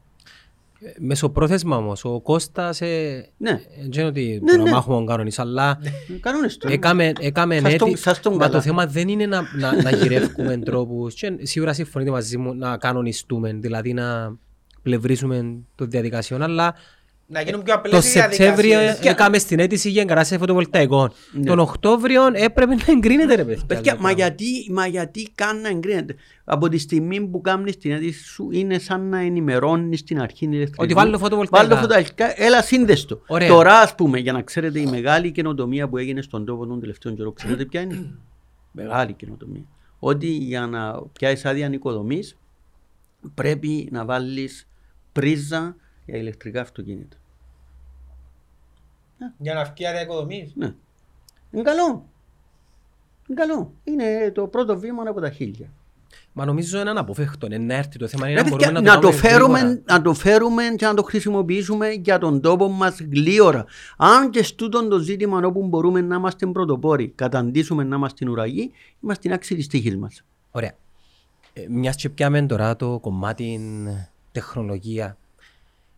Ε, Μεσοπρόθεσμα όμως, ο Κώστας ε, Ναι. δεν ξέρω ότι Ναι, τώρα ναι. μάχουμε τον κανονής, αλλά Κανόνες το. έκαμε, έκαμε Σας τον- έτη, σας τον μα καλά. το θέμα δεν είναι να, να, να γυρεύουμε τρόπους και σίγουρα συμφωνείτε μαζί μου να κανονιστούμε, δηλαδή να πλευρίσουμε το διαδικασιών, αλλά Να γίνουν πιο το απλές οι Σεπτέμβριο διαδικασίες. έκαμε στην αίτηση για εγκράση φωτοβολταϊκών. Ναι. Τον Οκτώβριο έπρεπε να εγκρίνεται ρε παιδιά. Παιδιά, το μα πράγμα. γιατί, μα γιατί καν να εγκρίνεται. Από τη στιγμή που κάνεις την αίτηση σου είναι σαν να ενημερώνεις την αρχή ηλεκτρισμού. Ότι βάλω φωτοβολταϊκά. Βάλω φωτοβολταϊκά, έλα σύνδεστο. Ωραία. Τώρα ας πούμε, για να ξέρετε η μεγάλη καινοτομία που έγινε στον τόπο τον τελευταίο καιρό, ξέρετε ποια είναι; μεγάλη καινοτομία. Ότι για να πιάσεις άδεια νοικοδομής πρέπει να βάλεις πρίζα για ηλεκτρικά αυτοκίνητα. Για να βγει άδεια οικοδομής. Ναι. Είναι καλό. Είναι καλό. Είναι το πρώτο βήμα από τα χίλια. Μα νομίζω είναι αναποφεύκτο, είναι να έρθει το θέμα είναι Ρε να παιδιά, μπορούμε να να, το το κάνουμε φέρουμε, γρήγορα. να το φέρουμε και να το χρησιμοποιήσουμε για τον τόπο μας γλίωρα. Αν και στούτον το ζήτημα όπου μπορούμε να είμαστε πρωτοπόροι, καταντήσουμε να είμαστε ουραγοί, είμαστε στην άξιοι της τύχης μας. Ωραία. Ε, μιας και πιάμε τώρα το κομμάτι τεχνολογία.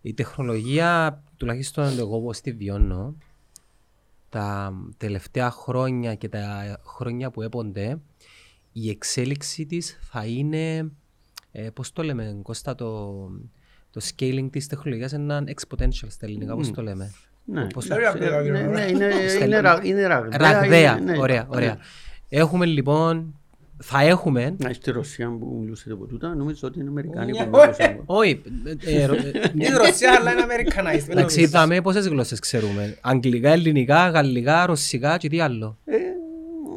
Η τεχνολογία, τουλάχιστον εγώ όπως τη βιώνω, τα τελευταία χρόνια και τα χρόνια που έπονται, η εξέλιξη της θα είναι, ε, πώς το λέμε Κώστα, το, το scaling της τεχνολογίας είναι ένα exponential στα ελληνικά, πώς το λέμε. Ναι, Πώς το- εντάξει, Ραγδαία, ναι, ναι, είναι, Στα είναι, ρα- είναι ραγδαία. Ραγδαία, είναι- ναι. ωραία, ωραία. Έχουμε λοιπόν, θα έχουμε Να, Στη Ρωσία που μιλούσατε από τούτα, νομίζω ότι είναι Αμερικάνοι Μια- που μιλούσαν. όχι, ε, ε, ρο- ε, Είναι η Ρωσία, αλλά είναι Americanized. δεν Εντάξει, νομίζεις. είδαμε πόσες γλώσσες ξέρουμε. Αγγλικά, ελληνικά, γαλλικά, ρωσικά και τι άλλο. Ε,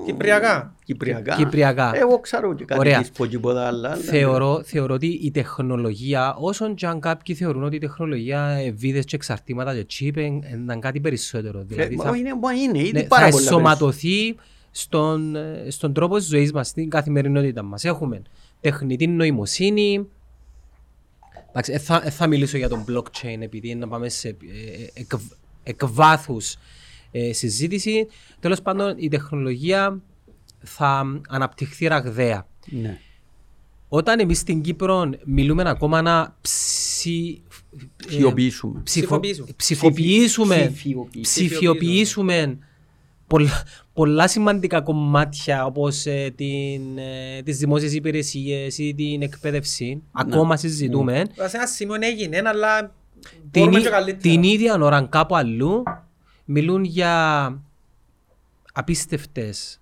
Κυπριακά. Κυπριακά. Κυπριακά. Εγώ ξέρω και κάτι Ωραία. της πω και πολλά άλλα. αλλά- Θεωρώ, θεωρώ ότι η τεχνολογία, όσον και αν κάποιοι θεωρούν ότι η τεχνολογία ε, βίδες και εξαρτήματα και chip ε, είναι κάτι περισσότερο. Ε, Δηλαδή μα θα, είναι, μα είναι, ήδη ναι, πάρα θα πολλά ενσωματωθεί στον, ε, στον τρόπο ζωής μας, στην καθημερινότητα μας. Έχουμε τεχνητή νοημοσύνη, Εντάξει, ε, θα, ε, θα μιλήσω για τον blockchain επειδή είναι να πάμε σε ε, ε, εκ, εκβάθους ε, συζήτηση. Τέλος πάντων, η τεχνολογία θα αναπτυχθεί ραγδαία. Ναι. Όταν εμείς στην Κύπρο μιλούμε ακόμα να ψη... ε, Ψηφοποιήσουμε. ψηφο- Ψηφοποιήσουμε. ψηφοποιήσουμε, Ψηφιοποιήσουμε. ψηφιοποιήσουμε πολλά, πολλά σημαντικά κομμάτια όπως ε, την, ε, τις δημόσιες υπηρεσίες ή την εκπαίδευση. Ακόμα συζητούμε. Σε ένα σημείο έγινε, αλλά Την, μπορούμε ί- και καλύτερα. την ίδια ώρα κάπου αλλού μιλούν για απίστευτες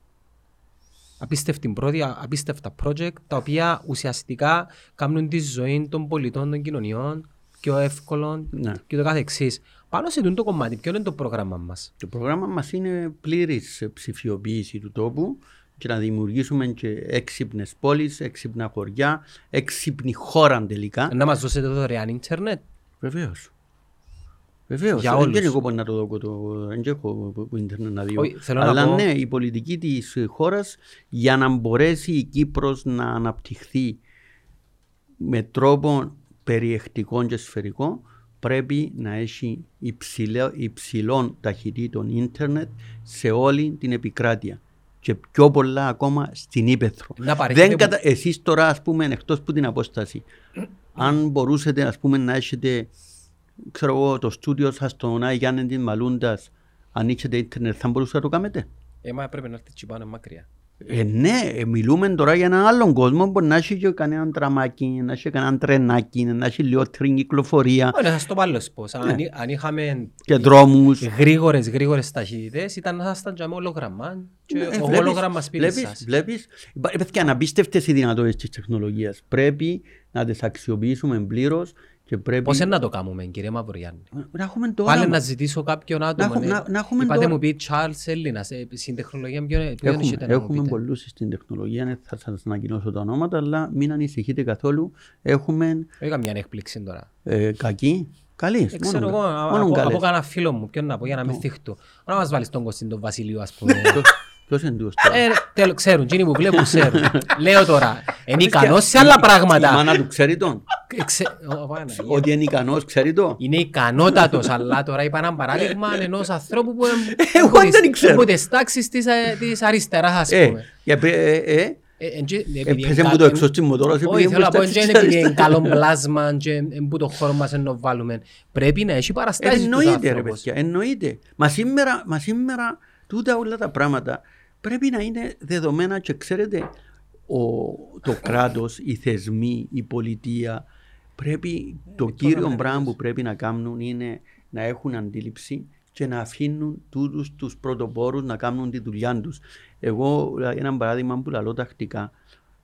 απίστευτη πρώτη, απίστευτα project τα οποία ουσιαστικά κάνουν τη ζωή των πολιτών των κοινωνιών πιο εύκολο Ναι. και το κάθε εξής. Πάνω σε τούτο το κομμάτι, ποιο είναι το πρόγραμμα μας; Το πρόγραμμα μας είναι πλήρης ψηφιοποίηση του τόπου και να δημιουργήσουμε και έξυπνες πόλεις, έξυπνα χωριά, έξυπνη χώρα τελικά. Να μας δώσετε δωρεάν ίντερνετ; Βεβαίως. Βεβαίως. Για Δεν όλους. ξέρω εγώ πώς να το δω, το, δεν έχω που ίντερνετ να δει. Όχι, θέλω να Αλλά πω- ναι, η πολιτική της χώρας για να μπορέσει η Κύπρος να αναπτυχθεί με τρόπο περιεκτικό και σφαιρικό πρέπει να έχει υψηλό, υψηλών ταχυτήτων ίντερνετ σε όλη την επικράτεια και πιο πολλά ακόμα στην Ήπεθρο. Να παρέχετε Δεν που- κατα... Εσείς τώρα ας πούμε εκτός που την απόσταση αν μπορούσατε ας πούμε να έχετε ξέρω εγώ το στούντιο σας στον Άι Γιάννη της Μαλούντας αν είχετε ίντερνετ θα μπορούσατε να το κάνετε; Ε, μα πρέπει να έρθει τσι πάνω μακριά. Ε, ναι, ε, μιλούμε τώρα για έναν άλλον κόσμο που να έχει και κανέναν τραμάκι, να έχει κανέναν τρενάκι, να έχει λιότερη κυκλοφορία Όχι, να σας το βάλω πώς. Ναι. Αν, εί- αν είχαμε και δρόμους. γρήγορες, γρήγορες ταχύτητες ήταν να ήσασταν και με όλογραμμά και Ε, ο βλέπεις- όλογραμμα σπίτι βλέπεις- σας. Βλέπεις, Υπά- ε, παιδιά, αναπίστευτες οι δυνατότητες της τεχνολογίας. Πρέπει να τις αξιοποιήσουμε πλήρως και πρέπει Πώς είναι να το κάνουμε κύριε Μαυρογιάννη. να έχουμε το Πάλι όραμα. να ζητήσω κάποιον άτομο. έχουμε- ναι. να- να έχουμε Είπατε το- μου πει Charles Έλληνας. ε, Στην τεχνολογία ποιον ποιον Έχουμε, έχετε να μου έχουμε πείτε; πολλούς στην τεχνολογία, δεν θα σας ανακοινώσω τα ονόματα, αλλά μην ανησυχείτε καθόλου. Έχουμε Όχι καμιά έκπληξη τώρα. ε, κακή, καλή. Ε, ξέρω εγώ, α- από, από κανένα φίλο μου, ποιον να πω για να μην θυχτώ. Να μας βάλεις τον Κωστίν τον Βασιλείο ας πούμε. Ποιος είναι τούτος τώρα; Ε, τέλος, ξέρουν, εκείνοι που βλέπουν ξέρουν. Λέω τώρα, είναι ικανός σε άλλα Η πράγματα. μάνα του ξέρει τον; Ε, ξε- Ω, Παναγία. Ότι είναι ικανός, ξέρει το. Είναι ικανότατος, αλλά τώρα είπα ένα παράδειγμα ενός ανθρώπου που Εγώ από τις- δεν ξέρω. από τις τάξεις της, ε, της αριστεράς ας Ε, πούμε. για πε- ε, ε, Ε, εν τζι- επειδή Έπαιζε εν μου κα- το εν- εξώ στην μοτόρα σου, Όχι, επειδή θέλω να μου πω στάξεις εν τζι της είναι επειδή είναι αριστεράς. καλό πλάσμα και εν που το χώρο μας ενώ βάλουμε. Πρέπει να έχει παραστάσεις τους Εννοείται ρε άνθρωπος. παιδιά, εννοείται. Μα σήμερα, μα σήμερα τούτα όλα τα πράγματα πρέπει να είναι δεδομένα και ξέρετε ο, το κράτος, οι θεσμοί, η πολιτεία πρέπει το κύριο πράγμα που πρέπει να κάνουν είναι να έχουν αντίληψη και να αφήνουν τούτους τους πρωτοπόρους να κάνουν τη δουλειά τους. Εγώ δηλαδή, ένα παράδειγμα που λαλώ τακτικά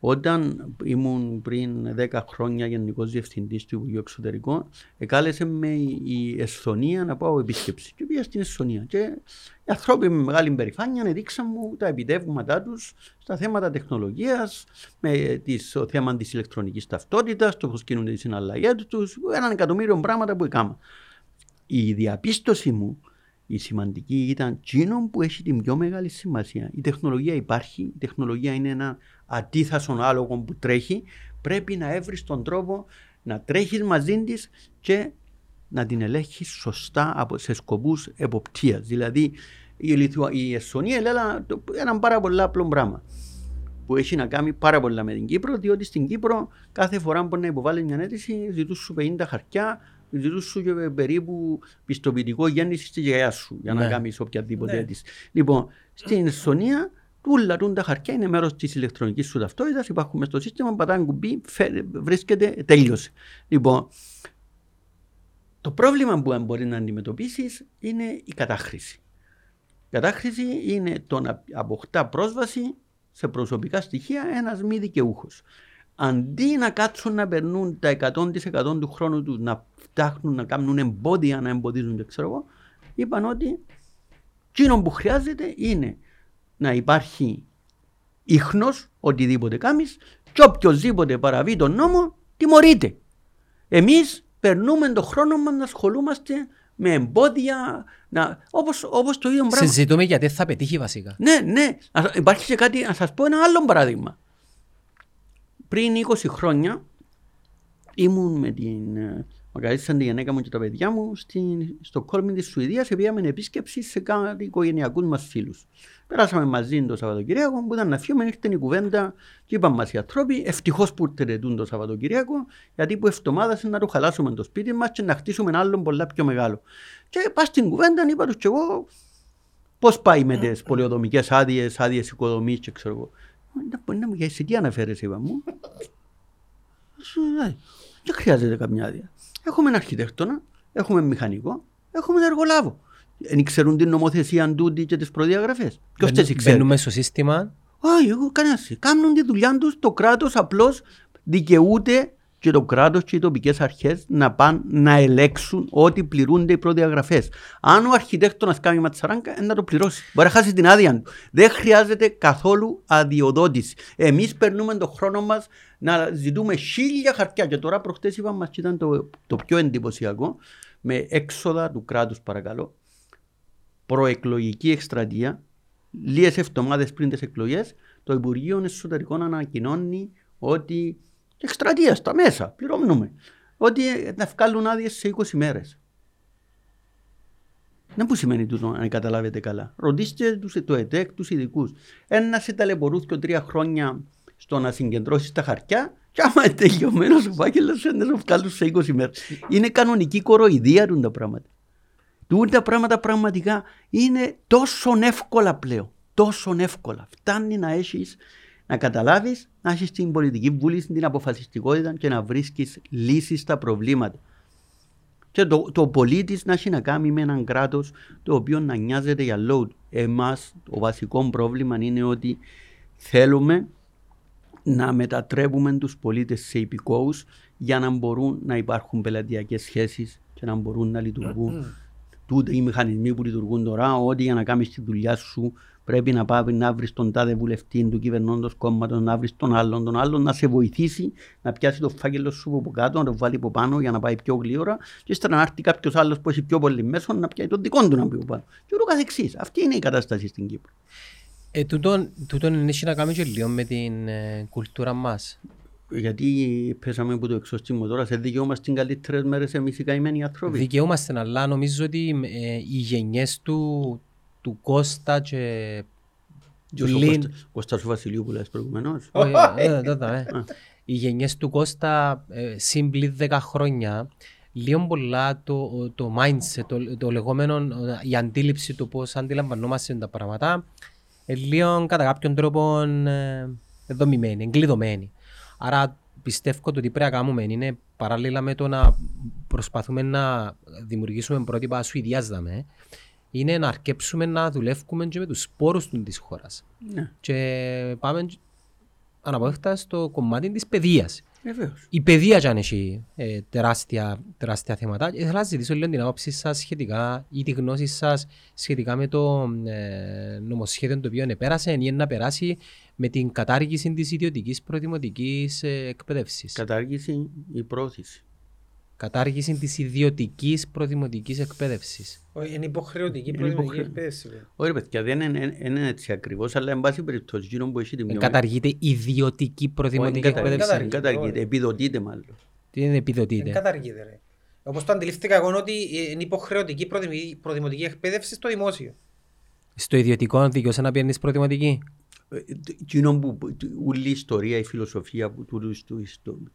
όταν ήμουν πριν 10 χρόνια γενικός διευθυντής του Υπουργείου Εξωτερικών, εκάλεσε με η Εσθονία να πάω επίσκεψη. Και πήγα στην Εσθονία. Και οι άνθρωποι με μεγάλη περηφάνεια έδειξαν μου τα επιτεύγματά τους στα θέματα τεχνολογίας, με τις, το θέμα της ηλεκτρονικής ταυτότητας, το πώς κινούνται οι συναλλαγές τους, έναν εκατομμύριο πράγματα που έκανα. Η διαπίστωση μου η σημαντική ήταν εκείνο που έχει την πιο μεγάλη σημασία. Η τεχνολογία υπάρχει, η τεχνολογία είναι ένα αντίθασο άλογο που τρέχει. Πρέπει να έβρεις τον τρόπο να τρέχεις μαζί της και να την ελέγχεις σωστά από, σε σκοπούς εποπτείας. Δηλαδή, η, Λιθουα... η Εσθονία έλεγα το- ένα πάρα πολύ απλό πράγμα που έχει να κάνει πάρα πολλά με την Κύπρο, διότι στην Κύπρο κάθε φορά που να υποβάλεις μια αίτηση ζητούν σου 50 χαρτιά, ζητούν σου και περίπου πιστοποιητικό γέννηση στη γιαγιά σου για να Ναι. κάνεις οποιαδήποτε Ναι. αίτηση. Λοιπόν, στην Εσθονία Τούλα τούν τα χαρτιά είναι μέρος της ηλεκτρονικής σου ταυτότητας. Υπάρχουν μέσα στο σύστημα, πατάνε κουμπί, φε- βρίσκεται, τέλειωσε. Λοιπόν, το πρόβλημα που μπορεί να αντιμετωπίσεις είναι η κατάχρηση. Η κατάχρηση είναι το να αποκτά πρόσβαση σε προσωπικά στοιχεία ένας μη δικαιούχος. Αντί να κάτσουν να περνούν τα 100% του χρόνου τους να φτιάχνουν, να κάνουν εμπόδια, να εμποδίζουν, δεν ξέρω εγώ, είπαν ότι εκείνο που χρειάζεται είναι να υπάρχει ίχνος, οτιδήποτε κάνεις και οποιοδήποτε παραβεί τον νόμο τιμωρείται. Εμείς περνούμε τον χρόνο μας να ασχολούμαστε με εμπόδια, να, όπως, όπως το ίδιο πράγμα. Συζητούμε γιατί θα πετύχει βασικά. Ναι, ναι. Ας- Υπάρχει και κάτι, να σας πω ένα άλλο παράδειγμα. Πριν 20 χρόνια ήμουν με την ε, Μακαρίσαν τη γυναίκα μου και τα παιδιά μου στην, στο κόλμη της Σουηδίας. Πήγαμε επίσκεψη σε κάτι οικογενειακούς μας φίλους. Περάσαμε μαζί το Σαββατοκυριακό που ήταν να φύγουμε, ήρθε η κουβέντα και είπαν μας οι άνθρωποι, ευτυχώς που ήρθατε το Σαββατοκυριακό, γιατί που εβδομάδα να το χαλάσουμε το σπίτι μας και να χτίσουμε ένα άλλο πολλά πιο μεγάλο. Και πας στην κουβέντα, είπα τους και εγώ, πώς πάει με τις πολιοδομικέ άδειες, άδειες οικοδομής και ξέρω εγώ. Να μου για τι αναφέρεσαι, είπα μου. Δεν χρειάζεται καμιά άδεια. Έχουμε ένα αρχιτέκτονα, έχουμε μηχανικό, έχουμε εργολάβο. Δεν ξέρουν την νομοθεσία τούτη και τις προδιαγραφές. Ποιος τις ξέρει; Μπαίνουμε στο σύστημα. Όχι, εγώ κανένας. Κάνουν τη δουλειά τους, το κράτος απλώς δικαιούται και το κράτος και οι τοπικές αρχές να πάνε να ελέξουν ότι πληρούνται οι προδιαγραφές. Αν ο αρχιτέκτονας κάνει ματσαράγκα, να το πληρώσει. Μπορεί να χάσει την άδεια του. Δεν χρειάζεται καθόλου αδειοδότηση. Εμείς περνούμε τον χρόνο μας να ζητούμε χίλια χαρτιά. Και τώρα προχτές είπαμε μας ήταν το, το πιο εντυπωσιακό με έξοδα του κράτους, παρακαλώ. Προεκλογική εκστρατεία, λίγες εβδομάδες πριν τις εκλογές, το Υπουργείο Εσωτερικών ανακοινώνει ότι εκστρατείας στα μέσα, πληρώνουμε. Ότι να βγάλουν άδειες σε 20 μέρες. Δεν που σημαίνει τούτο, αν καταλάβετε καλά. Ρωτήστε τους, το ΕΤΕΚ, τους ειδικούς. Ένα σε ταλαιπωρούθηκε τρία χρόνια στο να συγκεντρώσει τα χαρτιά, και άμα είναι τελειωμένος ο φάκελο, να το βγάλουν σε 20 μέρες. Είναι κανονική κοροϊδία του τα πράγματα. Του τα πράγματα πραγματικά είναι τόσο εύκολα πλέον. Τόσο εύκολα. Φτάνει να έχεις να καταλάβεις, να έχεις την πολιτική βούληση, την αποφασιστικότητα και να βρίσκεις λύσεις στα προβλήματα. Και το, το πολίτης να έχει να κάνει με έναν κράτος το οποίο να νοιάζεται για load. Εμάς, το βασικό πρόβλημα είναι ότι θέλουμε να μετατρέπουμε τους πολίτες σε υπηκόους για να μπορούν να υπάρχουν πελατειακές σχέσεις και να μπορούν να λειτουργούν. Τούτε οι μηχανισμοί που λειτουργούν τώρα, ότι για να κάνεις τη δουλειά σου πρέπει να πάει να βρεις τον τάδε βουλευτή του κυβερνώντος κόμματος, να βρεις τον άλλον, τον άλλον να σε βοηθήσει να πιάσει το φάκελο σου από κάτω, να το βάλει από πάνω για να πάει πιο γλύωρα, και ύστερα να έρθει κάποιος άλλος που έχει πιο πολύ μέσο να πιάσει τον δικό του να πει από πάνω. Και ούτω καθεξής. Αυτή είναι η κατάσταση στην Κύπρο. Ε, τούτον, τούτον έχει να κάνει και λίγο με την ε, κουλτούρα μας. Γιατί πέσαμε από το εξώστημο τώρα, σε δικαιούμαστε τις καλύτερες μέρες εμείς οι καημένοι άνθρωποι. Δικαιούμαστε, αλλά νομίζω ότι ε, οι γενιές του, του Κώστα και του Λίν... Κώστας Βασιλείου που λες προηγουμένως. Όχι, ε, ε, Οι γενιές του Κώστα σύμπλη 10 χρόνια λίγο πολλά το, το mindset, το, το λεγόμενο, η αντίληψη του πώς αντιλαμβανόμαστε τα πράγματα, λίγο κατά κάποιον τρόπο δομημένη, εγκλειδωμένη. Άρα πιστεύω ότι τι πρέπει να κάνουμε είναι παράλληλα με το να προσπαθούμε να δημιουργήσουμε πρότυπα δάμε, είναι να αρκέψουμε να δουλεύουμε και με τους σπόρους της χώρας. Ναι. Και πάμε αναπόφευκτα στο κομμάτι της παιδείας. Βεβαίως. Η παιδεία κι αν έχει ε, τεράστια, τεράστια θέματα. Ήθελα να ζητήσω λίγο την άποψη σας σχετικά ή τη γνώση σας σχετικά με το ε, νομοσχέδιο το οποίο επέρασε ή να περάσει με την κατάργηση της ιδιωτικής προδημοτικής ε, εκπαίδευσης. Κατάργηση ή πρόθεση κατάργηση της ιδιωτικής προδημοτική εκπαίδευσης. Είναι υποχρεωτική προδημοτική εκπαίδευση. Όχι, παιδιά, δεν είναι, έτσι ακριβώς, αλλά εν πάση περιπτώσει, γύρω που έχει την Καταργείται ιδιωτική προδημοτική εκπαίδευση. Δεν καταργείται, επιδοτείται μάλλον. Τι είναι επιδοτείται; Δεν καταργείται, ρε. Όπως το αντιληφθήκα εγώ ότι είναι υποχρεωτική προδημοτική εκπαίδευση στο δημόσιο. Στο ιδιωτικό δικαιώσα να πιένει προδημοτική. Κοινό που όλη η ιστορία, η φιλοσοφία του,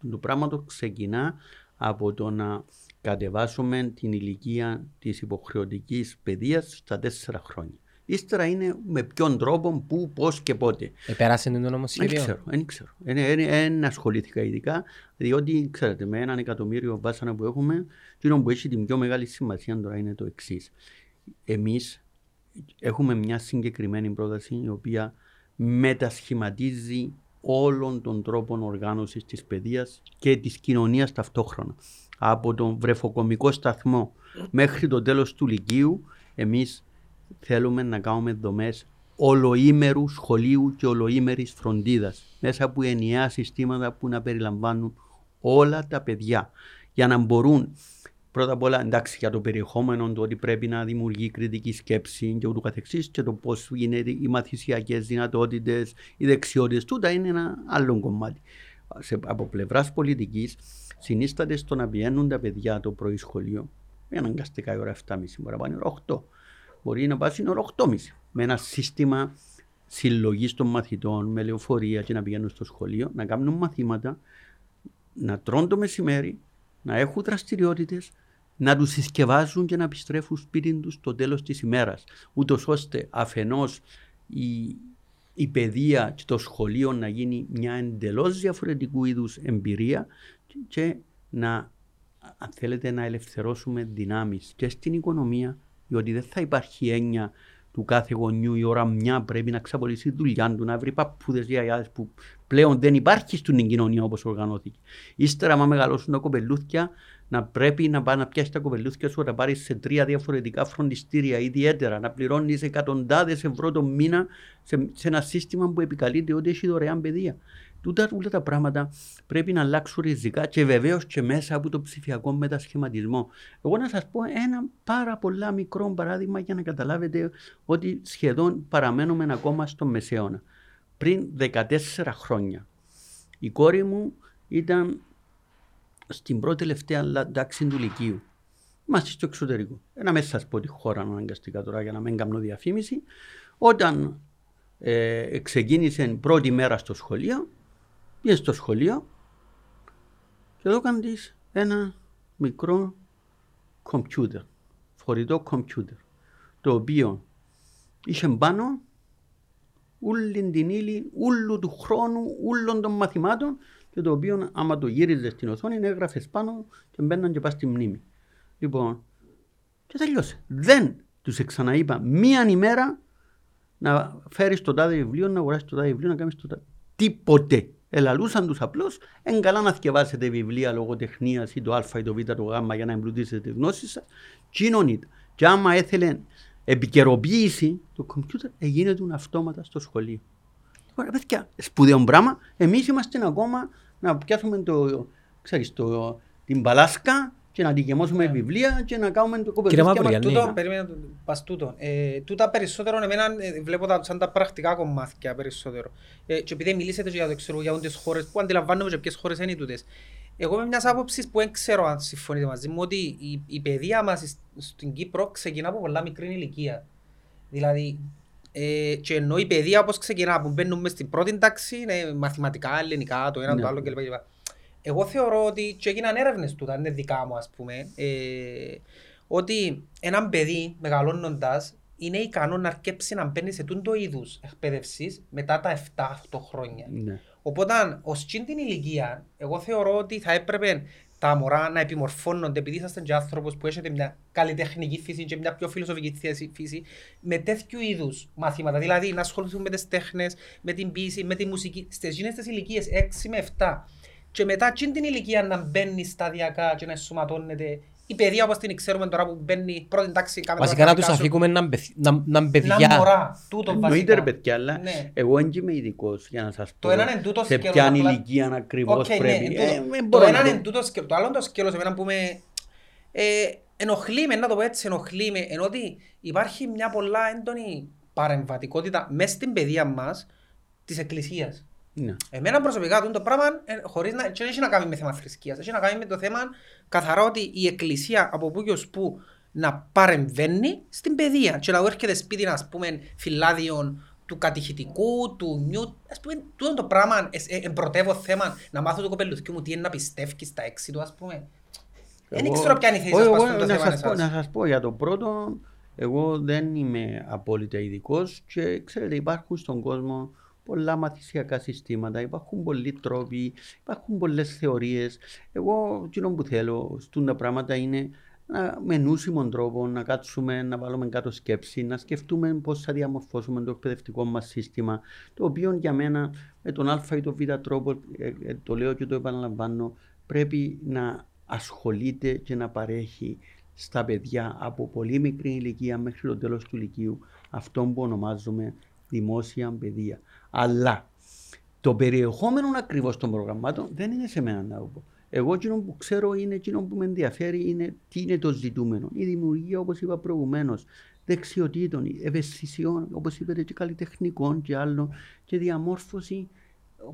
του πράγματος ξεκινά από το να κατεβάσουμε την ηλικία της υποχρεωτικής παιδείας στα τέσσερα χρόνια. Ύστερα είναι με ποιον τρόπο, πού, πώς και πότε. Επέρασε το νομοσχέδιο; Δεν ξέρω. Δεν ξέρω. Δεν ασχολήθηκα ειδικά, διότι ξέρετε, με έναν εκατομμύριο βάσανα που έχουμε, το που έχει την πιο μεγάλη σημασία τώρα είναι το εξής. Εμείς έχουμε μια συγκεκριμένη πρόταση η οποία μετασχηματίζει όλων των τρόπων οργάνωσης της παιδείας και της κοινωνίας ταυτόχρονα. Από τον βρεφοκομικό σταθμό μέχρι το τέλος του Λυκείου, εμείς θέλουμε να κάνουμε δομές ολοήμερου σχολείου και ολοήμερης φροντίδας μέσα από ενιαία συστήματα που να περιλαμβάνουν όλα τα παιδιά για να μπορούν πρώτα απ' όλα εντάξει για το περιεχόμενο του ότι πρέπει να δημιουργεί κριτική σκέψη και ούτω καθεξής και το πώς είναι οι μαθησιακές δυνατότητες, οι δεξιότητες, τούτα είναι ένα άλλο κομμάτι. Σε, από πλευράς πολιτικής, συνίσταται στο να πηγαίνουν τα παιδιά το πρωί σχολείο, με αναγκαστικά η ώρα 7.30 μπορεί να πάνε η ώρα 8. Μπορεί να πάνε η ώρα 8.30 με ένα σύστημα συλλογής των μαθητών, με λεωφορεία και να πηγαίνουν στο σχολείο, να κάνουν μαθήματα, να τρώνε το μεσημέρι, να έχουν δραστηριότητες, να τους συσκευάζουν και να επιστρέφουν σπίτι τους στο τέλος της ημέρας. Ούτως ώστε αφενός η, η παιδεία και το σχολείο να γίνει μια εντελώς διαφορετικού είδους εμπειρία και, και να, αν θέλετε, να ελευθερώσουμε δυνάμεις και στην οικονομία, διότι δεν θα υπάρχει έννοια του κάθε γονιού η ώρα μια πρέπει να ξαπολύσει τη δουλειά του, να βρει παππούδες γιαγιάδες που πλέον δεν υπάρχει στην κοινωνία όπως οργανώθηκε. Ύστερα, άμα μεγαλώσουν τα κοπελούθια, να πρέπει να πάει να πιάσει τα κοπελούθια σου, να πάρεις σε τρία διαφορετικά φροντιστήρια ιδιαίτερα, να πληρώνεις εκατοντάδες ευρώ το μήνα σε, σε, ένα σύστημα που επικαλείται ότι έχει δωρεάν παιδεία. Τούτα όλα τα πράγματα πρέπει να αλλάξουν ριζικά και βεβαίως και μέσα από το ψηφιακό μετασχηματισμό. Εγώ να σας πω ένα πάρα πολλά μικρό παράδειγμα για να καταλάβετε ότι σχεδόν παραμένουμε ακόμα στο μεσαίωνα. Πριν 14 χρόνια η κόρη μου ήταν στην πρώτη τελευταία τάξη του Λυκείου. Είμαστε στο εξωτερικό. Να μην σας πω τη χώρα αναγκαστικά τώρα για να μην κάνω διαφήμιση. Όταν ε, ξεκίνησε πρώτη μέρα στο σχολείο, πήγε στο σχολείο και εδώ έκανε ένα μικρό κομπιούτερ, φορητό κομπιούτερ, το οποίο είχε πάνω όλη την ύλη, όλου του χρόνου, όλων των μαθημάτων και το οποίο άμα το γύριζες στην οθόνη έγραφες πάνω και μπαίναν και πά στη μνήμη. Λοιπόν, και τελειώσε. Δεν τους ξαναείπα μία ημέρα να φέρεις το τάδε βιβλίο, να αγοράσεις το τάδε βιβλίο, να κάνεις το τάδε. Τίποτε. Ελαλούσαν τους απλώς, εν καλά να θυκευάσετε βιβλία λογοτεχνία ή το Α ή το Β, το Γ για να εμπλουτίσετε τη γνώση σας. Κοινωνείται. Και άμα έθελε επικαιροποίηση, το κομπιούτερ έγινε του αυτόματα στο σχολείο. Ωραία, παιδιά, σπουδαίο πράγμα. Εμείς είμαστε ακόμα να πιάσουμε το, ξέρεις, το, την παλάσκα και να αντικεμώσουμε yeah. βιβλία και να κάνουμε το κοπελούθι. Κύριε Μαυριανή. Τούτο, περίμενα, πας τούτο. Ε, τούτα περισσότερο, εμένα ε, βλέπω τα, σαν τα πρακτικά κομμάτια περισσότερο. Ε, και επειδή μιλήσετε για το ξέρω, για τις χώρες που αντιλαμβάνομαι και ποιες χώρες είναι τούτες. Εγώ είμαι μιας άποψης που δεν ξέρω αν συμφωνείτε μαζί μου ότι η, η παιδεία μας στην Κύπρο ξεκινά από πολλά μικρή ηλικία. Δηλαδή, ε, και ενώ η παιδεία όπως ξεκινά που μπαίνουμε στην πρώτη τάξη είναι μαθηματικά, ελληνικά, το ένα ναι. το άλλο κλπ. Εγώ θεωρώ ότι και έγιναν έρευνες του, είναι δικά μου ας πούμε, ε, ότι έναν παιδί μεγαλώνοντας είναι ικανό να αρκέψει να μπαίνει σε τούτο είδους εκπαίδευσης μετά τα 7-8 χρόνια. Ναι. Οπότε, ως την ηλικία, εγώ θεωρώ ότι θα έπρεπε τα μωρά να επιμορφώνονται επειδή είσαστε και άνθρωπος που έχετε μια καλλιτεχνική φύση και μια πιο φιλοσοφική φύση με τέτοιου είδους μαθήματα. Δηλαδή να ασχοληθούν με τις τέχνες, με την ποιήση, με τη μουσική στις γίνετε ηλικίε 6 με 7. Και μετά την ηλικία να μπαίνει σταδιακά και να ενσωματώνεται η παιδεία όπως την ξέρουμε τώρα που μπαίνει πρώτη τάξη Βασικά να τους αφήκουμε να, να, να παιδιά. Να μωρά, τούτο βασικά. Νοείται ρε παιδιά, αλλά ναι. εγώ δεν είμαι ειδικός για να σας πω σε ποια ηλικία ακριβώς okay, πρέπει. Ναι, ε, το ένα είναι τούτος σκέλος, το άλλο είναι το σκέλος εμένα που με... Ε, ενοχλεί με, να το πω έτσι, ενοχλεί με, ενώ ότι υπάρχει μια πολλά έντονη παρεμβατικότητα μέσα στην παιδεία μας της Εκκλησίας. Ναι. Εμένα προσωπικά το πράγμα ε, χωρίς να, και έχει να κάνει με θέμα θρησκείας, έχει να κάνει με το θέμα καθαρά ότι η εκκλησία από πού και που να παρεμβαίνει στην παιδεία και να έρχεται σπίτι να πούμε φυλάδιον του κατηχητικού, του νιου, ας πούμε, τούτο το πράγμα, εμπρωτεύω θέμα να μάθω το κοπελουθκιού μου τι είναι να πιστεύεις στα έξι του, ας πούμε. Δεν ξέρω ποια είναι η θέση σας πάνω το θέμα Να σας πω για το πρώτο, εγώ δεν είμαι απόλυτα ειδικός και ξέρετε υπάρχουν στον κόσμο πολλά μαθησιακά συστήματα, υπάρχουν πολλοί τρόποι, υπάρχουν πολλές θεωρίες. Εγώ, εκείνο που θέλω στον τα πράγματα είναι να, με νούσιμον τρόπο να κάτσουμε, να βάλουμε κάτω σκέψη, να σκεφτούμε πώς θα διαμορφώσουμε το εκπαιδευτικό μας σύστημα, το οποίο για μένα με τον Α ή τον Β τρόπο, ε, ε, το λέω και το επαναλαμβάνω, πρέπει να ασχολείται και να παρέχει στα παιδιά από πολύ μικρή ηλικία μέχρι το τέλος του ηλικίου αυτό που ονομάζουμε δημόσια παιδεία. Αλλά το περιεχόμενο ακριβώς των προγραμμάτων δεν είναι σε μένα να πω. Εγώ εκείνο που ξέρω είναι εκείνο που με ενδιαφέρει είναι τι είναι το ζητούμενο. Η δημιουργία, όπως είπα προηγουμένως, δεξιοτήτων, ευαισθησιών, όπως είπατε, και καλλιτεχνικών και άλλων, και διαμόρφωση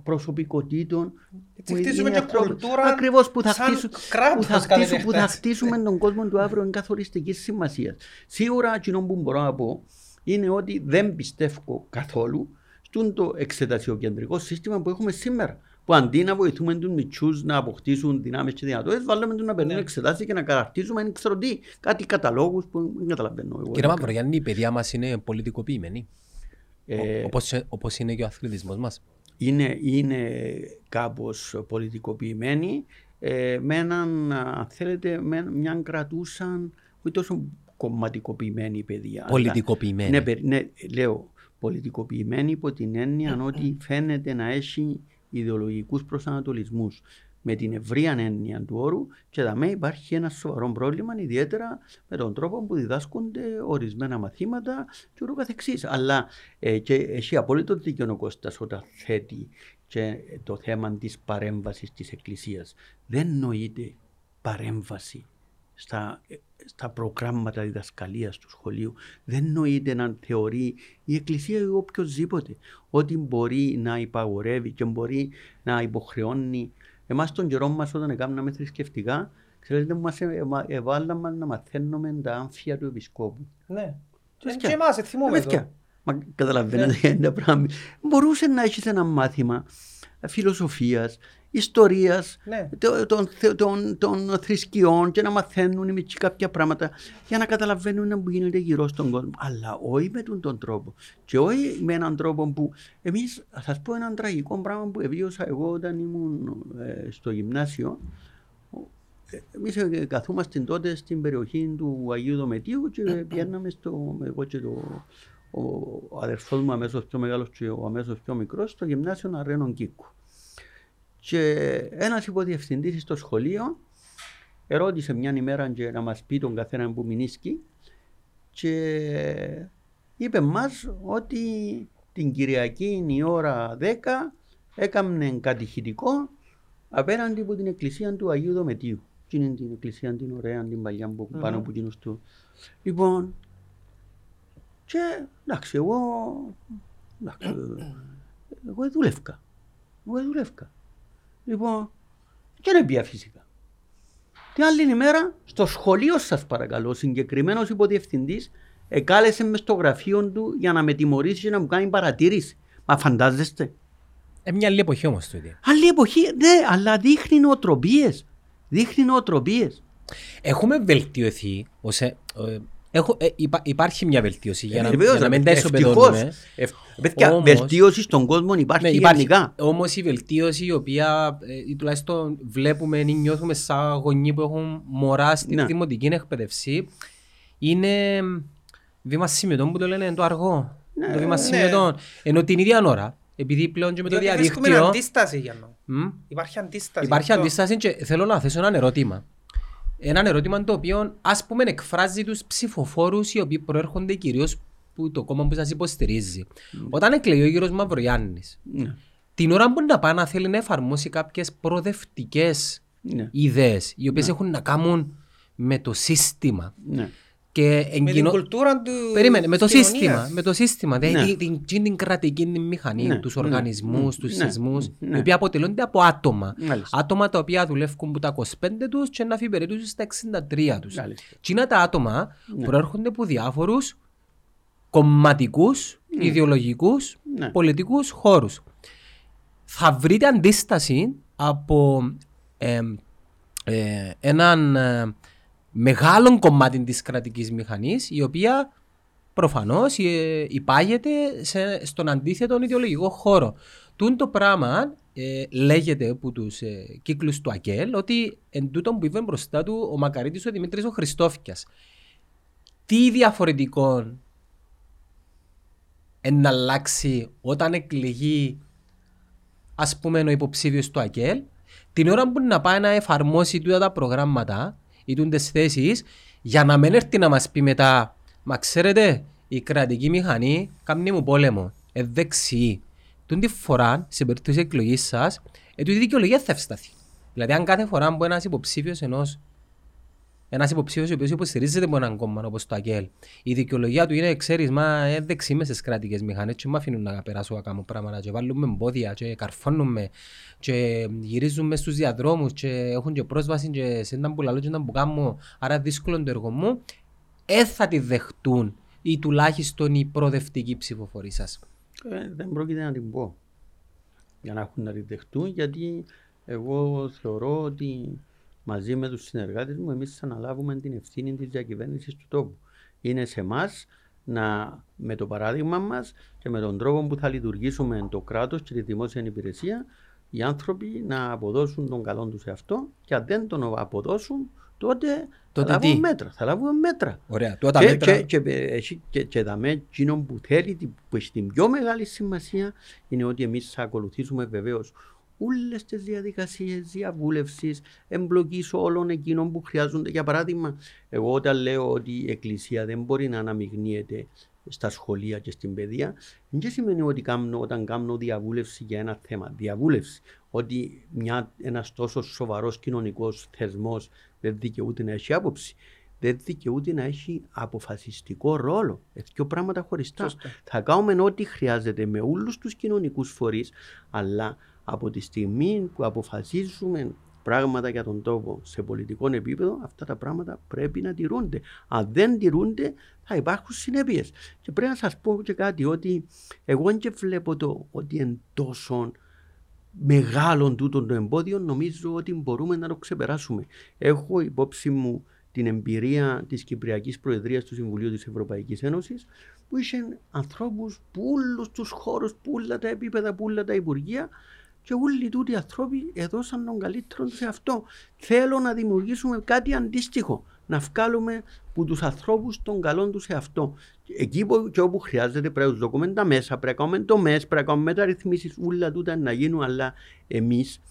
προσωπικότητων. Έτσι που χτίζουμε είναι και ανθρώποι. κουλτούρα Ακριβώς που θα, σαν χτίσουν, κράτος που, θα κατά χτίσουν, που θα επέκταση. χτίσουμε τον κόσμο του αύριο είναι καθοριστικής σημασίας. Σίγουρα εκείνο που μπορώ να πω είναι ότι δεν πιστεύω καθόλου στον το εξετασιοκεντρικό σύστημα που έχουμε σήμερα. Που αντί να βοηθούμε τους μητσούς να αποκτήσουν δυνάμεις και δυνατότητες, βάλαμε τους να παίρνουν Ναι. εξετάσεις και να καταρτίζουμε δεν ξέρω τι, κάτι καταλόγους που δεν καταλαβαίνω. εγώ. Κύριε Μαυρογιάννη, η παιδεία μας είναι πολιτικοποιημένη. Ε, Όπως, όπως είναι και ο αθλητισμός μας; είναι, είναι κάπως πολιτικοποιημένοι ε, με έναν, αν θέλετε, με μια κρατούσαν όχι τόσο κομματικοποιημένη παιδεία. αλλά- Πολιτικοποιημένη. Ναι, περι- ναι, λέω πολιτικοποιημένη υπό την έννοια ότι φαίνεται να έχει ιδεολογικούς προσανατολισμούς με την ευρία έννοια του όρου και δαμέ υπάρχει ένα σοβαρό πρόβλημα ιδιαίτερα με τον τρόπο που διδάσκονται ορισμένα μαθήματα και ούτω καθεξής. Αλλά ε, και έχει απόλυτο δίκιο ο Κώστας όταν θέτει και το θέμα της παρέμβασης της Εκκλησίας. Δεν νοείται παρέμβαση στα, στα προγράμματα διδασκαλίας του σχολείου. Δεν νοείται να θεωρεί η Εκκλησία ή οποιοδήποτε ότι μπορεί να υπαγορεύει και μπορεί να υποχρεώνει. Εμάς τον καιρό μας όταν έκαναμε θρησκευτικά, ξέρετε μας ε- ε- εβάλαμε να μαθαίνουμε τα άμφια του επισκόπου. Ναι. Παιδιά. Και εμάς, ε, θυμούμε Παιδιά, το. Μα καταλαβαίνετε ένα πράγμα. Μπορούσε να έχεις ένα μάθημα φιλοσοφίας, ιστορίας, Ναι. το- των, θε- των, των θρησκειών και να μαθαίνουν οι μητσοί κάποια πράγματα για να καταλαβαίνουν που γίνεται γύρω στον κόσμο. Αλλά όχι με τον, τον τρόπο. Και όχι με έναν τρόπο που εμείς, θα σας πω έναν τραγικό πράγμα που εβίωσα εγώ όταν ήμουν ε, στο γυμνάσιο. Εμείς ε, καθούμαστε τότε στην περιοχή του Αγίου Δομετίου και πιέναμε στο, εγώ και το, ο, ο αδερφός μου αμέσως πιο μεγάλος και ο αμέσως πιο μικρός στο γυμνάσιο Αρένων Κίκου. Και ένας υποδιευθυντής στο σχολείο ερώτησε μια ημέρα και να μας πει τον καθένα που μηνίσκει και είπε μας ότι την Κυριακή η ώρα 10 έκαμνε κατηχητικό απέναντι από την εκκλησία του Αγίου Δομετίου. Τι είναι την εκκλησία την ωραία, την παλιά που πάνω από εκείνους του. Λοιπόν, και εντάξει, εγώ, εντάξει, εγώ δούλευκα. Εγώ δούλευκα. Λοιπόν, και δεν πια φυσικά. Την άλλη ημέρα, στο σχολείο σας παρακαλώ, ο συγκεκριμένος υποδιευθυντής εκάλεσε μες στο γραφείο του για να με τιμωρήσει και να μου κάνει παρατήρηση. Μα φαντάζεστε; Ε, μια άλλη εποχή όμως τούτη. Άλλη εποχή, ναι, αλλά δείχνει νοοτροπίες. Δείχνει νοοτροπίες. Έχουμε βελτιωθεί. Ως, ε, ε, έχω, ε, υπά- υπάρχει μια βελτίωση για να, Ε, βεβαίως, για να μην τα ευτυχώς. ισοπεδώνουμε. Ευ- Παιδιά, Όμως- βελτίωση στον κόσμο υπάρχει, Ναι, υπάρχει. γενικά. Όμως η βελτίωση η οποία ε, ή τουλάχιστον βλέπουμε ή νιώθουμε σαν γονεί που έχουν μωρά στην Ναι. δημοτική εκπαίδευση είναι βήμα σημειωτών που το λένε το αργό. το βήμα ναι. σημειωτών. Ενώ την ίδια ώρα, επειδή πλέον και με το Διότι βρίσκουμε διαδίκτυο. αντίσταση, Γιάννο. Μμ, Υπάρχει αντίσταση. Υπάρχει Αυτό. αντίσταση και θέλω να θέσω ένα ερώτημα. Ένα ερώτημα το οποίο ας πούμε εκφράζει τους ψηφοφόρους οι οποίοι προέρχονται κυρίως που το κόμμα που σας υποστηρίζει. Όταν εκλεγεί ο κύριος Μαυρογιάννης, Ναι. την ώρα που να πάει να θέλει να εφαρμόσει κάποιες προοδευτικές Ναι. ιδέες οι οποίες έχουν να κάνουν με το σύστημα Ναι. και Με την εγκοινο... κουλτούρα του Περίμενε, με το της σύστημα, κοινωνίας. με το σύστημα, δηλαδή Ναι. την, την, την κρατική την μηχανή, Ναι, τους ναι, οργανισμούς, ναι, τους ναι, σεισμούς, ναι. οι οποίοι αποτελούνται από άτομα. Μάλιστα. Άτομα τα οποία δουλεύουν από τα 25 τους και να φύγουν περίπου στα 63 τους. Μάλιστα. Τι είναι τα άτομα Ναι. προέρχονται από διάφορους κομματικούς, ιδεολογικούς, Ναι. πολιτικούς χώρους. Θα βρείτε αντίσταση από ε, ε, έναν ε, μεγάλο κομμάτι της κρατικής μηχανής η οποία προφανώς ε, υπάγεται σε, στον αντίθετο ιδεολογικό χώρο. Τούν το πράγμα ε, λέγεται από τους ε, κύκλους του ΑΚΕΛ ότι εν τούτον που είπε μπροστά του ο Μακαρίτης ο Δημήτρης ο Χριστόφικιας. Τι διαφορετικό εν αλλάξει όταν εκλεγεί ας πούμε ο υποψήφιος του ΑΚΕΛ την ώρα που να πάει να εφαρμόσει τούτα τα προγράμματα ή τούντες θέσεις για να μην έρθει να μας πει μετά μα ξέρετε η κρατική μηχανή κάνει μου πόλεμο, ε, δεξιή. Τούν τη φορά, σε περίπτωση εκλογής σας, ε, τούτη δικαιολογία θα ευσταθεί. Δηλαδή, αν κάθε φορά που ένας υποψήφιος ενός ένας υποψήφιος ο οποίος υποστηρίζεται από έναν κόμμα όπως το ΑΚΕΛ. Η δικαιολογία του είναι, ξέρεις, μα ε, δεξί με στις κρατικές μηχανές, και μου αφήνουν να περάσω να κάνω πράγματα. Και βάλουμε εμπόδια, και καρφώνουμε, και γυρίζουμε στους διαδρόμους, και έχουν και πρόσβαση και σε έναν που λαλό και έναν που κάνω. Άρα δύσκολο το έργο μου. Ε, θα τη δεχτούν ή τουλάχιστον οι προοδευτικοί ψηφοφοροί σας. Ε, δεν πρόκειται να την πω για να έχουν να τη δεχτούν γιατί εγώ θεωρώ ότι μαζί με τους συνεργάτες μου εμείς θα αναλάβουμε την ευθύνη της διακυβέρνησης του τόπου. Είναι σε εμάς να με το παράδειγμα μας και με τον τρόπο που θα λειτουργήσουμε το κράτος και τη δημόσια υπηρεσία οι άνθρωποι να αποδώσουν τον καλό τους σε αυτό και αν δεν τον αποδώσουν τότε, Τότε θα λάβουμε τι; μέτρα. Θα λάβουμε μέτρα. Ωραία. Τότε Και, μέτρα. και, και, έχει- και, και δαμέ εκείνο που θέλει, τι- που έχει την πιο μεγάλη σημασία είναι ότι εμείς θα ακολουθήσουμε βεβαίως όλες τις διαδικασίες διαβούλευσης, εμπλοκής όλων εκείνων που χρειάζονται. Για παράδειγμα, εγώ όταν λέω ότι η Εκκλησία δεν μπορεί να αναμειγνύεται στα σχολεία και στην παιδεία, δεν σημαίνει ότι κάνω, όταν κάνω διαβούλευση για ένα θέμα, διαβούλευση, ότι μια, ένας τόσο σοβαρός κοινωνικός θεσμός δεν δικαιούται να έχει άποψη δεν δικαιούται να έχει αποφασιστικό ρόλο. Έτσι και πράγματα χωριστά. Σωστά. Θα κάνουμε ό,τι χρειάζεται με όλους τους κοινωνικούς φορείς, αλλά από τη στιγμή που αποφασίζουμε πράγματα για τον τόπο σε πολιτικό επίπεδο, αυτά τα πράγματα πρέπει να τηρούνται. Αν δεν τηρούνται, θα υπάρχουν συνέπειες. Και πρέπει να σας πω και κάτι, ότι εγώ δεν και βλέπω το ότι εν τόσο μεγάλων τούτων των εμπόδιων νομίζω ότι μπορούμε να το ξεπεράσουμε. Έχω υπόψη μου την εμπειρία της Κυπριακής Προεδρίας του Συμβουλίου της Ευρωπαϊκής Ένωσης που είχε ανθρώπους που όλους τους χώρους, που όλα τα επίπεδα, που όλα τα υπουργεία και όλοι τούτοι οι άνθρωποι έδωσαν τον καλύτερο τους σε αυτό. Θέλω να δημιουργήσουμε κάτι αντίστοιχο. Να βγάλουμε που τους ανθρώπους τον καλό τους σε αυτό. Εκεί που, και όπου χρειάζεται πρέπει να τους δούμε τα μέσα, πρέπει να κάνουμε το μες, πρέπει να κάνουμε μεταρρυθμίσεις, όλα τούτα να γίνουν, αλλά εμείς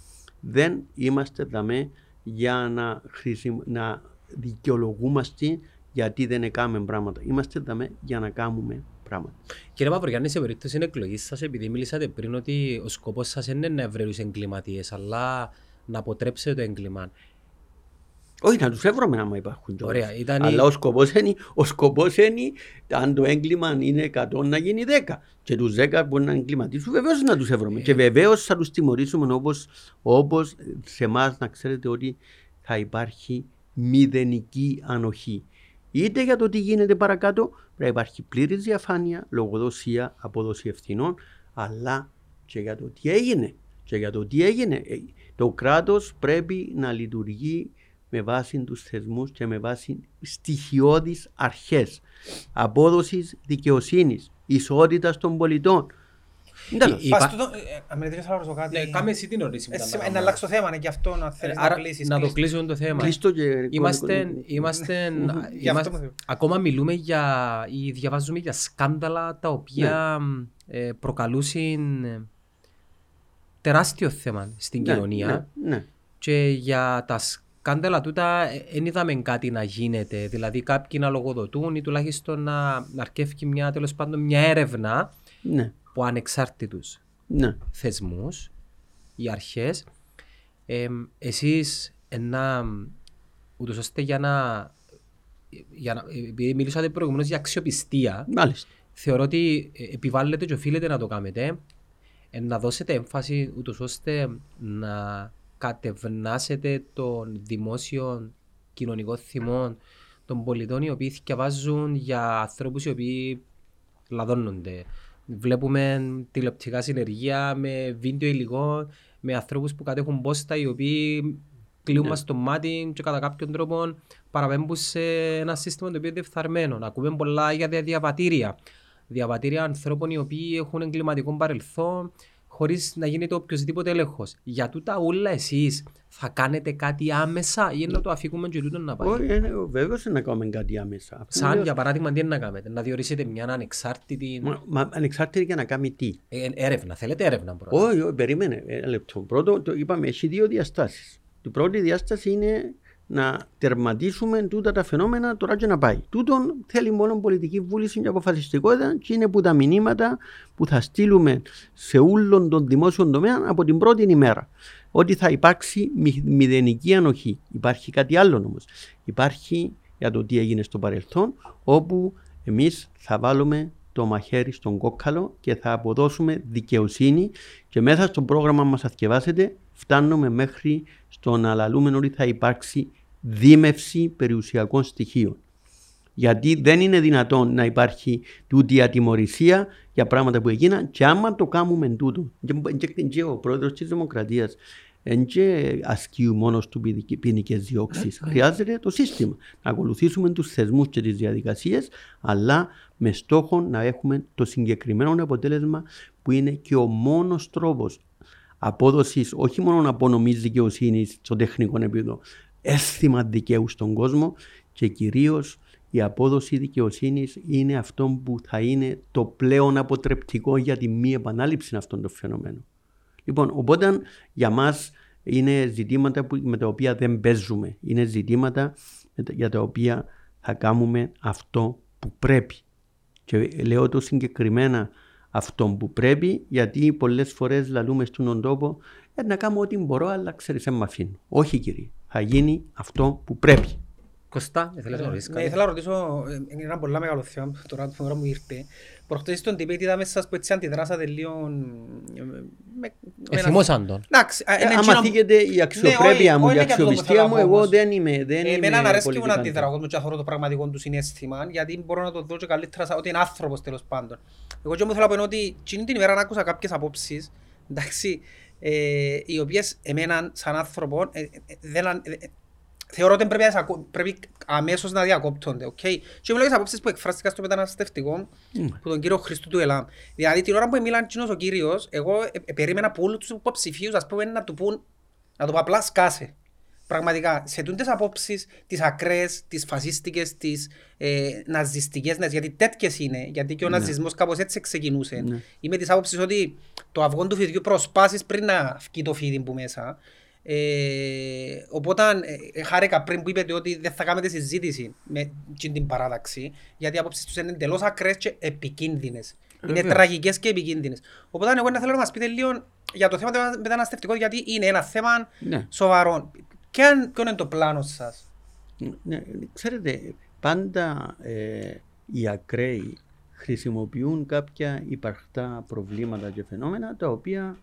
δεν είμαστε δαμέ για να, χρησιμ... να δικαιολογούμαστε γιατί δεν έκαμε πράγματα. Είμαστε δαμέ για να κάνουμε πράγματα. Κύριε Παπρογιάννη, σε περίπτωση εκλογή σας, επειδή μιλήσατε πριν ότι ο σκοπός σας είναι να βρει τους εγκληματίες, αλλά να αποτρέψετε το έγκλημα. Όχι, να τους έβρουμε άμα υπάρχουν κιόλας. Ωραία, ήταν η- Αλλά ο σκοπός είναι, ο σκοπός είναι αν το έγκλημα είναι 100 να γίνει 10. Και τους 10 μπορεί να εγκληματίσουν, βεβαίως να τους έβρουμε. Και βεβαίως θα τους τιμωρήσουμε όπως, όπως σε εμάς να ξέρετε ότι θα υπάρχει μηδενική ανοχή. Είτε για το τι γίνεται παρακάτω, πρέπει να υπάρχει πλήρης διαφάνεια, λογοδοσία, απόδοση ευθυνών, αλλά και για το τι έγινε. Και για το τι έγινε. Ε, Το κράτος πρέπει να λειτουργεί με βάση τους θεσμούς και με βάση στοιχειώδεις αρχές απόδοσης δικαιοσύνης, ισότητας των πολιτών. Κάμε εσύ την ερώτηση. Ε, μετά σε- να Να κάνουμε. αλλάξω θέμα, ναι, και αυτό να θέλεις να Άρα κλείσεις. να το κλείς. κλείσουμε το θέμα. κλείστο και... Είμαστε, είμαστε, Γι' αυτό είμαστε- το θέλω. ακόμα μιλούμε για ή διαβάζουμε για σκάνδαλα τα οποία ε, προκαλούσαν ε, τεράστιο θέμα στην Ναι, κοινωνία Ναι, ναι. και για τα σκάνδαλα τούτα δεν είδαμε κάτι να γίνεται. Δηλαδή κάποιοι να λογοδοτούν ή τουλάχιστον να, να αρκεύει μια, τέλος πάντων, μια έρευνα ναι, από ανεξάρτητους ναι. θεσμούς ή αρχές ε, εσείς ένα, ούτως ώστε για να, για να επειδή μιλήσατε προηγουμένως για αξιοπιστία Μάλιστα. θεωρώ ότι ε, επιβάλλεται και οφείλετε να το κάνετε ε, να δώσετε έμφαση ούτως ώστε να κατευνάσετε των δημόσιων κοινωνικών θυμών των πολιτών οι οποίοι διαβάζουν για ανθρώπους οι οποίοι λαδώνονται. Βλέπουμε τηλεοπτικά συνεργεία με βίντεο υλικό, με ανθρώπους που κατέχουν πόστα οι οποίοι κλείουν Ναι. μας το μάτι και κατά κάποιον τρόπο παραπέμπουν σε ένα σύστημα το οποίο είναι διεφθαρμένο. Ακούμε πολλά για τα διαβατήρια. Διαβατήρια ανθρώπων οι οποίοι έχουν εγκληματικό παρελθόν χωρίς να γίνεται οποιοδήποτε έλεγχος. Για τούτα όλα εσείς θα κάνετε κάτι άμεσα ή να το αφήκουμε και τούτο να πάει; Όχι, ε, ε, Βέβαιως να κάνουμε κάτι άμεσα. Αυτό Σαν λέω. για παράδειγμα τι είναι να κάνετε, να διορίσετε μια ανεξάρτητη Μα, μα ανεξάρτητη για να κάνει τι; ε, έρευνα. Θέλετε έρευνα πρώτα. Όχι, όχι, περίμενε ένα λεπτό. Πρώτο, το είπαμε, έχει δύο διαστάσεις. Η πρώτη διάσταση είναι να τερματίσουμε τούτα τα φαινόμενα τώρα και να πάει. Τούτον θέλει μόνο πολιτική βούληση και αποφασιστικότητα και είναι που τα μηνύματα που θα στείλουμε σε όλον τον δημόσιο τομέα από την πρώτη ημέρα. Ότι θα υπάρξει μηδενική ανοχή. Υπάρχει κάτι άλλο όμως. Υπάρχει για το τι έγινε στο παρελθόν, όπου εμείς θα βάλουμε το μαχαίρι στον κόκκαλο και θα αποδώσουμε δικαιοσύνη και μέσα στο πρόγραμμα μας θα φτάνουμε μέχρι στο να λαλούμε ότι θα υπάρξει δίμευση περιουσιακών στοιχείων. Γιατί δεν είναι δυνατόν να υπάρχει τούτη η ατιμορρησία για πράγματα που έγιναν και άμα το κάνουμε τούτο. Και, και ο πρόεδρος της Δημοκρατίας δεν ασκεί μόνος του ποινικές διώξεις. Χρειάζεται το σύστημα. Να ακολουθήσουμε τους θεσμούς και τις διαδικασίες, αλλά με στόχο να έχουμε το συγκεκριμένο αποτέλεσμα που είναι και ο μόνος τρόπος απόδοσης όχι μόνο απονομής δικαιοσύνης στο τεχνικό επίπεδο, αίσθημα δικαίου στον κόσμο και κυρίως η απόδοση δικαιοσύνης είναι αυτό που θα είναι το πλέον αποτρεπτικό για τη μη επανάληψη αυτών των φαινομένων. Λοιπόν, οπότε για μας είναι ζητήματα που, με τα οποία δεν παίζουμε. Είναι ζητήματα για τα οποία θα κάνουμε αυτό που πρέπει. Και λέω το συγκεκριμένα αυτό που πρέπει, γιατί πολλές φορές λαλούμε στον τόπο ε, να κάνω ό,τι μπορώ, αλλά ξέρεις, δεν με αφήνω. Όχι, κύριε. Θα γίνει αυτό που πρέπει. Κωστά, ήθελα να ρωτήσω. Ναι, ήθελα να ρωτήσω ε, ένα πολύ μεγάλο θέμα τώρα που μου ήρθε. Προχτές στον debate είδαμε σας που έτσι αντιδράσατε λίγο... Εθιμώσαν τον. Άμα θίγεται η αξιοπρέπεια μου, η αξιοπιστία μου, εγώ δεν είμαι Εμένα αρέσει και να αντιδράω μου και αφορώ το πραγματικό τους συνέστημα, γιατί μπορώ να το δω και καλύτερα ότι είναι άνθρωπος τέλος πάντων. Εγώ και μου θέλω να πω ότι την ημέρα να άκουσα κάποιες απόψεις, εντάξει, ε, οι οποίες εμένα σαν άνθρωπο ε, δεν, θεωρώ ότι πρέπει, πρέπει αμέσως να διακόπτονται. Okay? Και μιλάω για απόψεις που εκφράστηκα στο μεταναστευτικό mm. που τον κύριο Χριστού του Ελάμ. Δηλαδή την ώρα που μιλάνε ο κύριος, εγώ ε, ε, περίμενα από όλους τους υποψηφίους ας πούμε, να του πούν, να του πω απλά σκάσε. Πραγματικά, σε τούντες απόψεις, τις ακραίες, τις φασίστικες, τις ε, ναζιστικές, ναι, γιατί τέτοιες είναι, γιατί και ο ναι. ναζισμός κάπως έτσι ξεκινούσε. Ναι. Είμαι της άποψης ότι το αυγό του φιδιού προσπάσεις πριν να βγει το φίδι που μέσα. Ε, οπότε ε, χάρηκα πριν που είπατε ότι δεν θα κάνετε συζήτηση με την παράταξη γιατί οι απόψεις τους είναι εντελώς ακραίες και επικίνδυνες. Είναι τραγικές και επικίνδυνες. Οπότε εγώ θέλω να μας πείτε λίγο για το θέμα του μεταναστευτικού γιατί είναι ένα θέμα ναι. σοβαρό. Ποιο είναι το πλάνο σας; Ναι, ξέρετε, πάντα ε, οι ακραίοι χρησιμοποιούν κάποια υπαρχτά προβλήματα και φαινόμενα τα οποία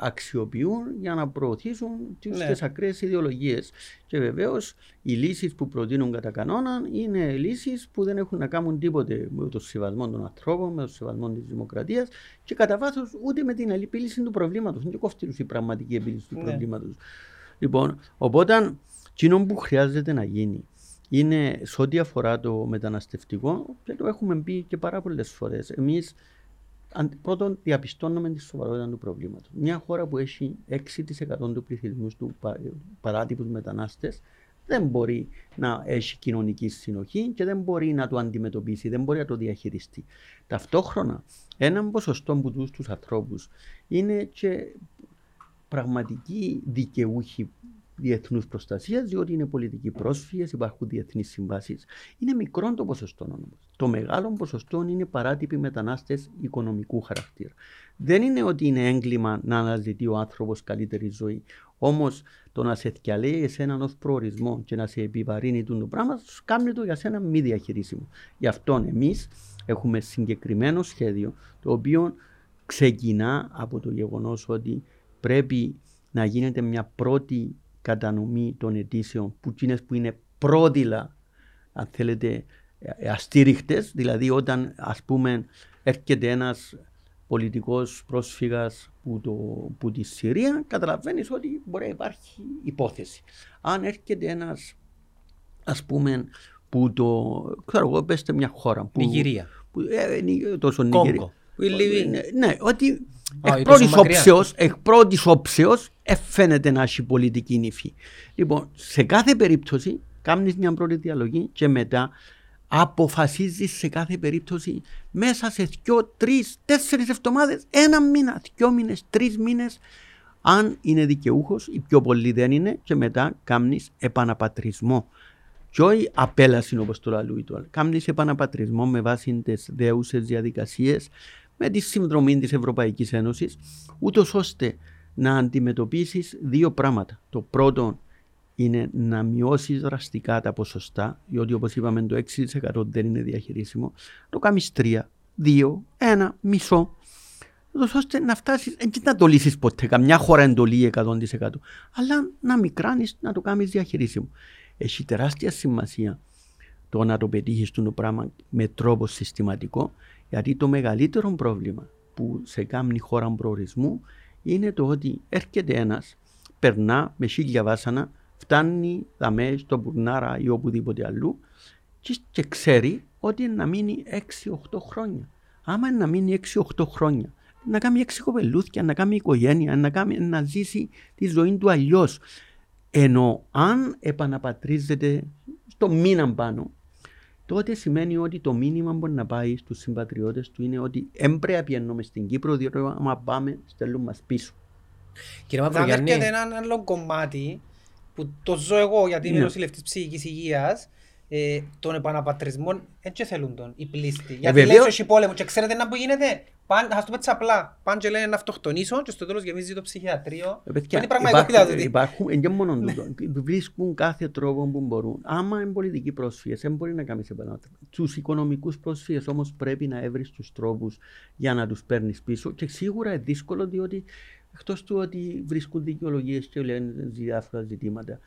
αξιοποιούν για να προωθήσουν τις ναι. ακραίες ιδεολογίες. Και βεβαίως οι λύσεις που προτείνουν κατά κανόνα είναι λύσεις που δεν έχουν να κάνουν τίποτε με το σεβασμό των ανθρώπων, με το σεβασμό της δημοκρατίας και κατά βάθος ούτε με την επίλυση του προβλήματος. Δεν κόφτει η πραγματική επίλυση του ναι. προβλήματος. Λοιπόν, οπότε, εκείνο που χρειάζεται να γίνει είναι σε ό,τι αφορά το μεταναστευτικό και το έχουμε πει και πάρα πολλές φορές. Εμείς πρώτον διαπιστώνουμε τη σοβαρότητα του προβλήματος. Μια χώρα που έχει 6% του πληθυσμού του παράτυπου μετανάστες δεν μπορεί να έχει κοινωνική συνοχή και δεν μπορεί να το αντιμετωπίσει, δεν μπορεί να το διαχειριστεί. Ταυτόχρονα, ένα ποσοστό από του ανθρώπους είναι και πραγματικοί δικαιούχοι διεθνούς προστασίας, διότι είναι πολιτικοί πρόσφυγες, υπάρχουν διεθνείς συμβάσεις. Είναι μικρό το ποσοστό όμω. Το μεγάλο ποσοστό είναι παράτυποι μετανάστες οικονομικού χαρακτήρα. Δεν είναι ότι είναι έγκλημα να αναζητεί ο άνθρωπος καλύτερη ζωή. Όμως το να σε θυκιαλέει εσένα ως προορισμό και να σε επιβαρύνει το πράγμα, κάνει το για σένα μη διαχειρίσιμο. Γι' αυτό εμείς έχουμε συγκεκριμένο σχέδιο το οποίο ξεκινά από το γεγονός ότι πρέπει να γίνεται μια πρώτη κατανομή των αιτήσεων που, που είναι πρόδειλα, αν θέλετε, ε, αστήριχτες, δηλαδή όταν ας πούμε έρχεται ένας πολιτικός πρόσφυγας που, το, που τη Συρία, καταλαβαίνεις ότι μπορεί να υπάρχει υπόθεση. Αν έρχεται ένας, ας πούμε, που το, ξέρω εγώ, πέστε μια χώρα. Που, Νιγηρία. Που, ε, τόσο Νιγηρία. Ναι, ναι, ότι εκ πρώτης όψεως, εκ φαίνεται να έχει πολιτική νυφή. Λοιπόν, σε κάθε περίπτωση κάνεις μια πρώτη διαλογή και μετά αποφασίζεις σε κάθε περίπτωση μέσα σε δυο, τρεις, τέσσερις εβδομάδες, ένα μήνα, δυο μήνες, τρεις μήνες Αν είναι δικαιούχος, οι πιο πολλοί δεν είναι, και μετά κάνεις επαναπατρισμό. Και όχι απέλαση όπως το λέει το Κάνεις επαναπατρισμό με βάση τις δέουσες διαδικασίες, με τη συνδρομή της Ευρωπαϊκής Ένωσης, ούτως ώστε να αντιμετωπίσεις δύο πράγματα. Το πρώτο είναι να μειώσεις δραστικά τα ποσοστά, διότι όπως είπαμε το 6% δεν είναι διαχειρίσιμο. Το κάνεις 3, 2, 1, μισό. ώστε να φτάσεις, δεν να το λύσεις ποτέ. Καμιά χώρα εντολή 100%. Αλλά να μικράνεις, να το κάνεις διαχειρίσιμο. Έχει τεράστια σημασία το να το πετύχεις το πράγμα με τρόπο συστηματικό, γιατί το μεγαλύτερο πρόβλημα που σε κάνει χώρα προορισμού είναι το ότι έρχεται ένας, περνά με χίλια βάσανα, φτάνει δαμές στο Μπουρνάρα ή οπουδήποτε αλλού και, και ξέρει ότι είναι να μείνει 6-8 χρόνια. Άμα είναι να μείνει 6-8 χρόνια, να κάνει 6 κοπελούθια, να κάνει οικογένεια, να, κάνει, να ζήσει τη ζωή του αλλιώς. Ενώ αν επαναπατρίζεται στο μήνα πάνω, τότε σημαίνει ότι το μήνυμα μπορεί να πάει στους συμπατριώτες του είναι ότι έμπρεπε να στην Κύπρο, διότι άμα πάμε, στέλνουν μας πίσω. Κύριε Μαυρογιάννη. Θα ένα άλλο κομμάτι που το ζω εγώ γιατί είμαι ναι. νοσηλευτής ψυχικής υγείας ε, των επαναπατρισμών έτσι θέλουν τον, οι πλήστοι. Ε, γιατί λέει όχι πόλεμο και ξέρετε να που γίνεται; Πάν, ας το πω απλά. Πάνε και λένε να αυτοκτονήσω και στο τέλος γεμίζει το ψυχιατρίο. Ε, είναι πραγματικότητα δηλαδή. Υπάρχουν, και μόνο τούτο, βρίσκουν κάθε τρόπο που μπορούν. Άμα είναι πολιτικοί πρόσφυγες, δεν μπορεί να κάνεις επαναπατρισμό. Τους οικονομικούς πρόσφυγες όμως πρέπει να έβρεις τους τρόπους για να τους παίρνεις πίσω και σίγουρα είναι δύσκολο διότι Εκτός του ότι βρίσκουν δικαιολογίες και λένε διάφορα ζητήματα,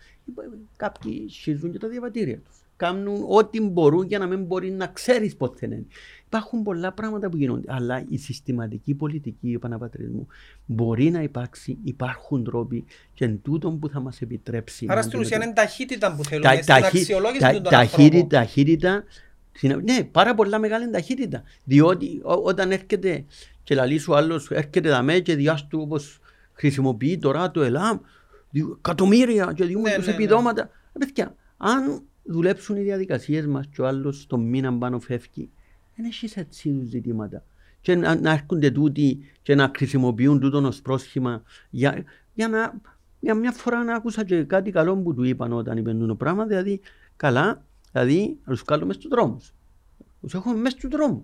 κάποιοι σχίζουν και τα διαβατήρια τους. Κάνουν ό,τι μπορούν για να μην μπορεί να ξέρεις πότε είναι. Υπάρχουν πολλά πράγματα που γίνονται. Αλλά η συστηματική πολιτική επαναπατρισμού μπορεί να υπάρξει, υπάρχουν τρόποι και εν τούτο που θα μας επιτρέψει. Άρα στην ουσία είναι ταχύτητα που θέλουμε. Τα, στην αξιολόγηση τα, ταχύτητα, ταχύτητα, ναι, πάρα πολλά μεγάλη ταχύτητα. Διότι ό, όταν έρχεται και λαλείς σου άλλος, έρχεται δαμέ και διάστου όπως χρησιμοποιεί τώρα το ΕΛΑΜ, εκατομμύρια και διούμε ναι, τους ναι, ναι. επιδόματα. Ναι. Παιδιά, αν δουλέψουν οι διαδικασίες μας και ο άλλος το μήνα πάνω φεύγει, δεν έχεις έτσι τους ζητήματα. Και να, να έρχονται τούτοι και να χρησιμοποιούν τούτο ως πρόσχημα για, για να για μια φορά να άκουσα και κάτι καλό που του είπαν όταν είπαν το πράγμα, δηλαδή καλά, δηλαδή να τους κάνουμε στους δρόμους. Τους έχουμε μέσα στους δρόμους.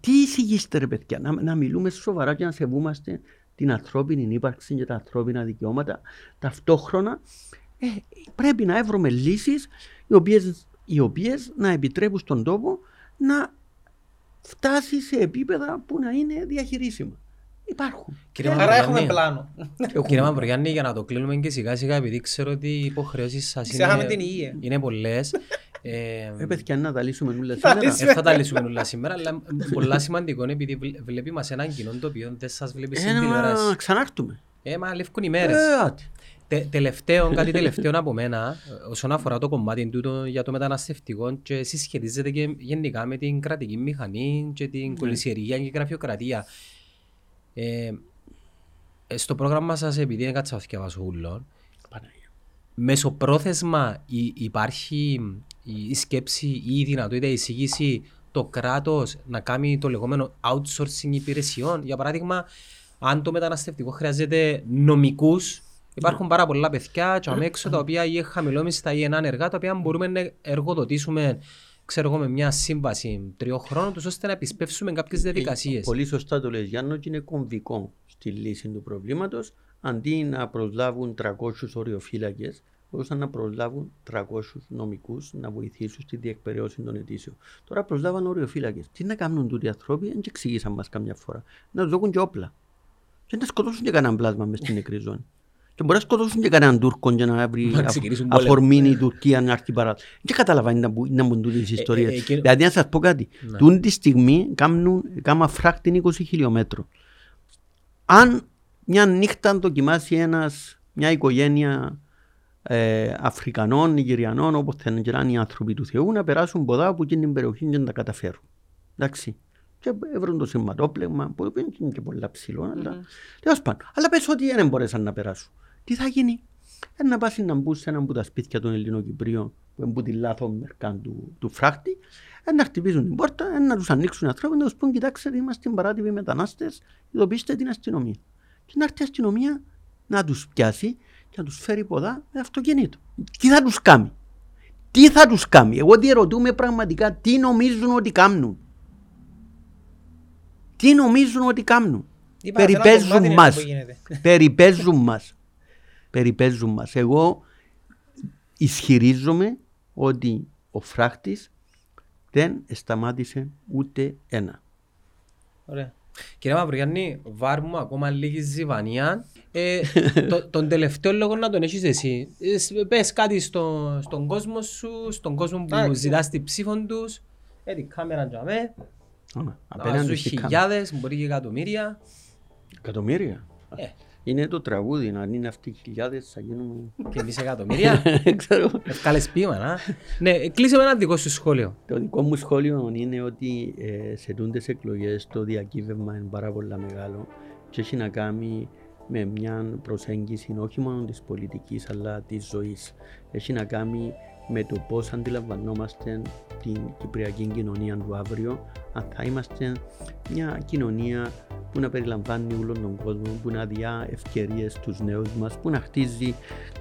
Τι εισηγείστε ρε παιδιά, να, να μιλούμε σοβαρά και να σεβούμαστε την ανθρώπινη ύπαρξη και τα ανθρώπινα δικαιώματα. Ταυτόχρονα ε, πρέπει να έβρουμε λύσεις οι οποίες, οι οποίες να επιτρέπουν στον τόπο να φτάσει σε επίπεδα που να είναι διαχειρίσιμα. Υπάρχουν. Κύριε Άρα έχουμε πλάνο. Κύριε Μαυρογιάννη, για να το κλείνουμε και σιγά σιγά, επειδή ξέρω ότι οι υποχρεώσεις σας είναι, είναι πολλές. Ε, ε, παιδιά, να τα λύσουμε νουλα σήμερα. Ε, θα τα λύσουμε νουλα σήμερα, αλλά πολλά σημαντικό είναι επειδή βλέπει μας έναν κοινό το οποίο δεν σας βλέπει στην τηλεόραση. Να ξανάρθουμε. Ε, μα λεύκουν οι μέρες. Τε, τελευταίο, κάτι τελευταίο από μένα, όσον αφορά το κομμάτι του για το μεταναστευτικό και συσχετίζεται και γενικά με την κρατική μηχανή και την ναι. κολυσιεργία και γραφειοκρατία. Ε, στο πρόγραμμα σας, επειδή είναι κάτι σας διαβάσω μεσοπρόθεσμα υπάρχει η σκέψη ή η δυνατότητα, η εισηγήση το κράτος να κάνει το λεγόμενο outsourcing υπηρεσιών; Για παράδειγμα, αν το μεταναστευτικό χρειάζεται νομικούς, υπάρχουν πάρα πολλά παιδιά και αμέξω τα οποία ή χαμηλόμιστα ή είναι άνεργα, τα οποία μπορούμε να εργοδοτήσουμε ξέρω εγώ, με μια σύμβαση τριών χρόνων, ώστε να επισπεύσουμε κάποιες διαδικασίες. Πολύ σωστά το λέει Γιάννο και είναι κομβικό στη λύση του προβλήματος. Αντί να προσλάβουν 300 οριοφύλακες, μπορούσαν να προσλάβουν 300 νομικούς να βοηθήσουν στη διεκπαιρέωση των αιτήσεων. Τώρα προσλάβαν οριοφύλακες. Τι να κάνουν τούτοι οι άνθρωποι, δεν εξηγήσαν μας καμιά φορά. Να τους δώσουν και όπλα. Και να σκοτώσουν και κανέναν πλάσμα μες στην νεκρή ζώνη. Και μπορεί να σκοτώσουν και κανέναν Τούρκο για να βρει αφορμή η Τουρκία να έρθει παρά. Δεν καταλαβαίνει να μπουν τούτες τι ιστορίες. Δηλαδή, να σας πω κάτι. Ναι. Τούν τη στιγμή κάνουν φράκτη 20 χιλιόμετρων. Αν μια νύχτα δοκιμάσει ένας, μια οικογένεια ε, Αφρικανών, Νιγηριανών, όπως θέλουν και οι άνθρωποι του Θεού, να περάσουν ποδά από εκείνη την περιοχή και να τα καταφέρουν. Εντάξει. Και έβρουν το σηματόπλεγμα, που είναι και πολλά ψηλό, αλλά τέλος πάντων. Αλλά πες ότι δεν μπορέσαν να περάσουν. Τι θα γίνει, ε, να πάσει να μπουν σε ένα από τα σπίτια των Ελληνοκυπρίων, που είναι τη λάθος μερκά του, του φράχτη, ε, να χτυπήσουν την πόρτα, ε, να τους ανοίξουν οι άνθρωποι, να τους πούν: Κοιτάξτε, είμαστε παράτυποι μετανάστες, ειδοποιήστε την αστυνομία. Και να έρθει η αστυνομία να τους πιάσει και να τους φέρει ποδά με αυτοκίνητο. Τι θα τους κάνει; Τι θα τους κάνει; Εγώ διερωτούμε πραγματικά τι νομίζουν ότι κάνουν. Τι νομίζουν ότι κάνουν; Είπα, ένα κομμάτι Περιπέζουν είναι μας. που γίνεται. Περιπέζουν μας. Περιπέζουν μας. Εγώ ισχυρίζομαι ότι ο φράχτης δεν σταμάτησε ούτε ένα. Ωραία. Κύριε Μαυρογιάννη, βάρ μου ακόμα λίγη ζυβανία. Ε, το- τον τελευταίο λόγο να τον έχεις εσύ. Ε, σ- πες κάτι στο, στον κόσμο σου, στον κόσμο που Εντάξει. ζητάς τη ψήφο τους. Ε, την κάμερα για με. Άμα, Να Απέναντι ζουν στη κάμερα. χιλιάδες, μπορεί και εκατομμύρια. Εκατομμύρια; Ε, Είναι το τραγούδι, να είναι αυτοί οι χιλιάδες θα γίνουμε... και εμείς εκατομμύρια. Ξέρω. Ευκάλες ποίημα, να. Ναι, κλείσε με ένα δικό σου σχόλιο. Το δικό μου σχόλιο είναι ότι ε, σε τούντες εκλογές το διακύβευμα είναι πάρα πολύ μεγάλο και έχει να κάνει με μια προσέγγιση όχι μόνο της πολιτικής αλλά της ζωής. Έχει να κάνει με το πώς αντιλαμβανόμαστε την κυπριακή κοινωνία του αύριο, αν θα είμαστε μια κοινωνία που να περιλαμβάνει όλον τον κόσμο, που να διά ευκαιρίες στους νέους μας, που να χτίζει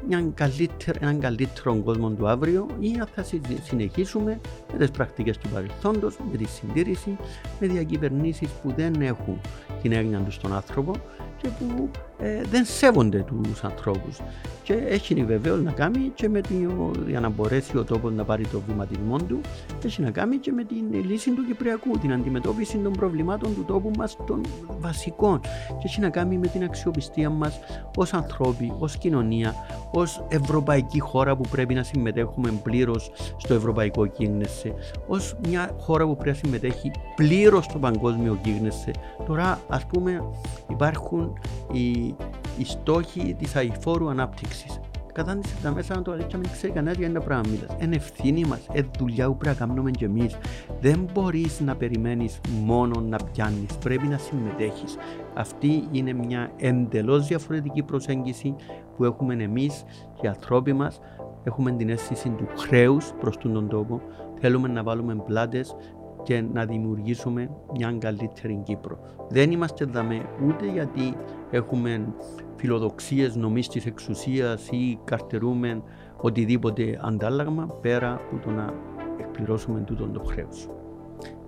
μια καλύτερη, έναν καλύτερο κόσμο του αύριο. Ή αν θα συζη- συνεχίσουμε με τις πρακτικές του παρελθόντος, με τη συντήρηση, με διακυβερνήσεις που δεν έχουν την έγνοια τους στον άνθρωπο και που ε, δεν σέβονται τους ανθρώπους. Και έχει βεβαίω να κάνει και με την, για να μπορέσει ο τόπος να πάρει το βηματισμό του, έχει να κάνει και με την λύση του Κυπριακού, την αντιμετώπιση των προβλημάτων του τόπου μας των βασικών. Και έχει να κάνει με την αξιοπιστία μας ως ανθρώποι, ως κοινωνία, ως ευρωπαϊκή χώρα που πρέπει να συμμετέχουμε πλήρως στο ευρωπαϊκό γίγνεσθε, ως μια χώρα που πρέπει να συμμετέχει πλήρως στο παγκόσμιο γίγνεσθε. Τώρα ας πούμε υπάρχουν οι, οι στόχοι της αηφόρου ανάπτυξης. Κατάντησε τα μέσα να το αλήθεια μην ξέρει κανένας για ένα πράγμα μιλάς. Είναι ευθύνη μας, είναι δουλειά που πρέπει να κάνουμε και εμείς. Δεν μπορείς να περιμένεις μόνο να πιάνεις, πρέπει να συμμετέχεις. Αυτή είναι μια εντελώς διαφορετική προσέγγιση που έχουμε εμείς και οι ανθρώποι μας. Έχουμε την αίσθηση του χρέους προς τον τόπο. Θέλουμε να βάλουμε πλάτες και να δημιουργήσουμε μια καλύτερη Κύπρο. Δεν είμαστε δαμέ ούτε γιατί έχουμε φιλοδοξίες νομής της εξουσίας ή καρτερούμε οτιδήποτε αντάλλαγμα πέρα από το να εκπληρώσουμε τούτον το χρέος.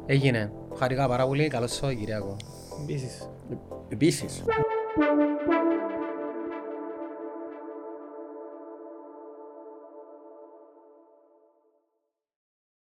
Έγινε. Χαρικά πάρα πολύ. Καλώς Σαββατοκύριακο. Επίσης. Επίσης,